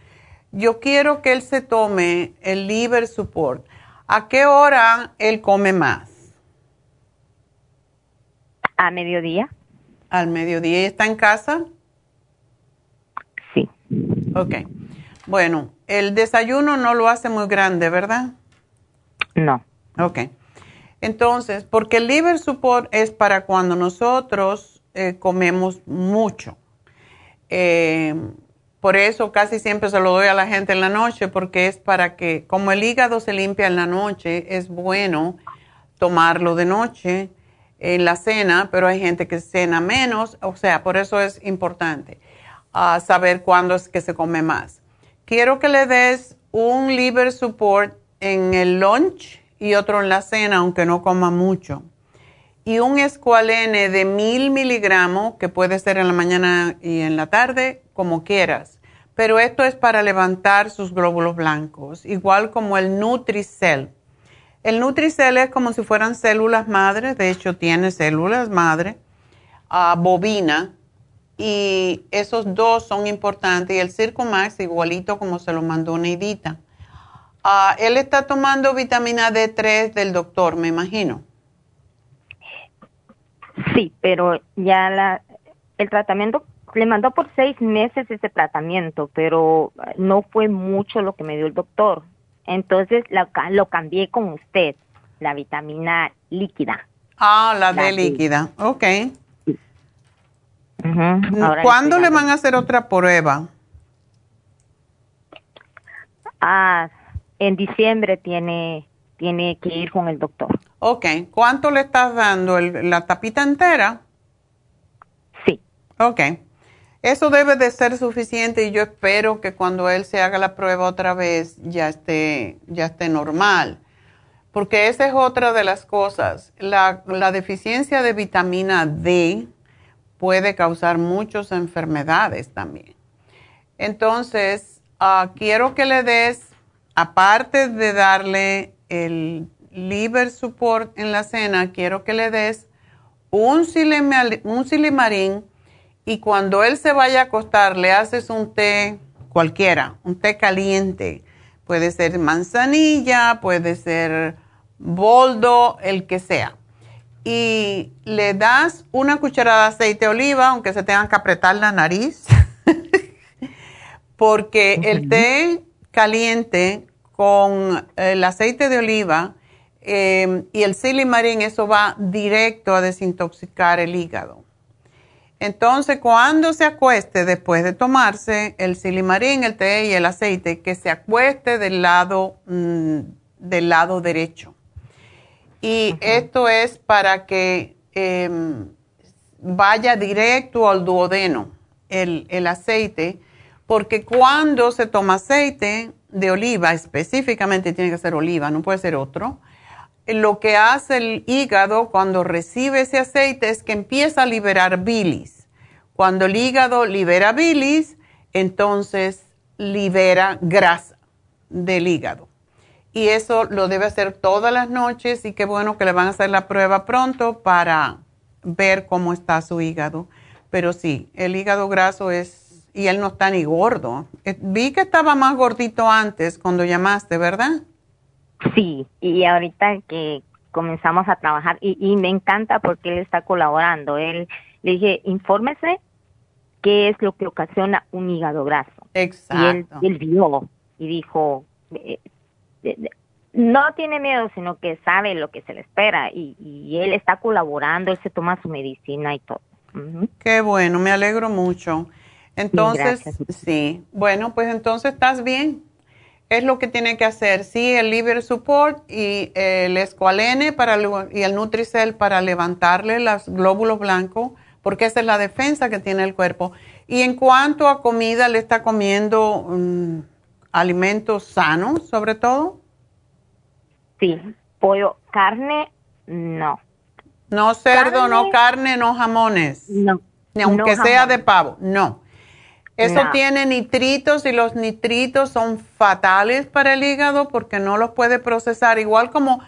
Yo quiero que él se tome el liver support. ¿A qué hora él come más? A mediodía. Al mediodía. ¿Y está en casa? Sí. Ok. Bueno, el desayuno no lo hace muy grande, ¿verdad? No. Ok. Entonces, porque el liver support es para cuando nosotros eh, comemos mucho. Eh, por eso casi siempre se lo doy a la gente en la noche, porque es para que, como el hígado se limpia en la noche, es bueno tomarlo de noche en la cena, pero hay gente que cena menos, o sea, por eso es importante ah, saber cuándo es que se come más. Quiero que le des un liver support en el lunch y otro en la cena, aunque no coma mucho. Y un escualene de mil miligramos, que puede ser en la mañana y en la tarde, como quieras. Pero esto es para levantar sus glóbulos blancos, igual como el Nutricel. El Nutricel es como si fueran células madre, de hecho tiene células madre, uh, bobina, y esos dos son importantes. Y el Circo Max, igualito como se lo mandó Neidita. Ah, él está tomando vitamina D3 del doctor, me imagino. Sí, pero ya la, el tratamiento le mandó por seis meses ese tratamiento, pero no fue mucho lo que me dio el doctor. Entonces lo, lo cambié con usted, la vitamina líquida. Ah, la, de líquida, ok. ¿Cuándo le van a hacer otra prueba? Ah, en diciembre tiene, tiene que ir con el doctor. Ok, ¿cuánto le estás dando? ¿La tapita entera? Sí. Ok. Eso debe de ser suficiente y yo espero que cuando él se haga la prueba otra vez ya esté, ya esté normal. Porque esa es otra de las cosas. La, la deficiencia de vitamina D puede causar muchas enfermedades también. Entonces, ah, quiero que le des, aparte de darle el liver support en la cena, quiero que le des un, un silimarín y cuando él se vaya a acostar le haces un té cualquiera, un té caliente. Puede ser manzanilla, puede ser boldo, el que sea. Y le das una cucharada de aceite de oliva, aunque se tengan que apretar la nariz, porque el té caliente con el aceite de oliva Em, y el silimarín, eso va directo a desintoxicar el hígado. Entonces, cuando se acueste, después de tomarse el silimarín, el té y el aceite, que se acueste del lado, mm, del lado derecho. Y esto es para que em, vaya directo al duodeno el, el aceite, porque cuando se toma aceite de oliva, específicamente tiene que ser oliva, no puede ser otro, lo que hace el hígado cuando recibe ese aceite es que empieza a liberar bilis. Cuando el hígado libera bilis, entonces libera grasa del hígado. Y eso lo debe hacer todas las noches y qué bueno que le van a hacer la prueba pronto para ver cómo está su hígado. Pero sí, el hígado graso es, y él no está ni gordo. Eh, vi que estaba más gordito antes cuando llamaste, ¿verdad? Sí, y ahorita que comenzamos a trabajar, y, me encanta porque él está colaborando. Él le dije, infórmese qué es lo que ocasiona un hígado graso. Exacto. Y él, vio y dijo, eh, no tiene miedo, sino que sabe lo que se le espera y, y él está colaborando, él se toma su medicina y todo. Qué bueno, me alegro mucho. Entonces, sí, bueno, pues entonces estás bien es lo que tiene que hacer. Sí, el liver support y el escualene para y el Nutricel para levantarle los glóbulos blancos, porque esa es la defensa que tiene el cuerpo. Y en cuanto a comida, ¿le está comiendo mm, alimentos sanos, sobre todo? Sí, pollo, carne, no. No cerdo, no carne, no jamones. No. Ni aunque sea de pavo, no. Eso tiene nitritos y los nitritos son fatales para el hígado porque no los puede procesar, igual como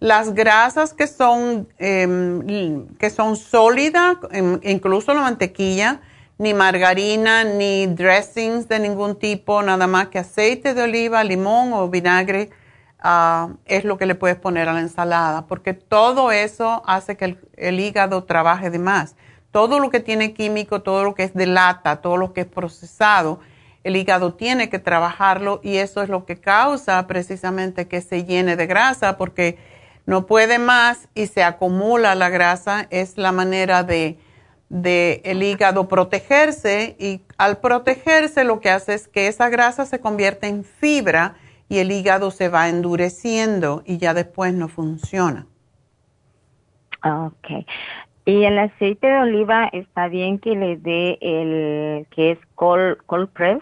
las grasas que son, em, que son sólidas, em, incluso la mantequilla, ni margarina, ni dressings de ningún tipo, nada más que aceite de oliva, limón o vinagre, ah, es lo que le puedes poner a la ensalada, porque todo eso hace que el hígado trabaje de más todo lo que tiene químico, todo lo que es de lata, todo lo que es procesado, el hígado tiene que trabajarlo y eso es lo que causa precisamente que se llene de grasa porque no puede más y se acumula la grasa. Es la manera de, de el hígado protegerse y al protegerse lo que hace es que esa grasa se convierte en fibra y el hígado se va endureciendo y ya después no funciona. Ok. Y el aceite de oliva está bien que le dé el que es cold, cold press.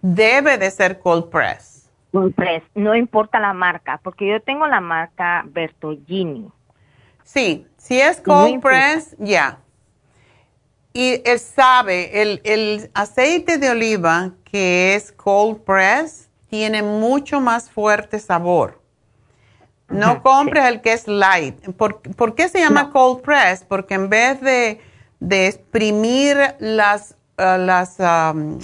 Debe de ser cold press. Cold press, no importa la marca, porque yo tengo la marca Bertolini. Sí, si es cold press, ya. Y él sabe, el, el aceite de oliva que es cold press tiene mucho más fuerte sabor. No compres el que es light. ¿Por, qué se llama cold press? Porque en vez de, exprimir las, uh, las um,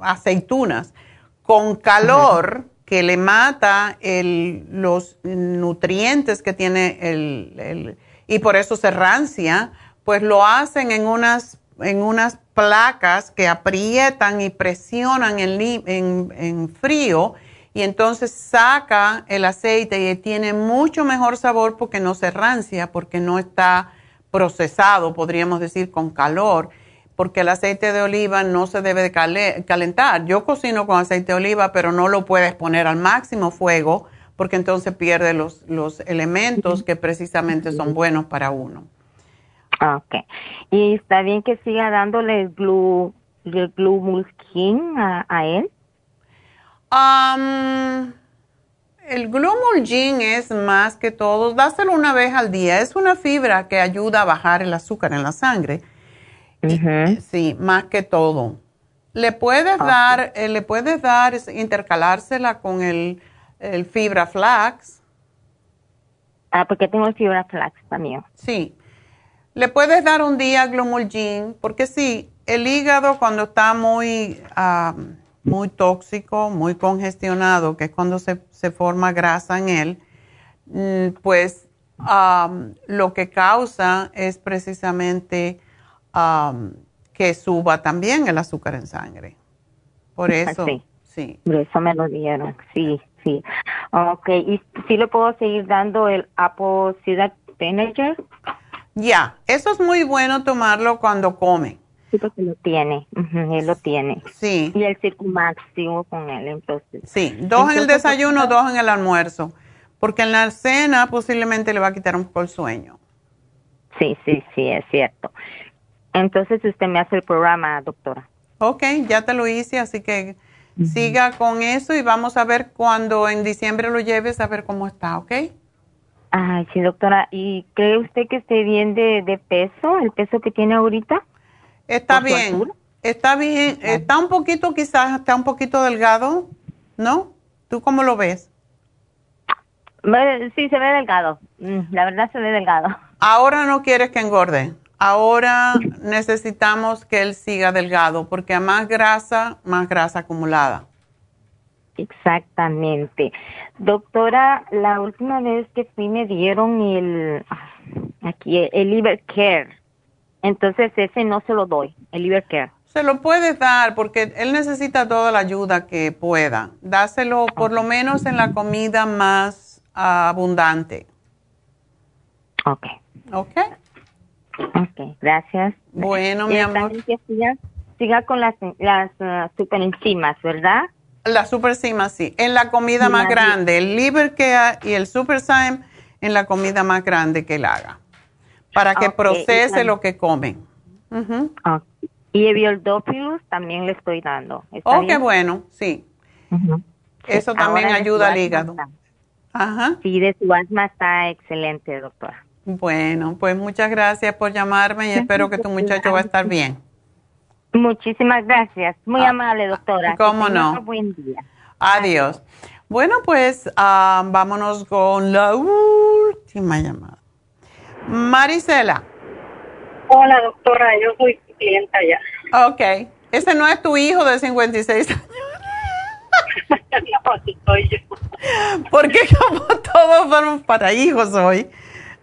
aceitunas con calor que le mata los nutrientes que tiene el, y por eso se rancia, pues lo hacen en unas en unas placas que aprietan y presionan en, en, en frío y entonces saca el aceite y tiene mucho mejor sabor porque no se rancia, porque no está procesado, podríamos decir, con calor, porque el aceite de oliva no se debe de calentar. Yo cocino con aceite de oliva, pero no lo puedes poner al máximo fuego porque entonces pierde los, los elementos que precisamente son buenos para uno. Ok. ¿Y está bien que siga dándole el glue, el a, a él? El glumulgin es más que todo, dáselo una vez al día. Es una fibra que ayuda a bajar el azúcar en la sangre. sí, más que todo. Le puedes dar, eh, le puedes dar, intercalársela con el, el, fibra flax. Ah, porque tengo el fibra flax también. Sí. Le puedes dar un día glumulgin, porque sí, el hígado cuando está muy muy tóxico, muy congestionado, que es cuando se, forma grasa en él, mm, pues lo que causa es precisamente que suba también el azúcar en sangre. Por eso, sí. sí. Por eso me lo dieron, sí, sí. Ok, ¿y si le puedo seguir dando el Apple Ciudad? Ya, eso es muy bueno tomarlo cuando come. Sí, porque lo tiene, él lo tiene. Sí. Y el Circumax sigo con él, entonces. Sí, dos en el desayuno, dos en el almuerzo, porque en la cena posiblemente le va a quitar un poco el sueño. Sí, sí, sí, es cierto. Entonces usted me hace el programa, doctora. Ok, ya te lo hice, así que siga con eso y vamos a ver cuando en diciembre lo lleves a ver cómo está, ¿ok? Ay, sí, doctora. ¿Y cree usted que esté bien de, de peso, el peso que tiene ahorita? Está bien, está bien, está un poquito quizás, está un poquito delgado, ¿no? ¿Tú cómo lo ves? Sí, se ve delgado, mm, la verdad se ve delgado. Ahora no quieres que engorde, ahora necesitamos que él siga delgado, porque a más grasa, más grasa acumulada. Exactamente. Doctora, la última vez que fui me dieron el, aquí, el Liver Care entonces ese no se lo doy, el Ibercare. Se lo puedes dar porque él necesita toda la ayuda que pueda. Dáselo por lo menos en la comida más abundante. Ok. Ok. Ok, gracias. Bueno, mi amor. siga, siga, con las, las uh, superenzimas, ¿verdad? Las superenzimas, sí. En la comida más grande. El Livercare y el Superzyme en la comida más grande que él haga para que procese lo que comen. Y el también le estoy dando. Oh, qué bueno, sí. Eso también ayuda al hígado. Ajá. Sí, de su asma está excelente, doctora. Bueno, pues muchas gracias por llamarme y espero que tu muchacho va a estar bien. Muchísimas gracias. Muy ah, amable, doctora. ¿Cómo no? buen día. Adiós. Bueno, pues ah, vámonos con la última llamada. Marisela. Hola, doctora, yo soy clienta ya. Ok. Ese no es tu hijo de 56 años. no, sí soy yo. Porque como todos fueron para hijos hoy.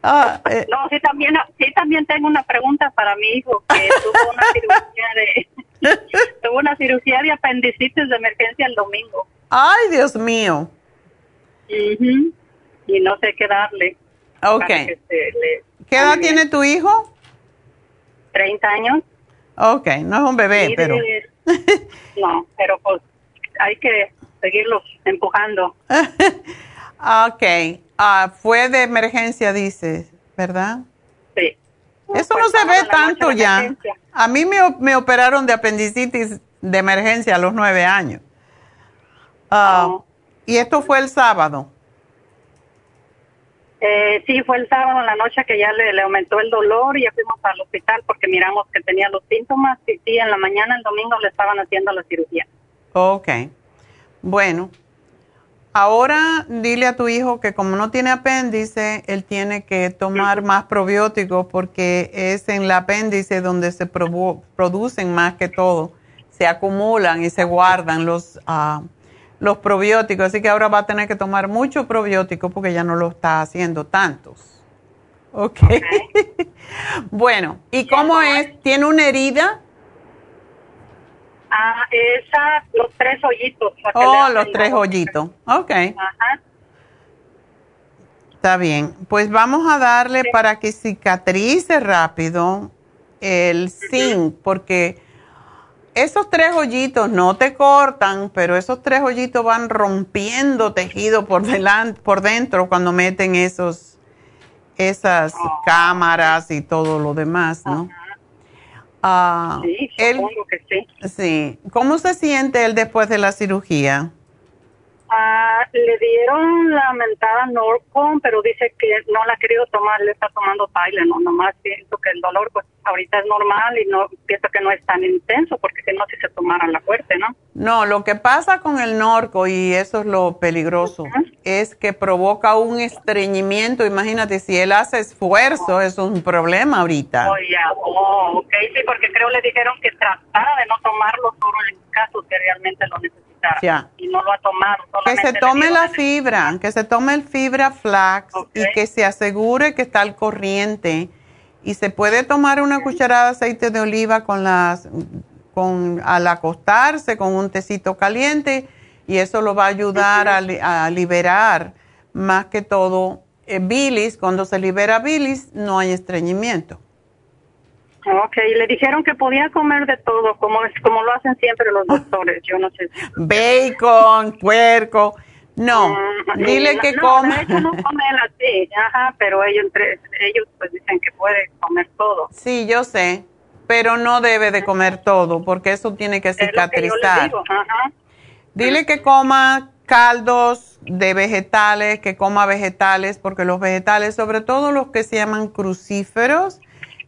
Ah, eh. No, sí también, sí también tengo una pregunta para mi hijo que tuvo una cirugía de tuvo una cirugía de apendicitis de emergencia el domingo. Ay, Dios mío. Y no sé qué darle. Ok. ¿Qué edad tiene tu hijo? 30 años. Ok, no es un bebé, pero... no, pero pues hay que seguirlo empujando. ok, ah, fue de emergencia, dices, ¿verdad? Sí. Eso no se ve tanto ya. A mí me, me, operaron de apendicitis de emergencia a los nueve años. Ah, oh. Y esto fue el sábado. Eh, sí, fue el sábado en la noche que ya le, aumentó el dolor y ya fuimos al hospital porque miramos que tenía los síntomas y sí, en la mañana, el domingo le estaban haciendo la cirugía. Ok, bueno, ahora dile a tu hijo que como no tiene apéndice, él tiene que tomar más probióticos porque es en el apéndice donde se producen más que todo, se acumulan y se guardan los... Uh, los probióticos, así que ahora va a tener que tomar mucho probiótico porque ya no lo está haciendo tantos. Ok. bueno, ¿y cómo es? ¿Tiene una herida? Ah, esa, los tres hoyitos. Oh, los tres hoyitos. Ok, Ajá. está bien. Pues vamos a darle para que cicatrice rápido el zinc, porque esos tres hoyitos no te cortan, pero esos tres hoyitos van rompiendo tejido por delante, por dentro cuando meten esos, esas cámaras y todo lo demás, ¿no? Ah, Sí, él- supongo que sí. sí. ¿Cómo se siente él después de la cirugía? Ah, le dieron la mentada Norcom, pero dice que no la ha querido tomar, le está tomando Tylenol, nomás siento que el dolor pues ahorita es normal y no pienso que no es tan intenso, porque si no, si se tomara la fuerte, ¿no? No, lo que pasa con el norco, y eso es lo peligroso, es que provoca un estreñimiento. Imagínate, si él hace esfuerzo, eso es un problema ahorita. Oh, ya, oh, ok, sí, porque creo le dijeron que tratara de no tomarlo solo en caso que realmente lo necesitara. Y no lo ha tomado. Que se tome la fibra, que se tome el fibra flax y que se asegure que está al corriente. Y se puede tomar una cucharada de aceite de oliva con las, con, al acostarse con un tecito caliente y eso lo va a ayudar a, a liberar más que todo eh, bilis. Cuando se libera bilis no hay estreñimiento. Ok, le dijeron que podía comer de todo, como, es, como lo hacen siempre los doctores, yo no sé. Bacon, puerco. No, Mm, dile no, que no, coma. de hecho no come así, ajá, pero ellos, entre, ellos pues dicen que puede comer todo. Sí, yo sé, pero no debe de comer todo porque eso tiene que Es lo que cicatrizar. digo, ajá. Dile que coma caldos de vegetales, que coma vegetales, porque los vegetales, sobre todo los que se llaman crucíferos,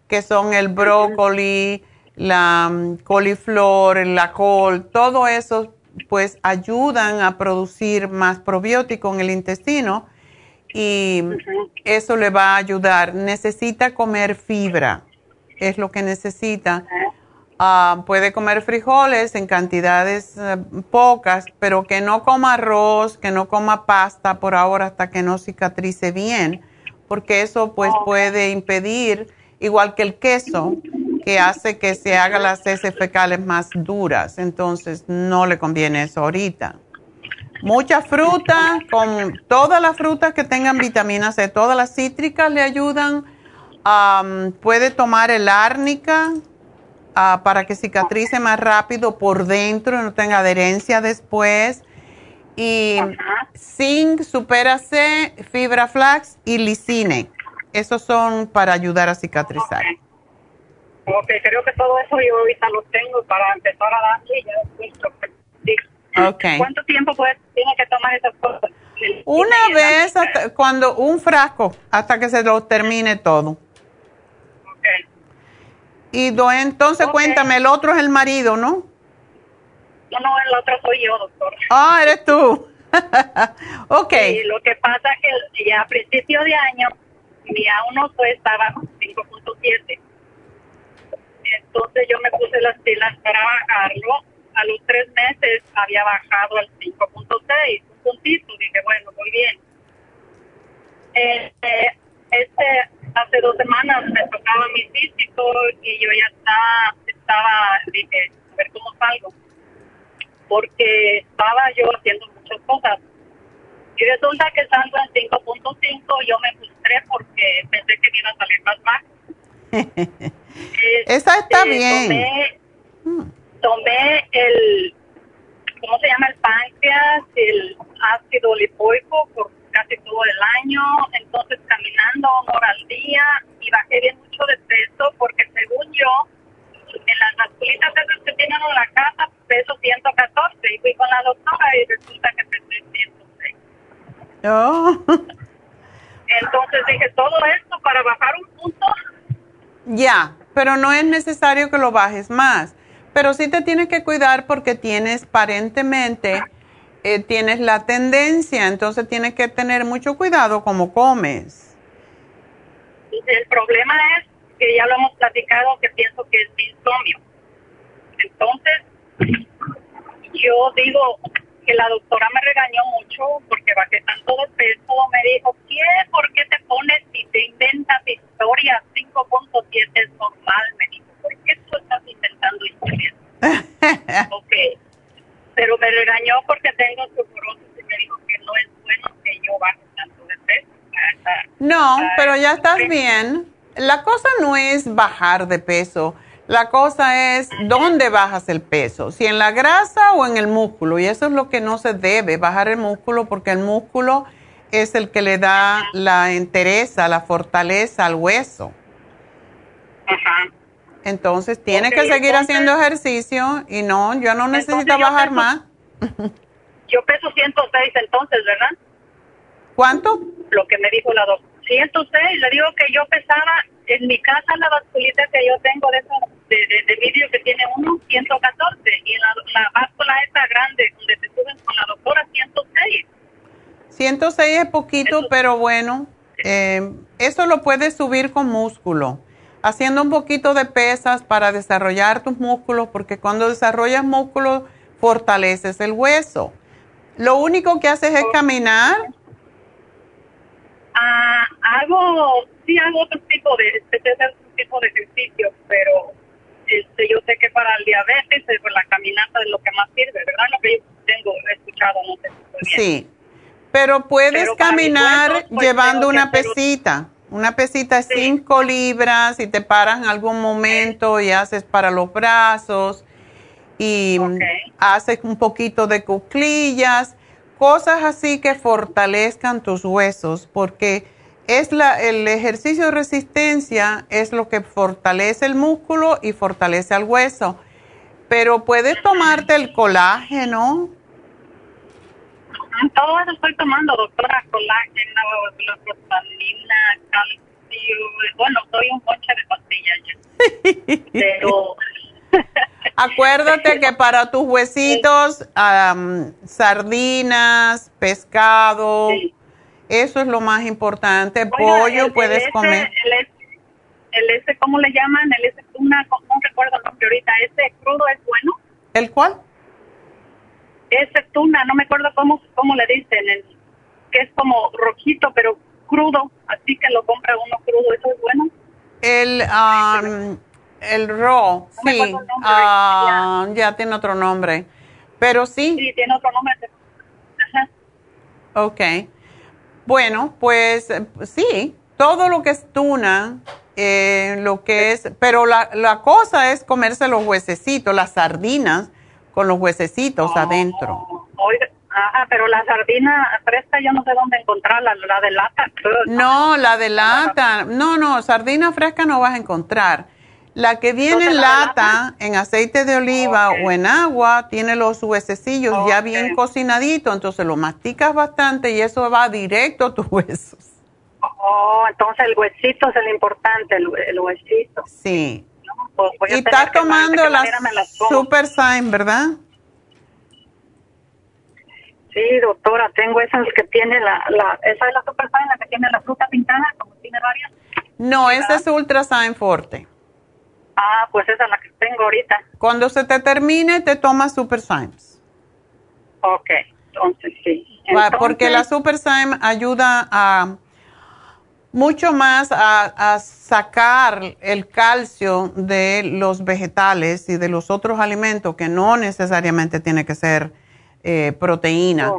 que son el brócoli, la mm, coliflor, la col, todo eso pues ayudan a producir más probiótico en el intestino y eso le va a ayudar. Necesita comer fibra, es lo que necesita. Ah, puede comer frijoles en cantidades eh, pocas, pero que no coma arroz, que no coma pasta por ahora hasta que no cicatrice bien, porque eso pues puede impedir, igual que el queso, que hace que se hagan las heces fecales más duras. Entonces no le conviene eso ahorita. Mucha fruta, con todas las frutas que tengan vitamina C, todas las cítricas le ayudan. Am, puede tomar el árnica ah, para que cicatrice más rápido por dentro y no tenga adherencia después. Y zinc, supera C, fibra flax y lisine. Esos son para ayudar a cicatrizar. Ok, creo que todo eso yo ahorita lo tengo para empezar a darle y ya después lo que- sí. Ok. ¿Cuánto tiempo pues, tiene que tomar esas cosas? Una vez, hasta- cuando un frasco, hasta que se lo termine todo. Y do- entonces cuéntame, el otro es el marido, ¿no? No, no, el otro soy yo, doctor. Ah, eres tú. ok. Y lo que pasa que ya a principio de año mi A1 estaba 5.7. Entonces yo me puse las pilas para bajarlo. A los tres meses había bajado al 5.6, un puntito. Dije, bueno, muy bien. Este, este, hace dos semanas me tocaba mi físico y yo ya estaba, estaba, dije, a ver cómo salgo. Porque estaba yo haciendo muchas cosas. Y resulta que salgo en 5.5, yo me frustré porque pensé que me iba a salir más bajo. Esa está Eh, bien. Tomé, tomé el, ¿cómo se llama? El páncreas, el ácido lipoico por casi todo el año. Entonces, caminando una hora al día y bajé bien mucho de peso porque, según yo, en las masculinas esas que tienen en la casa, peso 114. Y fui con la doctora y resulta que pesé 106. Oh. Entonces dije, todo esto para bajar un punto. Ya, pero no es necesario que lo bajes más. Pero sí te tienes que cuidar porque tienes aparentemente, eh, tienes la tendencia, entonces tienes que tener mucho cuidado como comes. El problema es que ya lo hemos platicado, que pienso que es insomnio. Entonces, yo digo, que la doctora me regañó mucho porque bajé tanto de peso. Me dijo, ¿qué? ¿Por qué te pones y te inventas historias? 5.7 es normal. Me dijo, ¿por qué tú estás inventando historias? ok. Pero me regañó porque tengo osteoporosis y me dijo que no es bueno que yo baje tanto de peso. No, pero ya estás bien. La cosa no es bajar de peso. La cosa es dónde bajas el peso, si en la grasa o en el músculo. Y eso es lo que no se debe, bajar el músculo, porque el músculo es el que le da la entereza, la fortaleza al hueso. Entonces tiene que seguir haciendo ejercicio y no, yo no necesito bajar más. yo peso 106 entonces, ¿verdad? ¿Cuánto? Lo que me dijo la doctora. 106, le digo que yo pesaba en mi casa la basculita que yo tengo de, de, de, vídeo que tiene uno, 114, y la, la báscula esta grande, donde te suben con la doctora, 106. 106 es poquito, pero bueno, eh, eso lo puedes subir con músculo, haciendo un poquito de pesas para desarrollar tus músculos, porque cuando desarrollas músculos, fortaleces el hueso. Lo único que haces es caminar. Ah, hago sí hago otro tipo de, este, otro tipo de ejercicio, pero este, yo sé que para el diabetes, eh, pues, la caminata es lo que más sirve, ¿verdad? Lo que yo tengo escuchado, no sé Sí, pero puedes caminar pues, llevando una pesita, una pesita de 5 libras y te paras en algún momento y haces para los brazos y haces un poquito de cuclillas, cosas así que fortalezcan tus huesos, porque es la, el ejercicio de resistencia es lo que fortalece el músculo y fortalece al hueso. Pero puedes tomarte el colágeno. Todo eso estoy tomando, doctora, colágeno, proteína, calcio. Bueno, doy un ponche de pastillas Pero. Acuérdate que para tus huesitos, sardinas, pescado. Eso es lo más importante. Pollo puedes comer. El, ese, ¿cómo le llaman? El ese tuna, no recuerdo el nombre ahorita. ¿Ese crudo es bueno? ¿El cuál? Ese tuna, no me acuerdo cómo, cómo le dicen. que es como rojito, pero crudo. Así que lo compra uno crudo. ¿Eso es bueno? El, um, el raw, sí. Ah, ya tiene otro nombre. Pero sí. Sí, tiene otro nombre. Ajá. Ok. Bueno, pues sí, todo lo que es tuna, eh, lo que es, pero la, la, cosa es comerse los huesecitos, las sardinas con los huesecitos oh, adentro. ajá, pero la sardina fresca yo no sé dónde encontrarla, la de lata. No, la de lata, no, no, sardina fresca no vas a encontrar. La que viene en lata, en aceite de oliva o en agua, tiene los huesecillos ya bien cocinaditos, entonces lo masticas bastante y eso va directo a tus huesos. Oh, entonces el huesito es el importante, el, huesito. Sí. Pues y estás tomando la, Super Sign, ¿verdad? Sí, doctora, tengo esas que tiene la, la esa es la Super Sign, la que tiene la fruta pintada, como tiene varias. No, esa es Ultra Sign Forte. Ah, pues esa es la que tengo ahorita. Cuando se te termine, te tomas Super Symes. Ok, entonces sí. Porque la Super Syme ayuda a mucho más a, a, sacar el calcio de los vegetales y de los otros alimentos que no necesariamente tiene que ser eh, proteína.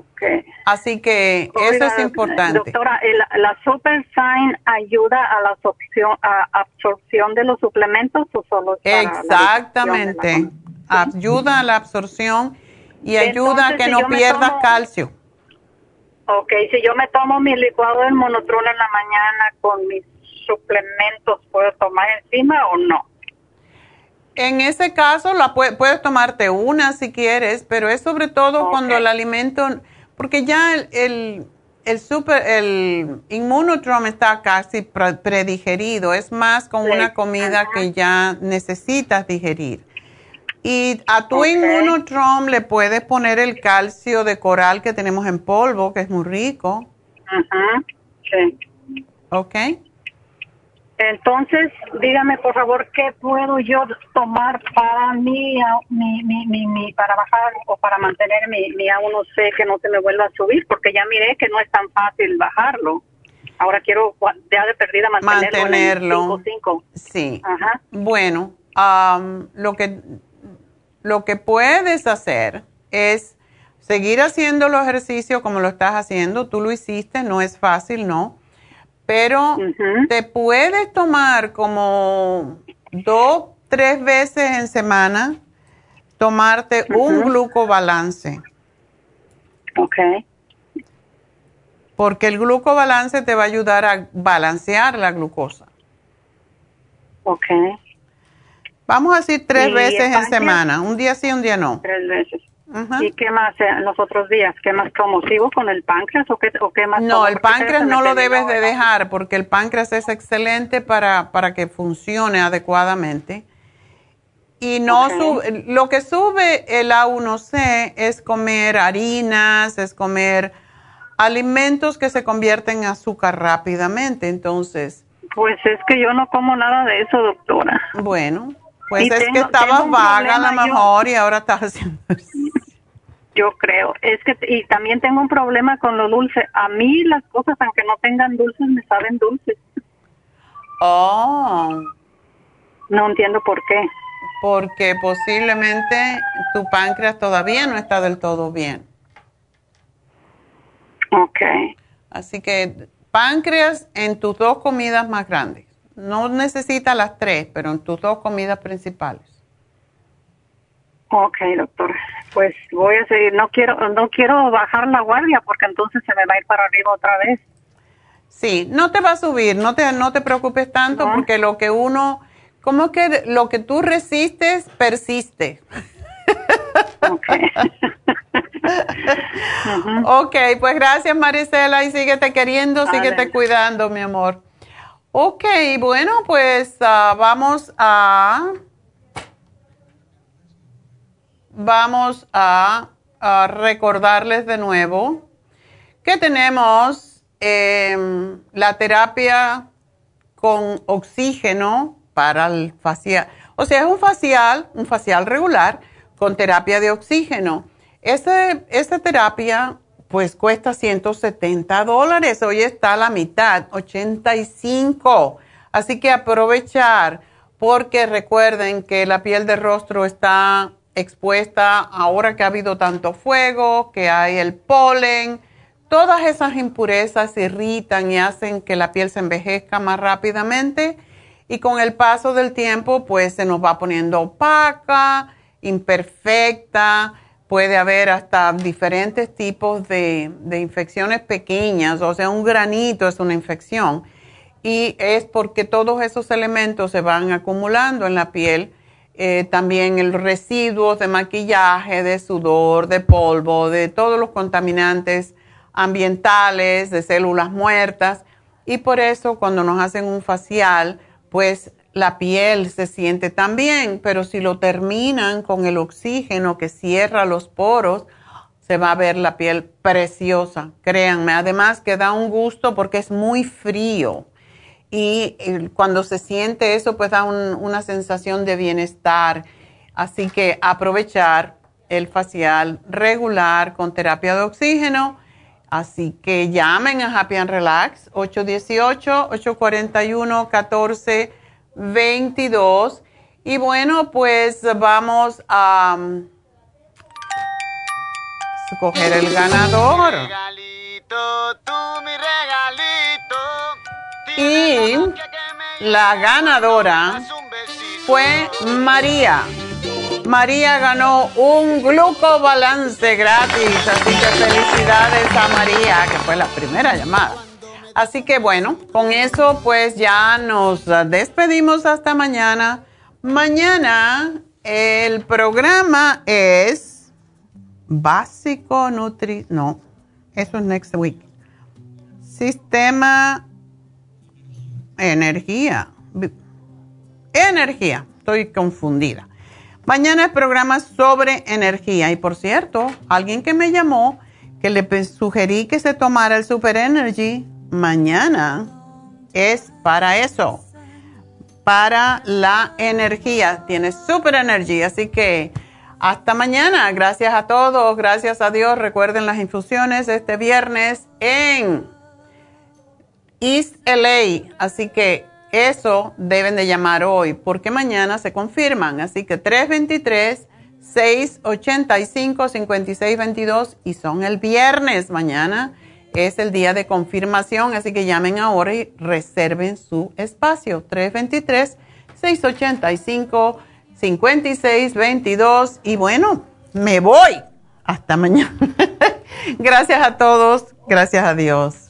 Así que eso es importante. Doctora, ¿la Super Sign ayuda a la absorción, a absorción de los suplementos o solo Exactamente. ayuda a la absorción y ayuda a que no pierdas calcio. Ok, si yo me tomo mi licuado del monotrol en la mañana con mis suplementos, ¿puedo tomar encima o no? En ese caso, la puedes tomarte una si quieres, pero es sobre todo cuando el alimento, porque ya el, el, super, el inmunotrom está casi predigerido, es más con una comida que ya necesitas digerir. Y a tu inmunotrom le puedes poner el calcio de coral que tenemos en polvo, que es muy rico. Ajá, sí. ¿Ok? Entonces, dígame por favor, ¿qué puedo yo tomar para mi, mi, mi, mi, mi- para bajar o para mantener mi, mi A1C que no se me vuelva a subir? Porque ya miré que no es tan fácil bajarlo. Ahora quiero ya de perdida mantenerlo. Mantenerlo. En el 5.5. Sí. Ajá. Bueno, am, lo, que, lo que puedes hacer es seguir haciendo los ejercicios como lo estás haciendo. Tú lo hiciste, no es fácil, ¿no? Pero te puedes tomar como dos, tres veces en semana, tomarte un glucobalance. Ok. Porque el glucobalance te va a ayudar a balancear la glucosa. Ok. Vamos a decir tres ¿Y veces en semana, un día sí, un día no. Tres veces. ¿Y qué más eh, los otros días? ¿Qué más? ¿Sigo con el páncreas o qué, o qué más No, el páncreas no lo debes de dejar porque el páncreas es excelente para, para que funcione adecuadamente. Y no sube, lo que sube el A1C es comer harinas, es comer alimentos que se convierten en azúcar rápidamente. Entonces, Pues es que yo no como nada de eso, doctora. bueno, pues Y es tengo- que estabas vaga a lo yo. mejor y ahora estás haciendo Yo creo. Es que y también tengo un problema con lo dulce. A mí las cosas, aunque no tengan dulces, me saben dulces. Oh. No entiendo por qué. Porque posiblemente tu páncreas todavía no está del todo bien. Ok. Así que páncreas en tus dos comidas más grandes. No necesitas las tres, pero en tus dos comidas principales. Ok, doctora. Pues voy a seguir. No quiero, no quiero bajar la guardia porque entonces se me va a ir para arriba otra vez. Sí, no te va a subir, no te, no te preocupes tanto porque lo que uno, como que lo que tú resistes, persiste. ok, pues gracias Marisela y síguete queriendo, Vale. síguete cuidando, mi amor. Ok, bueno, pues ah, vamos a... Vamos a, recordarles de nuevo que tenemos em, la terapia con oxígeno para el facial. O sea, es un facial, un facial regular con terapia de oxígeno. Esta terapia pues cuesta 170 dólares, hoy está a la mitad, 85. Así que aprovechar porque recuerden que la piel del rostro está expuesta ahora que ha habido tanto fuego, que hay el polen, todas esas impurezas irritan y hacen que la piel se envejezca más rápidamente y con el paso del tiempo pues se nos va poniendo opaca, imperfecta, puede haber hasta diferentes tipos de, de infecciones pequeñas, o sea, un granito es una infección y es porque todos esos elementos se van acumulando en la piel. Eh, también el residuos de maquillaje, de sudor, de polvo, de todos los contaminantes ambientales, de células muertas. Y por eso cuando nos hacen un facial, pues la piel se siente tan bien, pero si lo terminan con el oxígeno que cierra los poros, se va a ver la piel preciosa, créanme. Además que da un gusto porque es muy frío y cuando se siente eso pues da un- una sensación de bienestar. Así que aprovechar el facial regular con terapia de oxígeno. Así que llamen a Happy and Relax 818-841-1422. Y bueno, pues vamos a um, escoger el ganador. Y la ganadora fue María. María ganó un glucobalance gratis, así que felicidades a María, que fue la primera llamada. Así que bueno, con eso pues ya nos despedimos hasta mañana. Mañana el programa es básico nutri... No, eso es next week. Sistema energía. Energía, estoy confundida. Mañana es programa sobre energía. Y por cierto, alguien que me llamó, que le sugerí que se tomara el Super Energy, mañana es para eso. para la energía. Tiene súper energía, así que hasta mañana. Gracias a todos, gracias a Dios. Recuerden las infusiones este viernes en East LA, así que eso deben de llamar hoy porque mañana se confirman. Así que 323 685 5622 y son el viernes mañana es el día de confirmación, así que llamen ahora y reserven su espacio. 323-685-5622. Y bueno, me voy. Hasta mañana. gracias a todos. Gracias a Dios.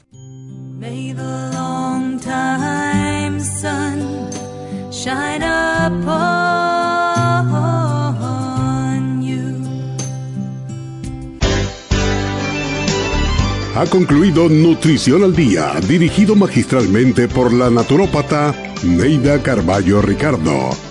Ha concluido Nutrición al Día, dirigido magistralmente por la naturópata Neida Carballo Ricardo.